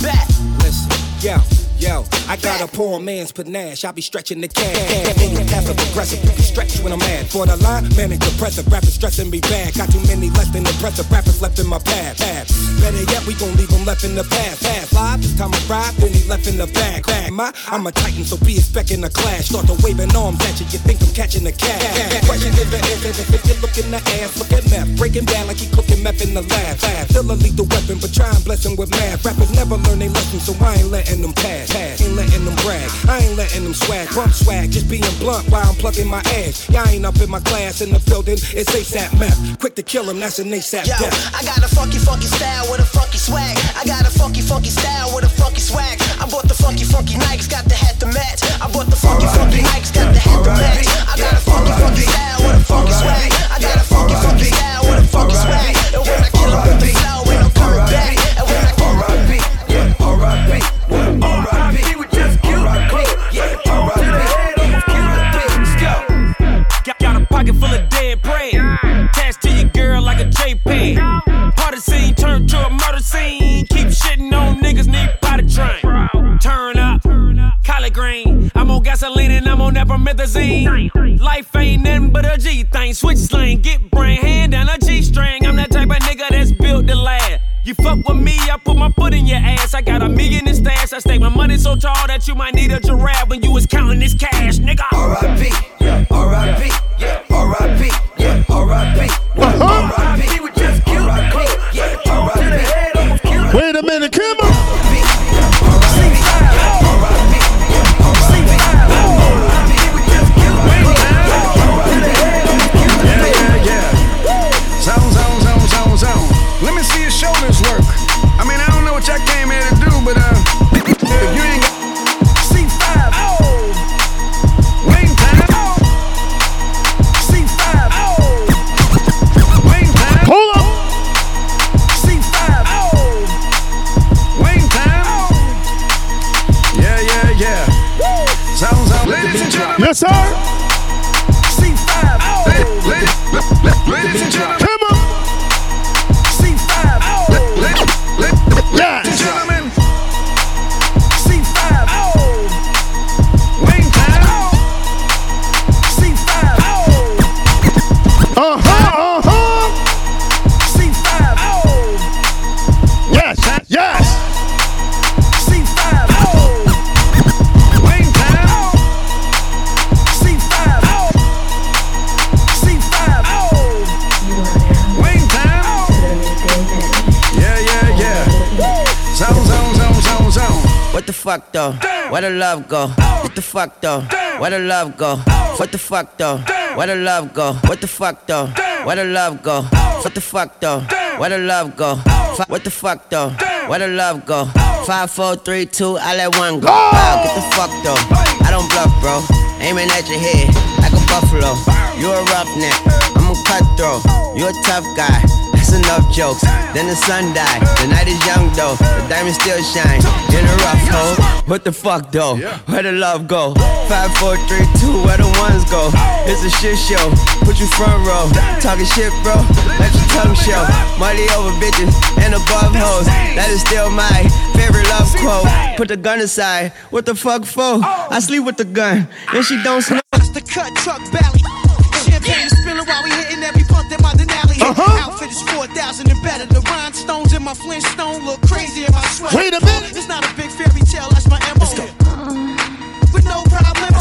Back. Listen, yo, yo, I got a poor man's panache. I be stretching the cash. Any passive aggressive, stretch when I'm mad. For the line, manic depressive, rappers stressing me bad. Got too many less than impressive rappers left in my path. path. Better yet, we gon' leave them left in the past. Past live, this time I ride, then he left in the bag. bag. My, I'm a titan, so be expecting a clash. Start to waving arms at you, you think I'm catching a cat. Question is the answer, if you look in the ass, look at meth. Breaking down like he cooking meth in the lab. Still a lethal weapon, but try and bless him with math. Rappers never learn their lesson, so I ain't letting them pass. Pass. Ain't letting them them brag. I ain't letting them swag, bump swag, just being blunt while I'm plucking my ass. Y'all ain't up in my class in the building, it's ASAP meth. Quick to kill him, that's an ASAP Yo, death. I got a funky, funky style with a funky swag. I got a funky, funky style with a funky swag. I bought the funky, funky Nikes, got the hat to match. I bought the funky, funky Nikes, got the hat to match. I got a funky, funky style with a funky swag. I got a funky, funky style with a funky swag. And when I kill 'em promethazine. Life ain't nothing but a G thing. Switch slang, get brain, hand down a G string. I'm that type of nigga that's built to last. You fuck with me, I put my foot in your ass. I got a million in stash. I stake my money so tall that you might need a giraffe when you was counting this cash, nigga. R.I.P. Yeah, R.I.P. Yeah, R.I.P. Yeah, R.I.P. Uh-huh. R.I.P. we just killed the clip. Yeah, R.I.P. Wait a minute, come on. Yes, sir. What the fuck though? Where the love go? What the fuck though? Where the love go? What the fuck though? Where the love go? What the fuck though? Where the love go? What the fuck though? Where the love go? What the fuck though? Where the love go? Five, four, three, two, I let one go. Wow, get the fuck though. I don't bluff, bro. Aiming at your head like a buffalo. You a roughneck, I'm a cutthroat. You a tough guy. That's enough jokes. Then the sun died. The night is though. The diamond still shine. In a rough hole. What the fuck though? Where the love go? Five, four, three, two. Where the ones go? It's a shit show. Put you front row. Talking shit, bro. Let your tongue show. Money over bitches and above hoes. That is still my favorite love quote. Put the gun aside. What the fuck for? I sleep with the gun. And she don't snow. That's the cut truck belly. Champagne is spilling while we hitting every punt in Uh-huh. Outfit is 4,000 and better. The rhinestones in my Flintstone look crazy in my sweat. Wait a minute. It's not a big fairy tale, that's my MO. With no problem,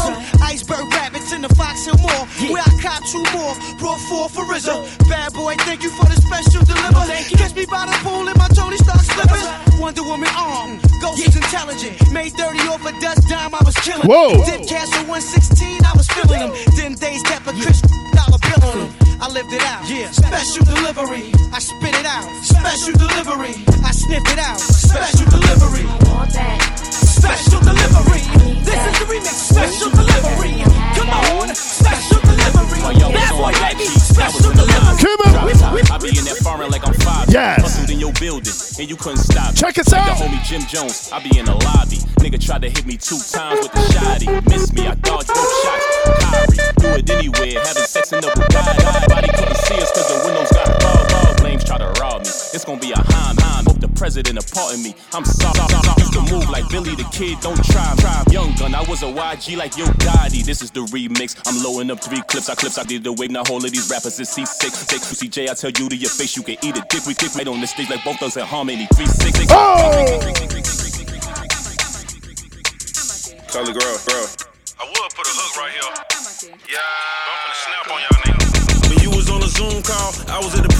iceberg rabbits in the Fox and more. Where I caught two more, brought four for RZA. Bad boy, thank you for the special deliver. Catch me by the pool in my Tony Stark slippers. Wonder Woman um, arm, Ghost is intelligent. Made 30 off a dust dime, I was killing. Whoa. Did cash for 116, I was feeling them. Then days kept a Chris dollar bill on them. I lived it out. Yeah. Special delivery. I spit it out. Special delivery. I sniffed it out. Special delivery. Special delivery. This is the remix. Special delivery. Come on. Special delivery. Bad boy, baby. Special delivery. Come on. I be in that foreign like I'm five. Yes. Hustled in your building, and you couldn't stop. Check us out. The homie Jim Jones, I be in the lobby. Nigga tried to hit me two times with the shotty. Missed me, I dodged both shots. Kyrie, do it anywhere. Having sex in the Bugatti. Body couldn't see us cause the windows got fogged. Fog flames try to rob me. It's gonna be a hime, hime. Hope the president a part me. I'm sorry. Used to move like Billy the Kid, don't try. try. Young gun, I was a YG like Yo Gotti. This is the remix. I'm loading up three clips. I clips, I did the wig. Now all of these rappers is C6. Take CJ, I tell you to your face, you can eat a dick. We dick right on the stage like both us in harmony. 3 Tell the girl, girl. I would put a hook right here. Yeah, I'm finna snap on y'all niggas. When you was on a Zoom call, I was at the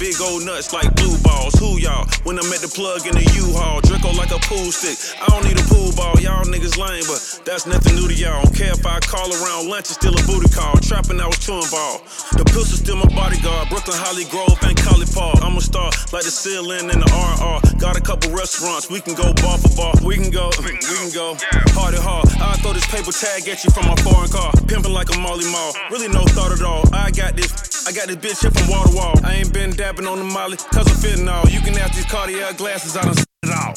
big old nuts like blue balls. Who y'all? When I'm at the plug in the U-Haul, Draco like a pool stick. I don't need a pool ball, y'all niggas lame, but that's nothing new to y'all. Don't care if I call around lunch, it's still a booty call. Trapping, I was chewing ball. The pistol still my bodyguard. Brooklyn, Hollygrove, and Collie Park. I'm a star like the ceiling in the RR. Got a couple restaurants, we can go bar for bar. We can go, we can go. And hard. I throw this paper tag at you from my foreign car. Pimping like a Molly Mall. Really no thought at all. I got this. I got this bitch here from wall to wall. I ain't been dabbing on the molly, cause I'm fitting all. You can ask these Cartier glasses, I done seen it all.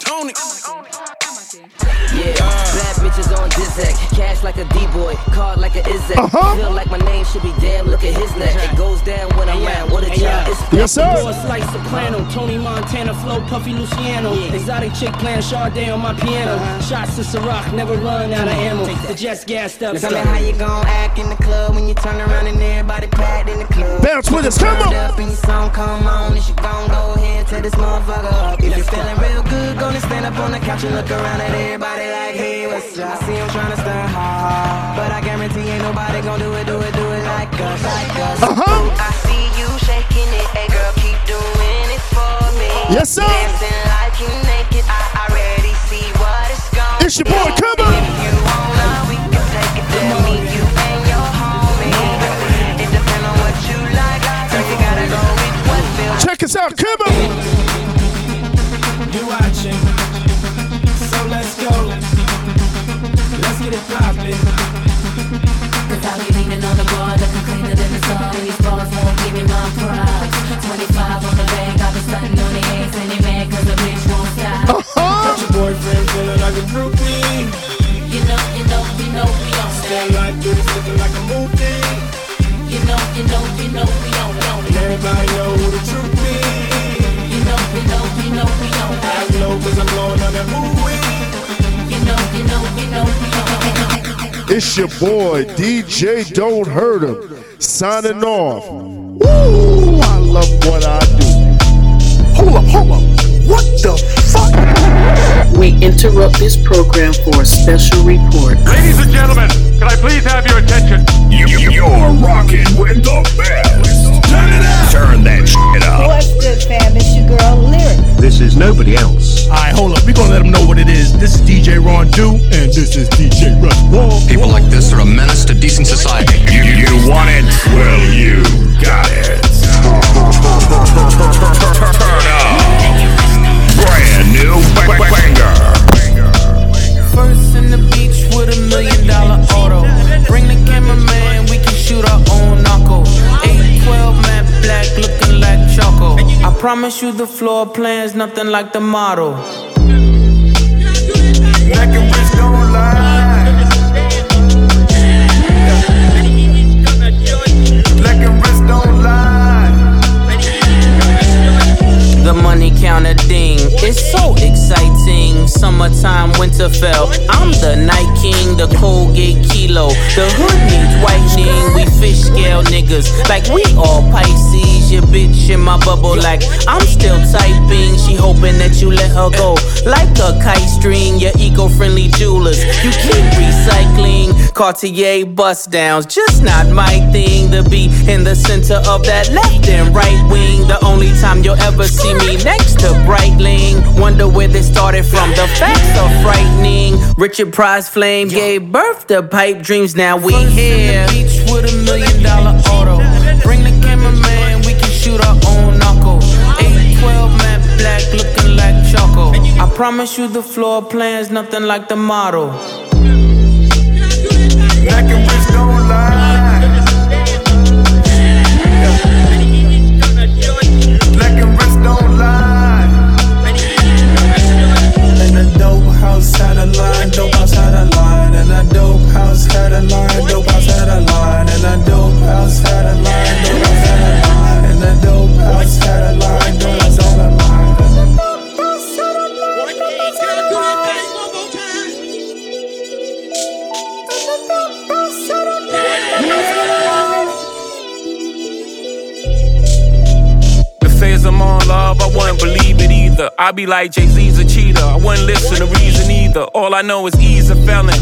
Tony. Yeah, bad bitches on Dizak. Cash like a D-boy, card like a Izak. Uh-huh. Feel like my name should be damn, look at his neck. It goes down when I'm round. What a job, it's Yes, sir. Boss like soprano, Tony Montana, flow Puffy Luciano. Exotic chick playing Sade on my piano. Shots to Ciroc, never run out of ammo. The jet's gassed up. Tell me how you gon' act in the club when you turn around and everybody packed in the club. Bounce with us, come on. Up and your song come on, and you gon' go ahead tell this motherfucker up. If you're feeling real good, gonna stand up on the couch and look around at everybody like, hey, what's up? I see him trying to stir hard, but I guarantee ain't nobody gon' do it, do it, do it like us, like us. Uh-huh. I see you shaking it, hey girl, keep doing it for me. Yes, sir. Dancing like you naked, I already see what it's gon' It's your boy, come on. If you wanna, we can take it to me, you and your homie. It depends on what you like, girl, you gotta go with what feels Check us out, come on. You watching, get it poppin'. Cause I'll be leaning on the bar looking cleaner than the sun. These bars won't give me my props. 25 on the bank, been stunting on the ass. And they mad cause the bitch won't stop. Got your boyfriend feeling like a groupie. You know, you know, you know we on Stand like this, looking like a movie. You know, you know, you know we on everybody know who the truth be. You know, you know, you know we on I know cause I'm blowing on that movie. It's your boy, DJ Don't Hurt 'Em, signing off. Woo! I love what I do. Hold up, hold up. What the fuck? We interrupt this program for a special report. Ladies and gentlemen, can I please have your attention? You, you're rocking with the best. Turn it up. Turn that shit up. What's good, fam? It's your girl, Lyric. This is nobody else. All right, hold up. We're going to let them know what it is. This is DJ Ron Do, and this is DJ Russ Wall. People like this are a menace to decent society. You, you want it? Well, you got it. Turn up. Brand new ba- ba- banger. First in the beach with a million dollar auto. Bring the cameraman, we can shoot our own knuckle. 812 matte black, looking like choco. I promise you the floor plan's nothing like the model. Neck and wrist don't lie. Neck and wrist don't lie. The money counter ding, it's so exciting. Summertime, Winterfell. I'm the night king, the Colgate kilo. The hood needs whitening. We fish scale niggas, like we all Pisces. Your bitch in my bubble, like I'm still typing. She hoping that you let her go, like a kite string. Your eco-friendly jewelers, you keep. Cartier bust downs, just not my thing. To be in the center of that left and right wing. The only time you'll ever see me next to Breitling. Wonder where this started from. The facts are frightening. Richard Price Flame gave birth to pipe dreams. Now we here. beach with a million dollar auto. Bring the cameraman, we can shoot our own knuckle. 812 matte black, looking like choco. I promise you the floor plan's nothing like the model. Neck and wrist don't lie. Neck and don't lie. And dope house had a line, dope house had a line, and dope house had a line, dope house had a line, and a dope house wouldn't believe it either. I be like Jay Z's a cheater. I wouldn't listen to reason either. All I know is he's a felon.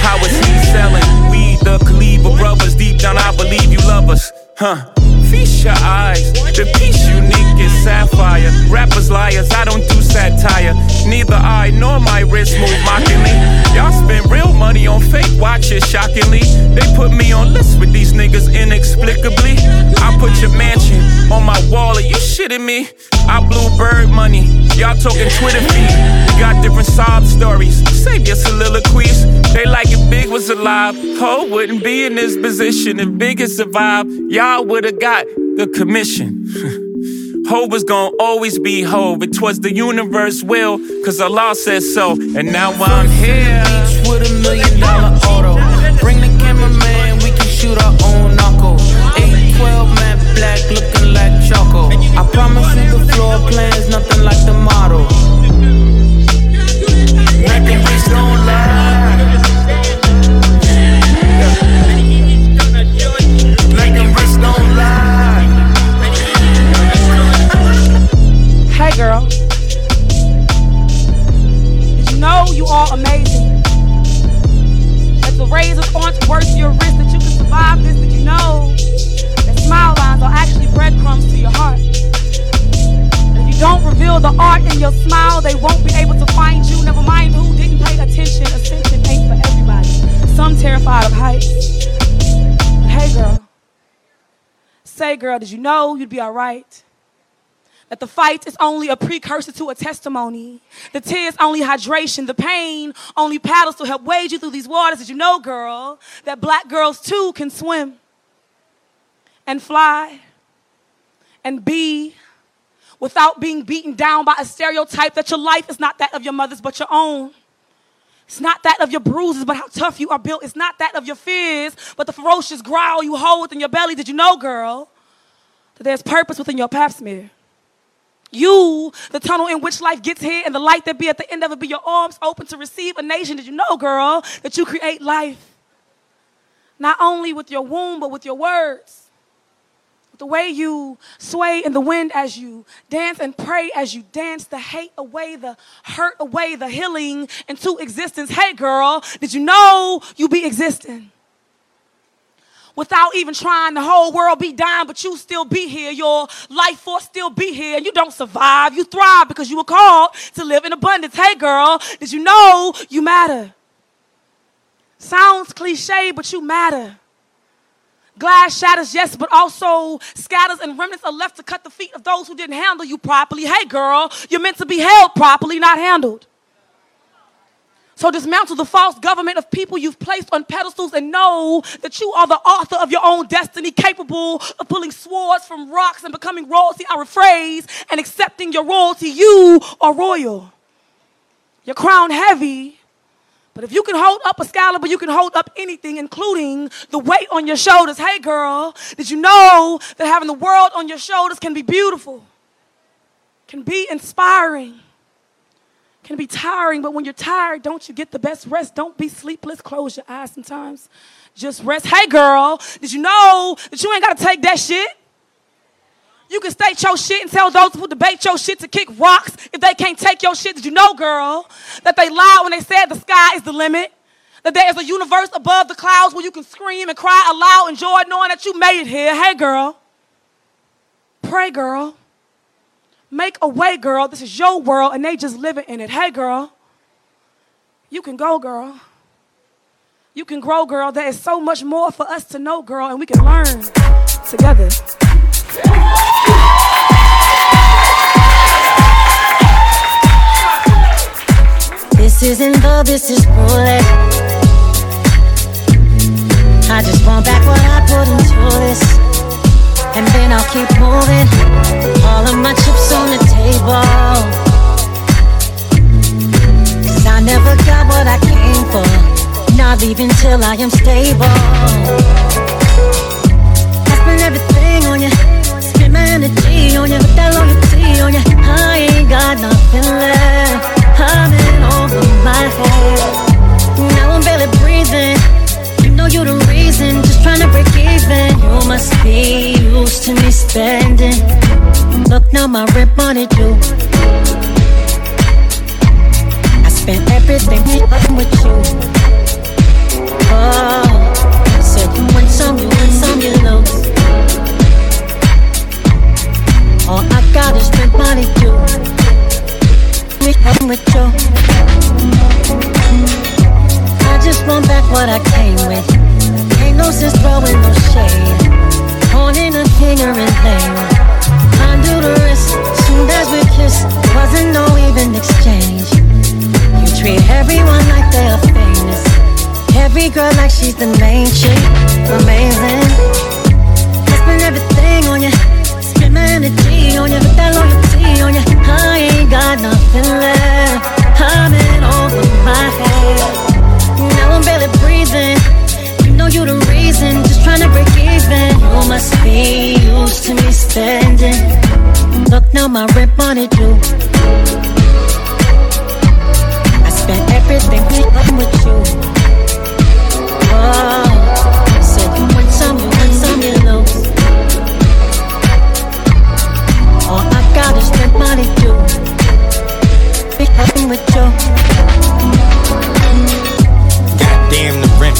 How is he selling? We the Kaliba brothers. Deep down, I believe you love us. Huh. Feast your eyes. The piece unique is sapphire. Rappers liars, I don't do satire. Neither I nor my wrist move mockingly. Y'all spend real money on fake watches, shockingly. They put me on lists with these niggas inexplicably. I put your mansion on my wall, are you shitting me? I blew bird money, y'all talking Twitter feed. We got different sob stories, save your soliloquies. They like if Big was alive, Hov wouldn't be in this position. If Big had survived, y'all would've got the commission. Hov was gonna always be Hov. It was the universe will, cause Allah said so. And now I'm here. Beach with a million dollar auto. Bring the cameraman, we can shoot our own knuckle. 812 matte black, looking like Choco. I promise you the floor plan's nothing like the model. Making beats don't lie. Girl. Did you know you are amazing? That the razors aren't worth your wrist, that you can survive this, did you know? That smile lines are actually breadcrumbs to your heart. If you don't reveal the art in your smile, they won't be able to find you. Never mind who didn't pay attention. Ascension ain't for everybody. Some terrified of heights. Hey girl. Say girl, did you know you'd be alright? That the fight is only a precursor to a testimony. The tears only hydration. The pain only paddles to help wade you through these waters. Did you know, girl, that black girls too can swim and fly and be without being beaten down by a stereotype that your life is not that of your mother's but your own. It's not that of your bruises, but how tough you are built. It's not that of your fears, but the ferocious growl you hold within your belly. Did you know, girl, that there's purpose within your pap smear? You, the tunnel in which life gets here, and the light that be at the end of it be your arms open to receive a nation. Did you know, girl, that you create life? Not only with your womb, but with your words. With the way you sway in the wind as you dance and pray as you dance the hate away, the hurt away, the healing into existence. Hey, girl, did you know you be existing? Without even trying. The whole world be dying, but you still be here. Your life force still be here. And you don't survive. You thrive because you were called to live in abundance. Hey, girl, did you know you matter? Sounds cliche, but you matter. Glass shatters, yes, but also scatters and remnants are left to cut the feet of those who didn't handle you properly. Hey, girl, you're meant to be held properly, not handled. So dismantle the false government of people you've placed on pedestals and know that you are the author of your own destiny, capable of pulling swords from rocks and becoming royalty. I rephrase and accepting your royalty. You are royal. Your crown heavy, but if you can hold up a Excalibur, you can hold up anything, including the weight on your shoulders. Hey, girl, did you know that having the world on your shoulders can be beautiful, can be inspiring? Can be tiring, but when you're tired, don't you get the best rest? Don't be sleepless. Close your eyes sometimes. Just rest. Hey, girl, did you know that you ain't got to take that shit? You can state your shit and tell those who debate your shit to kick rocks if they can't take your shit. Did you know, girl, that they lied when they said the sky is the limit? That there is a universe above the clouds where you can scream and cry aloud and joy knowing that you made it here. Hey, girl. Pray, girl. Make a way, girl. This is your world, and they just living in it. Hey, girl. You can go, girl. You can grow, girl. There is so much more for us to know, girl, and we can learn together. This isn't love, this is bullet. I just want back what I put into this. And then I'll keep moving. All of my chips on the table. Cause I never got what I came for. Not leaving till I am stable. I spend everything on you. Spend my energy on you. Put that loyalty on you. I ain't got nothing left. I'm in over my head. Now I'm barely breathing. Know you're the reason. Just trying to break even. You must be used to me spending. Look now, my rip money too. I spent everything with you. Oh, said you win some, you win some, you lose. All I gotta spend money too. Me home with you. I just want back what I came with. Ain't no sense throwing no shade. Pointing a finger and blame. Undo the wrist. Soon as we kiss, wasn't no even exchange. You treat everyone like they're famous. Every girl like she's the main chick. Amazing. I spend everything on you. Spend my energy on you. Put that loyalty on you. I ain't got nothing left. I'm in over my head. Now I'm barely breathing. You know you the reason. Just trying to break even. You must be used to me spending. Look now, my rent money due. I spent everything with you. Oh, said you win some, you win some, you lose. All I got is spend money too. Be fucking with you.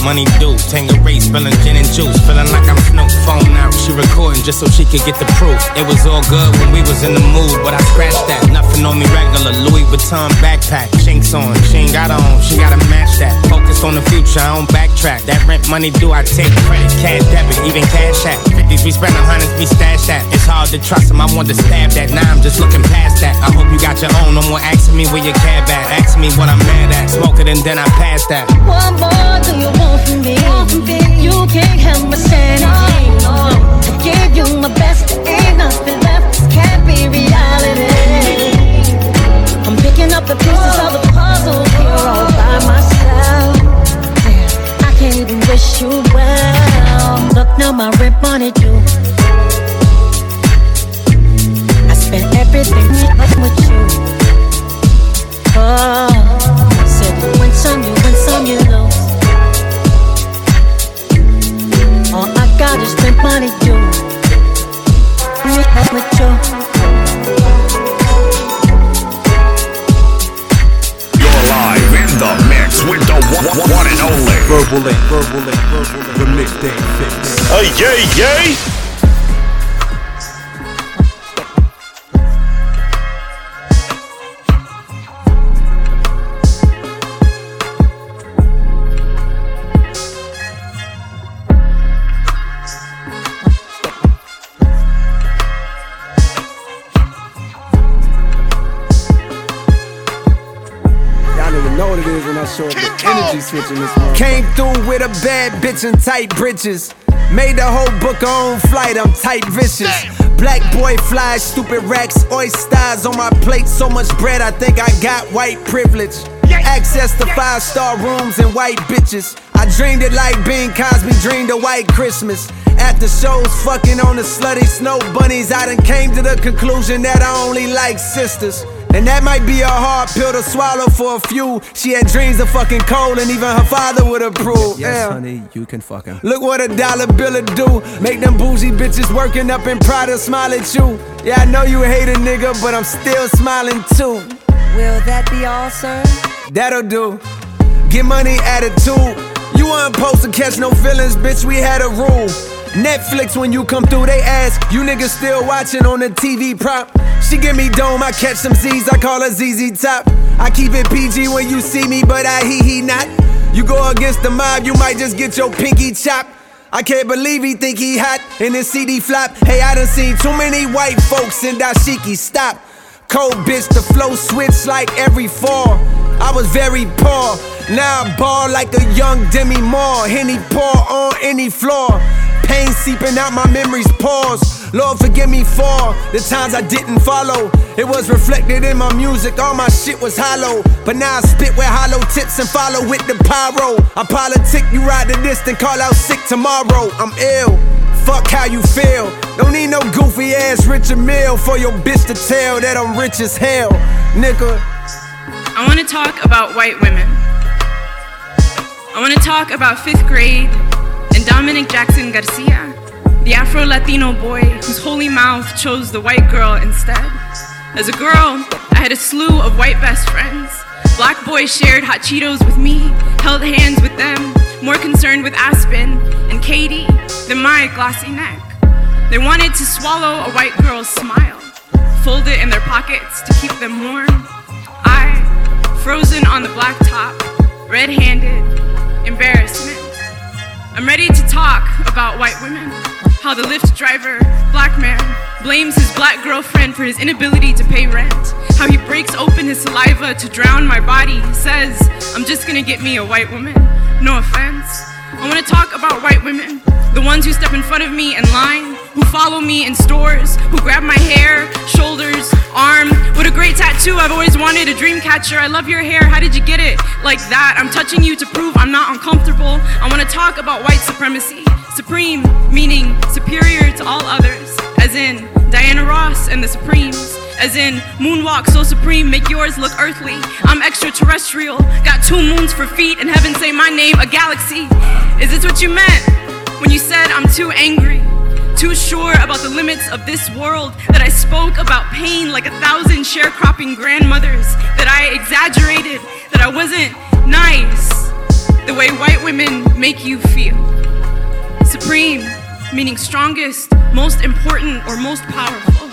Money due. Tanqueray spilling gin and juice. Feeling like I'm Snoop. Phone out, she recording just so she could get the proof. It was all good when we was in the mood, but I scratched that. Nothing on me regular. Louis Vuitton backpack. Chinks on. She ain't got on. She gotta match that. Focus on the future. I don't backtrack. That rent money due, I take credit. Cash debit, even cash app. 50s we spend, hundreds we stash that. It's hard to trust him. I want to stab that. Now I'm just looking past that. I hope you got your own. No more asking me where your cab at. Ask me what I'm mad at. Smoke it and then I pass that. What more do you want from? You can't help my sanity. I gave you my best, ain't nothing left. This can't be reality. I'm picking up the pieces of the puzzle here all by myself. I can't even wish you well. Look now, my rent money due. I spent everything with you. Oh, said you win some, you win some, you lose. All I got is spend money too. Me up with you. You're live in the mix with the one, one and only. Verbal Ink, Verbal Ink, Verbal Ink, the mixtape fix. Hey, yay, yay! Energy switch in this. Came through with a bad bitch in tight britches. Made the whole book own flight, I'm tight vicious. Black boy flies, stupid racks, oysters on my plate. So much bread, I think I got white privilege. Access to five star rooms and white bitches. I dreamed it like Bing Crosby dreamed a white Christmas. After shows, fucking on the slutty snow bunnies, I done came to the conclusion that I only like sisters. And that might be a hard pill to swallow for a few. She had dreams of fucking Cole, and even her father would approve. Yes, Yeah. honey, you can fuck him. Look what a dollar bill'll do. Make them bougie bitches working up in Prada smile at you. Yeah, I know you hate a nigga, but I'm still smiling too. Will that be all, sir? That'll do. Get money attitude. You weren't supposed to catch no feelings, bitch. We had a rule. Netflix, when you come through, they ask, you niggas still watching on the TV prop. She give me dome, I catch some Z's, I call her ZZ Top. I keep it PG when you see me, but I he he not. You go against the mob, you might just get your pinky chopped. I can't believe he think he hot in his CD flop. Hey, I done seen too many white folks in dashiki. Stop. Cold bitch, the flow switch like every fall. I was very poor. Now I ball like a young Demi Moore. Henny pour on any floor. Pain seeping out my memories, pause. Lord, forgive me for the times I didn't follow. It was reflected in my music, all my shit was hollow. But now I spit with hollow tips and follow with the pyro. I politic, you ride the distant, call out sick tomorrow. I'm ill. Fuck how you feel. Don't need no goofy ass Richard Mille for your bitch to tell that I'm rich as hell, nigga. I want to talk about white women. I want to talk about fifth grade Dominic Jackson Garcia, the Afro Latino boy whose holy mouth chose the white girl instead. As a girl, I had a slew of white best friends. Black boys shared hot Cheetos with me, held hands with them, more concerned with Aspen and Katie than my glossy neck. They wanted to swallow a white girl's smile. fold it in their pockets to keep them warm. I, frozen on the black top, red handed, embarrassment. I'm ready to talk about white women. How the Lyft driver, black man, blames his black girlfriend for his inability to pay rent. How he breaks open his saliva to drown my body. Says, I'm just gonna get me a white woman. No offense. I wanna talk about white women. The ones who step in front of me in line, who follow me in stores, who grab my hair, shoulders, arm. What a great tattoo. I've always wanted a dream catcher. I love your hair. How did you get it? Like that. I'm touching you to prove I'm not uncomfortable. I wanna talk about white supremacy. Supreme, meaning superior to all others, as in Diana Ross and the Supremes. As in, moonwalk so supreme, make yours look earthly. I'm extraterrestrial, got two moons for feet, and heaven say my name, a galaxy. Is this what you meant when you said I'm too angry? Too sure about the limits of this world that I spoke about pain like a thousand sharecropping grandmothers, that I exaggerated, that I wasn't nice, the way white women make you feel. Supreme, meaning strongest, most important, or most powerful.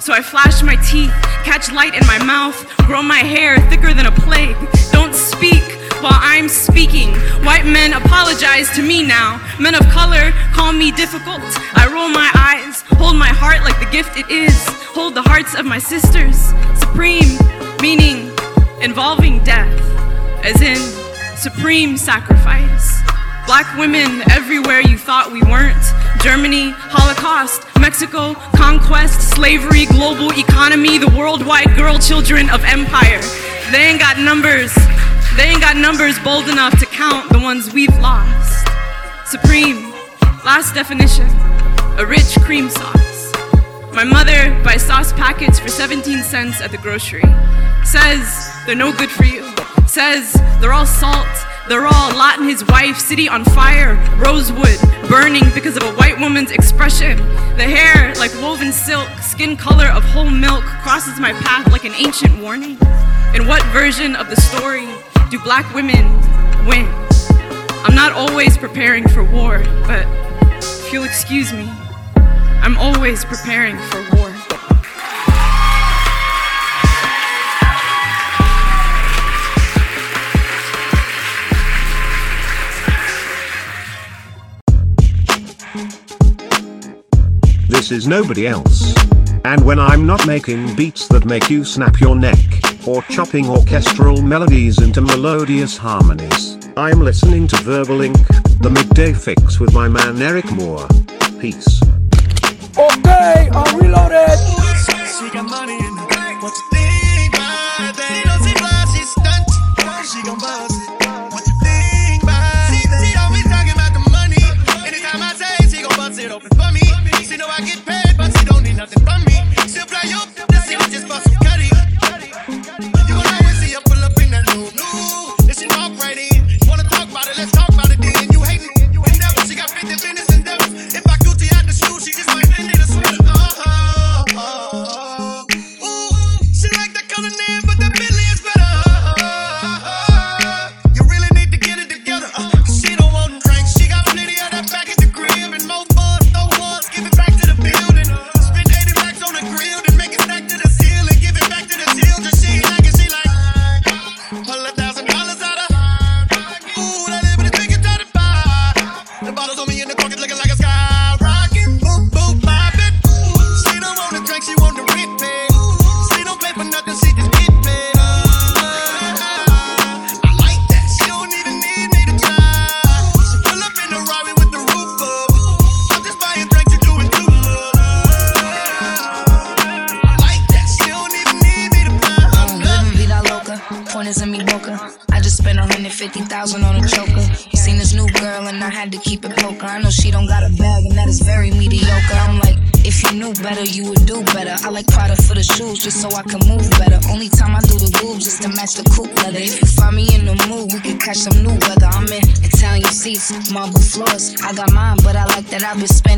So I flash my teeth, catch light in my mouth, grow my hair thicker than a plague. Don't speak while I'm speaking. White men apologize to me now. Men of color call me difficult. I roll my eyes, hold my heart like the gift it is. Hold the hearts of my sisters. Supreme, meaning involving death, as in supreme sacrifice. Black women everywhere you thought we weren't. Germany, Holocaust, Mexico, conquest, slavery, global economy, the worldwide girl children of empire. They ain't got numbers. They ain't got numbers bold enough to count the ones we've lost. Supreme, last definition, a rich cream sauce. My mother buys sauce packets for 17 cents at the grocery. Says they're no good for you. Says they're all salt. They're all Lot and his wife, city on fire, rosewood, burning because of a white woman's expression. The hair, like woven silk, skin color of whole milk, crosses my path like an ancient warning. In what version of the story do black women win? I'm not always preparing for war, but if you'll excuse me, I'm always preparing for war. This is nobody else. And when I'm not making beats that make you snap your neck, or chopping orchestral melodies into melodious harmonies, I'm listening to Verbal Ink, the Midday Fixx with my man Eryk Moore. Peace. Okay, I'm reloaded. I've been spending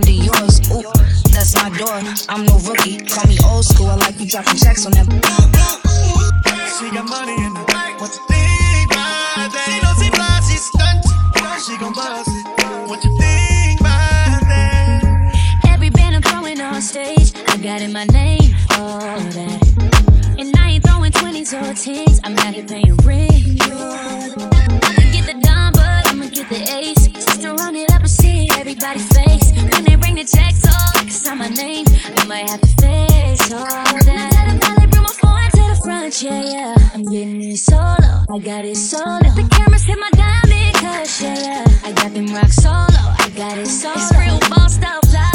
yeah, yeah. I'm getting it solo. I got it solo. Let the cameras hit my diamond cush, yeah, yeah. I got them rock solo. I got it solo. It's real bossed up fly.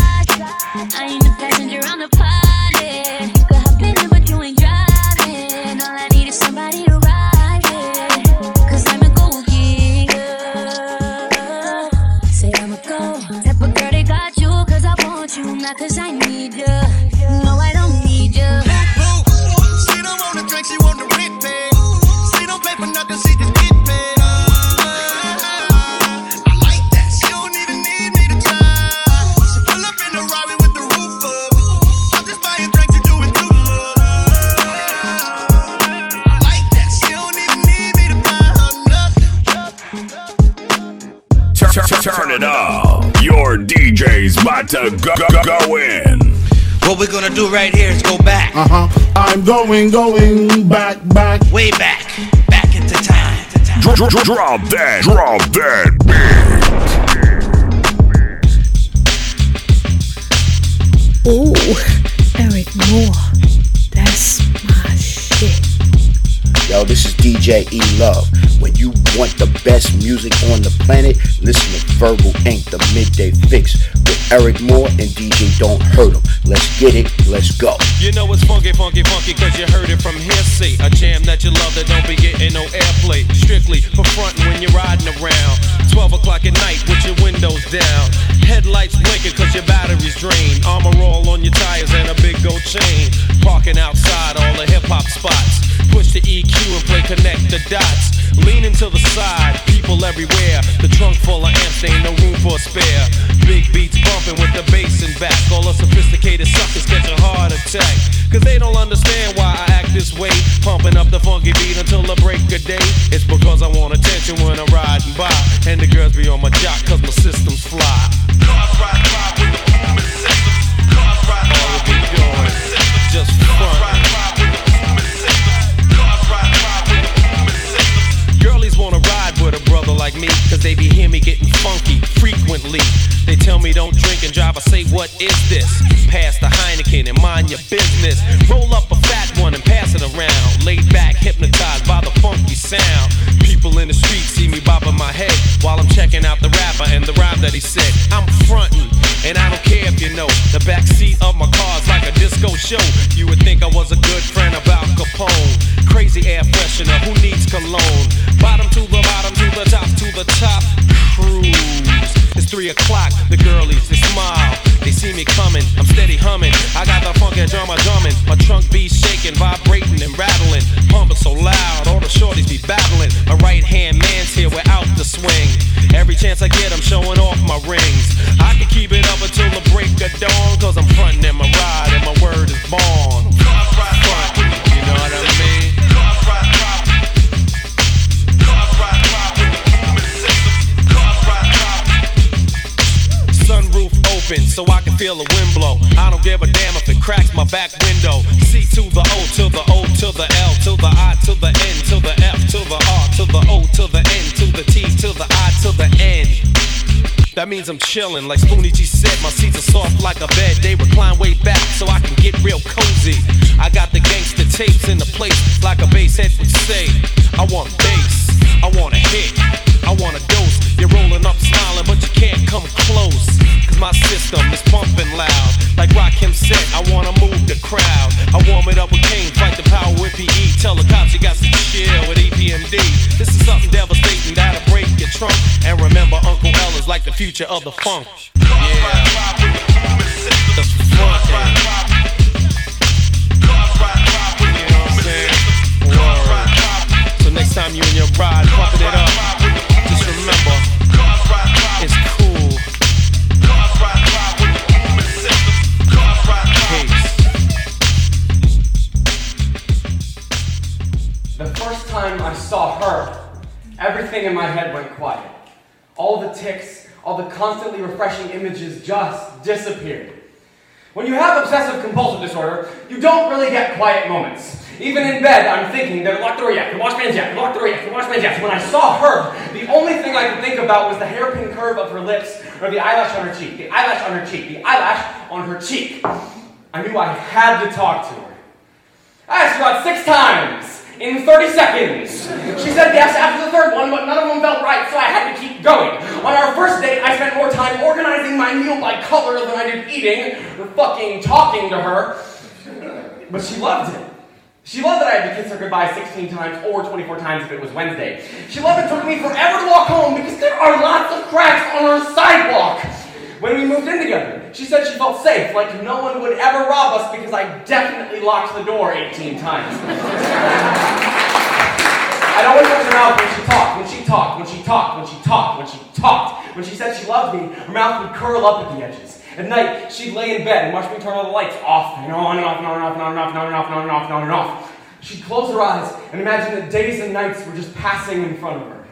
I ain't the passenger on the pilot. DJ's about to go, go, go in. What we're gonna do right here is go back. Uh huh. I'm going, going back, back. Way back. Back into time. Dr- dr- drop that, drop that beat. Ooh, Eryk Moore. That's my shit. Yo, this is DJ E Love. When you want the best music on the planet, listen to Verbal Ink The Midday Fixx with Eryk Moore and DJ Don't Hurt 'em. Let's get it, let's go. You know it's funky, funky, funky, cause you heard it from hearsay. A jam that you love that don't be getting no airplay. Strictly for frontin' when you're riding around. 12 o'clock at night with your windows down. Headlights blinking cause your battery's drained. Armor all on your tires and a big gold chain. Parking outside all the hip hop spots. Push the EQ and play connect the dots. Leaning to the side, people everywhere. The trunk full of amps, ain't no room for a spare. Big beats bumping with the bass in back. All the sophisticated suckers catch a heart attack. Cause they don't understand why I act this way. Pumping up the funky beat until the break of day. It's because I want attention when I'm riding by. And the girls be on my jock cause my system's fly. Cars ride by with the booming system. Cars ride by with the boom doing. Just front. With a brother like me, cause they be hear me getting funky frequently. They tell me don't drink and drive, I say, what is this? Pass the Heineken and mind your business. Roll up a fat one and pass it around. Laid back, hypnotized by the funky sound. People in the street see me bobbing my head while I'm checking out the rapper and the rhyme that he said. I'm frontin', and I don't care if you know. The back seat of my car's like a disco show. You would think I was a good friend Al Capone. Crazy air freshener, who needs cologne? Bottom to the bottom, to the top, to the top. Cruise. It's three o'clock, the girlies, they smile. They see me coming, I'm steady humming. I got the funky drummer drumming. My trunk be shaking, vibrating and rattling. Pumping so loud, all the shorties be battling. My right hand man's here without the swing. Every chance I get, I'm showing off my rings. I can keep it up until the break of dawn, cause I'm frontin' in my ride and my word is born. Open so I can feel the wind blow. I don't give a damn if it cracks my back window. C to the O to the O to the L to the I to the N to the F to the R to the O to the N to the T to the I to the N. That means I'm chillin', like Spoonie G said. My seats are soft like a bed. They recline way back so I can get real cozy. I got the gangster tapes in the place, like a bass head would say. I want bass, I wanna hit, I wanna dose. You're rolling up smiling, but you can't come close. Cause my system is pumping loud. Like Rakim said, I wanna move the crowd. I warm it up with Kane, fight the power with PE. Tell the cops you got to chill with EPMD. This is something devastating that'll break your trunk. And remember, Uncle L is like the future of the funk. Yeah. The front next time you your it up, just remember, it's cool. The first time I saw her, everything in my head went quiet. All the ticks, all the constantly refreshing images just disappeared. When you have obsessive compulsive disorder, you don't really get quiet moments. Even in bed, I'm thinking that lock the door yet, yet, the door yet. When I saw her, the only thing I could think about was the hairpin curve of her lips, or the eyelash on her cheek, the eyelash on her cheek, the eyelash on her cheek. I knew I had to talk to her. I asked her out six times in 30 seconds. She said yes after the third one, but none of them felt right, so I had to keep going. On our first date, I spent more time organizing my meal by color than I did eating or fucking talking to her. But she loved it. She loved that I had to kiss her goodbye 16 times or 24 times if it was Wednesday. She loved it took me forever to walk home because there are lots of cracks on our sidewalk. When we moved in together, she said she felt safe, like no one would ever rob us because I definitely locked the door 18 times. I'd always watch her mouth when she talked, when she talked, when she talked, when she talked, when she talked. When she said she loved me, her mouth would curl up at the edges. At night, she'd lay in bed and watch me turn all the lights off and on and off and on and off and on and off and on and off and on and off and on and off. She'd close her eyes and imagine that days and nights were just passing in front of her.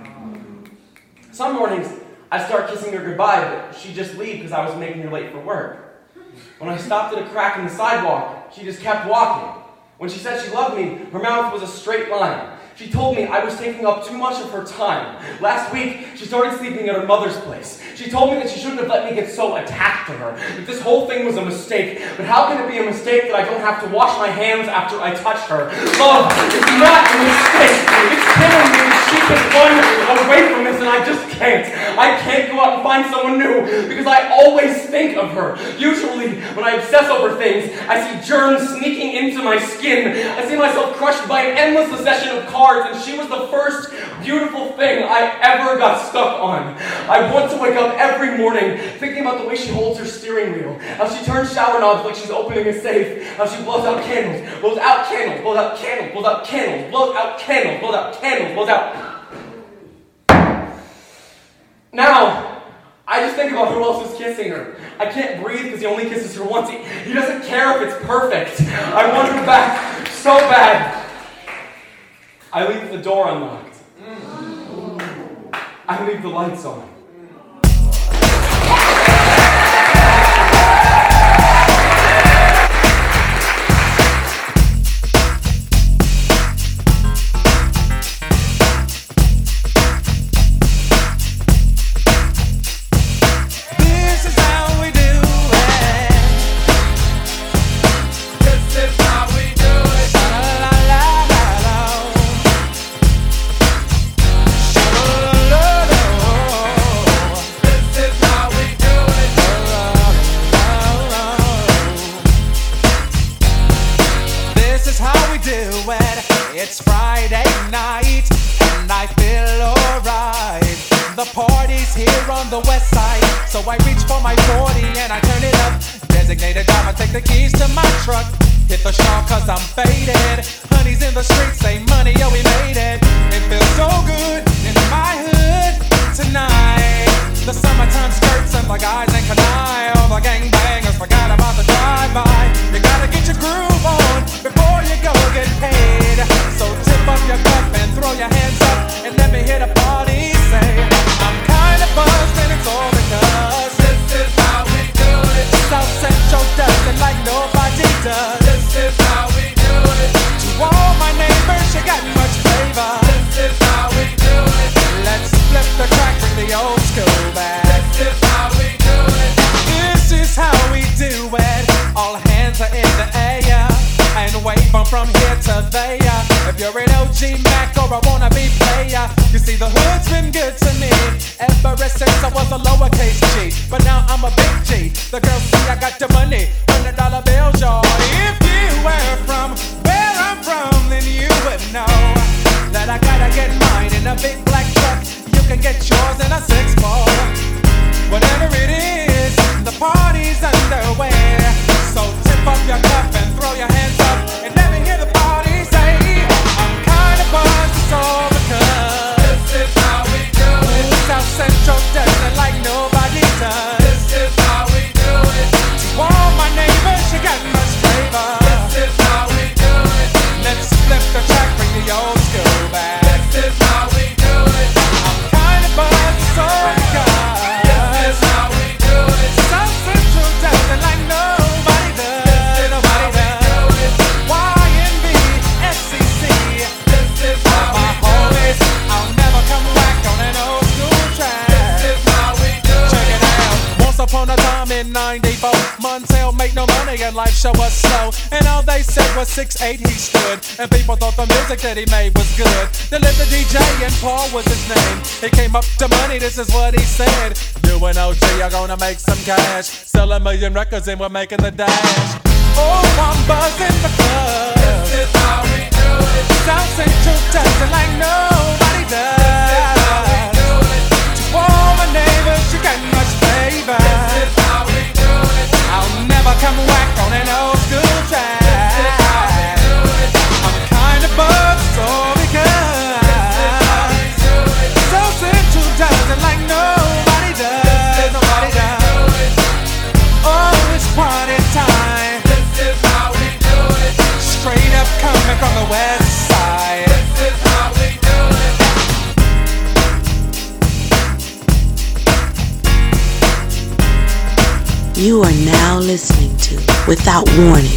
Some mornings, I'd start kissing her goodbye, but she'd just leave because I was making her late for work. When I stopped at a crack in the sidewalk, she just kept walking. When she said she loved me, her mouth was a straight line. She told me I was taking up too much of her time. Last week, she started sleeping at her mother's place. She told me that she shouldn't have let me get so attached to her, that this whole thing was a mistake. But how can it be a mistake that I don't have to wash my hands after I touch her? Love is not a mistake. She away from this, and I just can't. I can't go out and find someone new because I always think of her. Usually, when I obsess over things, I see germs sneaking into my skin. I see myself crushed by an endless succession of cards, and she was the first beautiful thing I ever got stuck on. I want to wake up every morning thinking about the way she holds her steering wheel, how she turns shower knobs like she's opening a safe, how she blows out candles, blows out candles, blows out candles, blows out candles, blows out candles, blows out candles, blows out. Now, I just think about who else is kissing her. I can't breathe because he only kisses her once. He, he doesn't care if it's perfect. I want her back so bad. I leave the door unlocked. I leave the lights on. Cause I'm faded. Honey's in the streets, records and we're making the dash. Warning.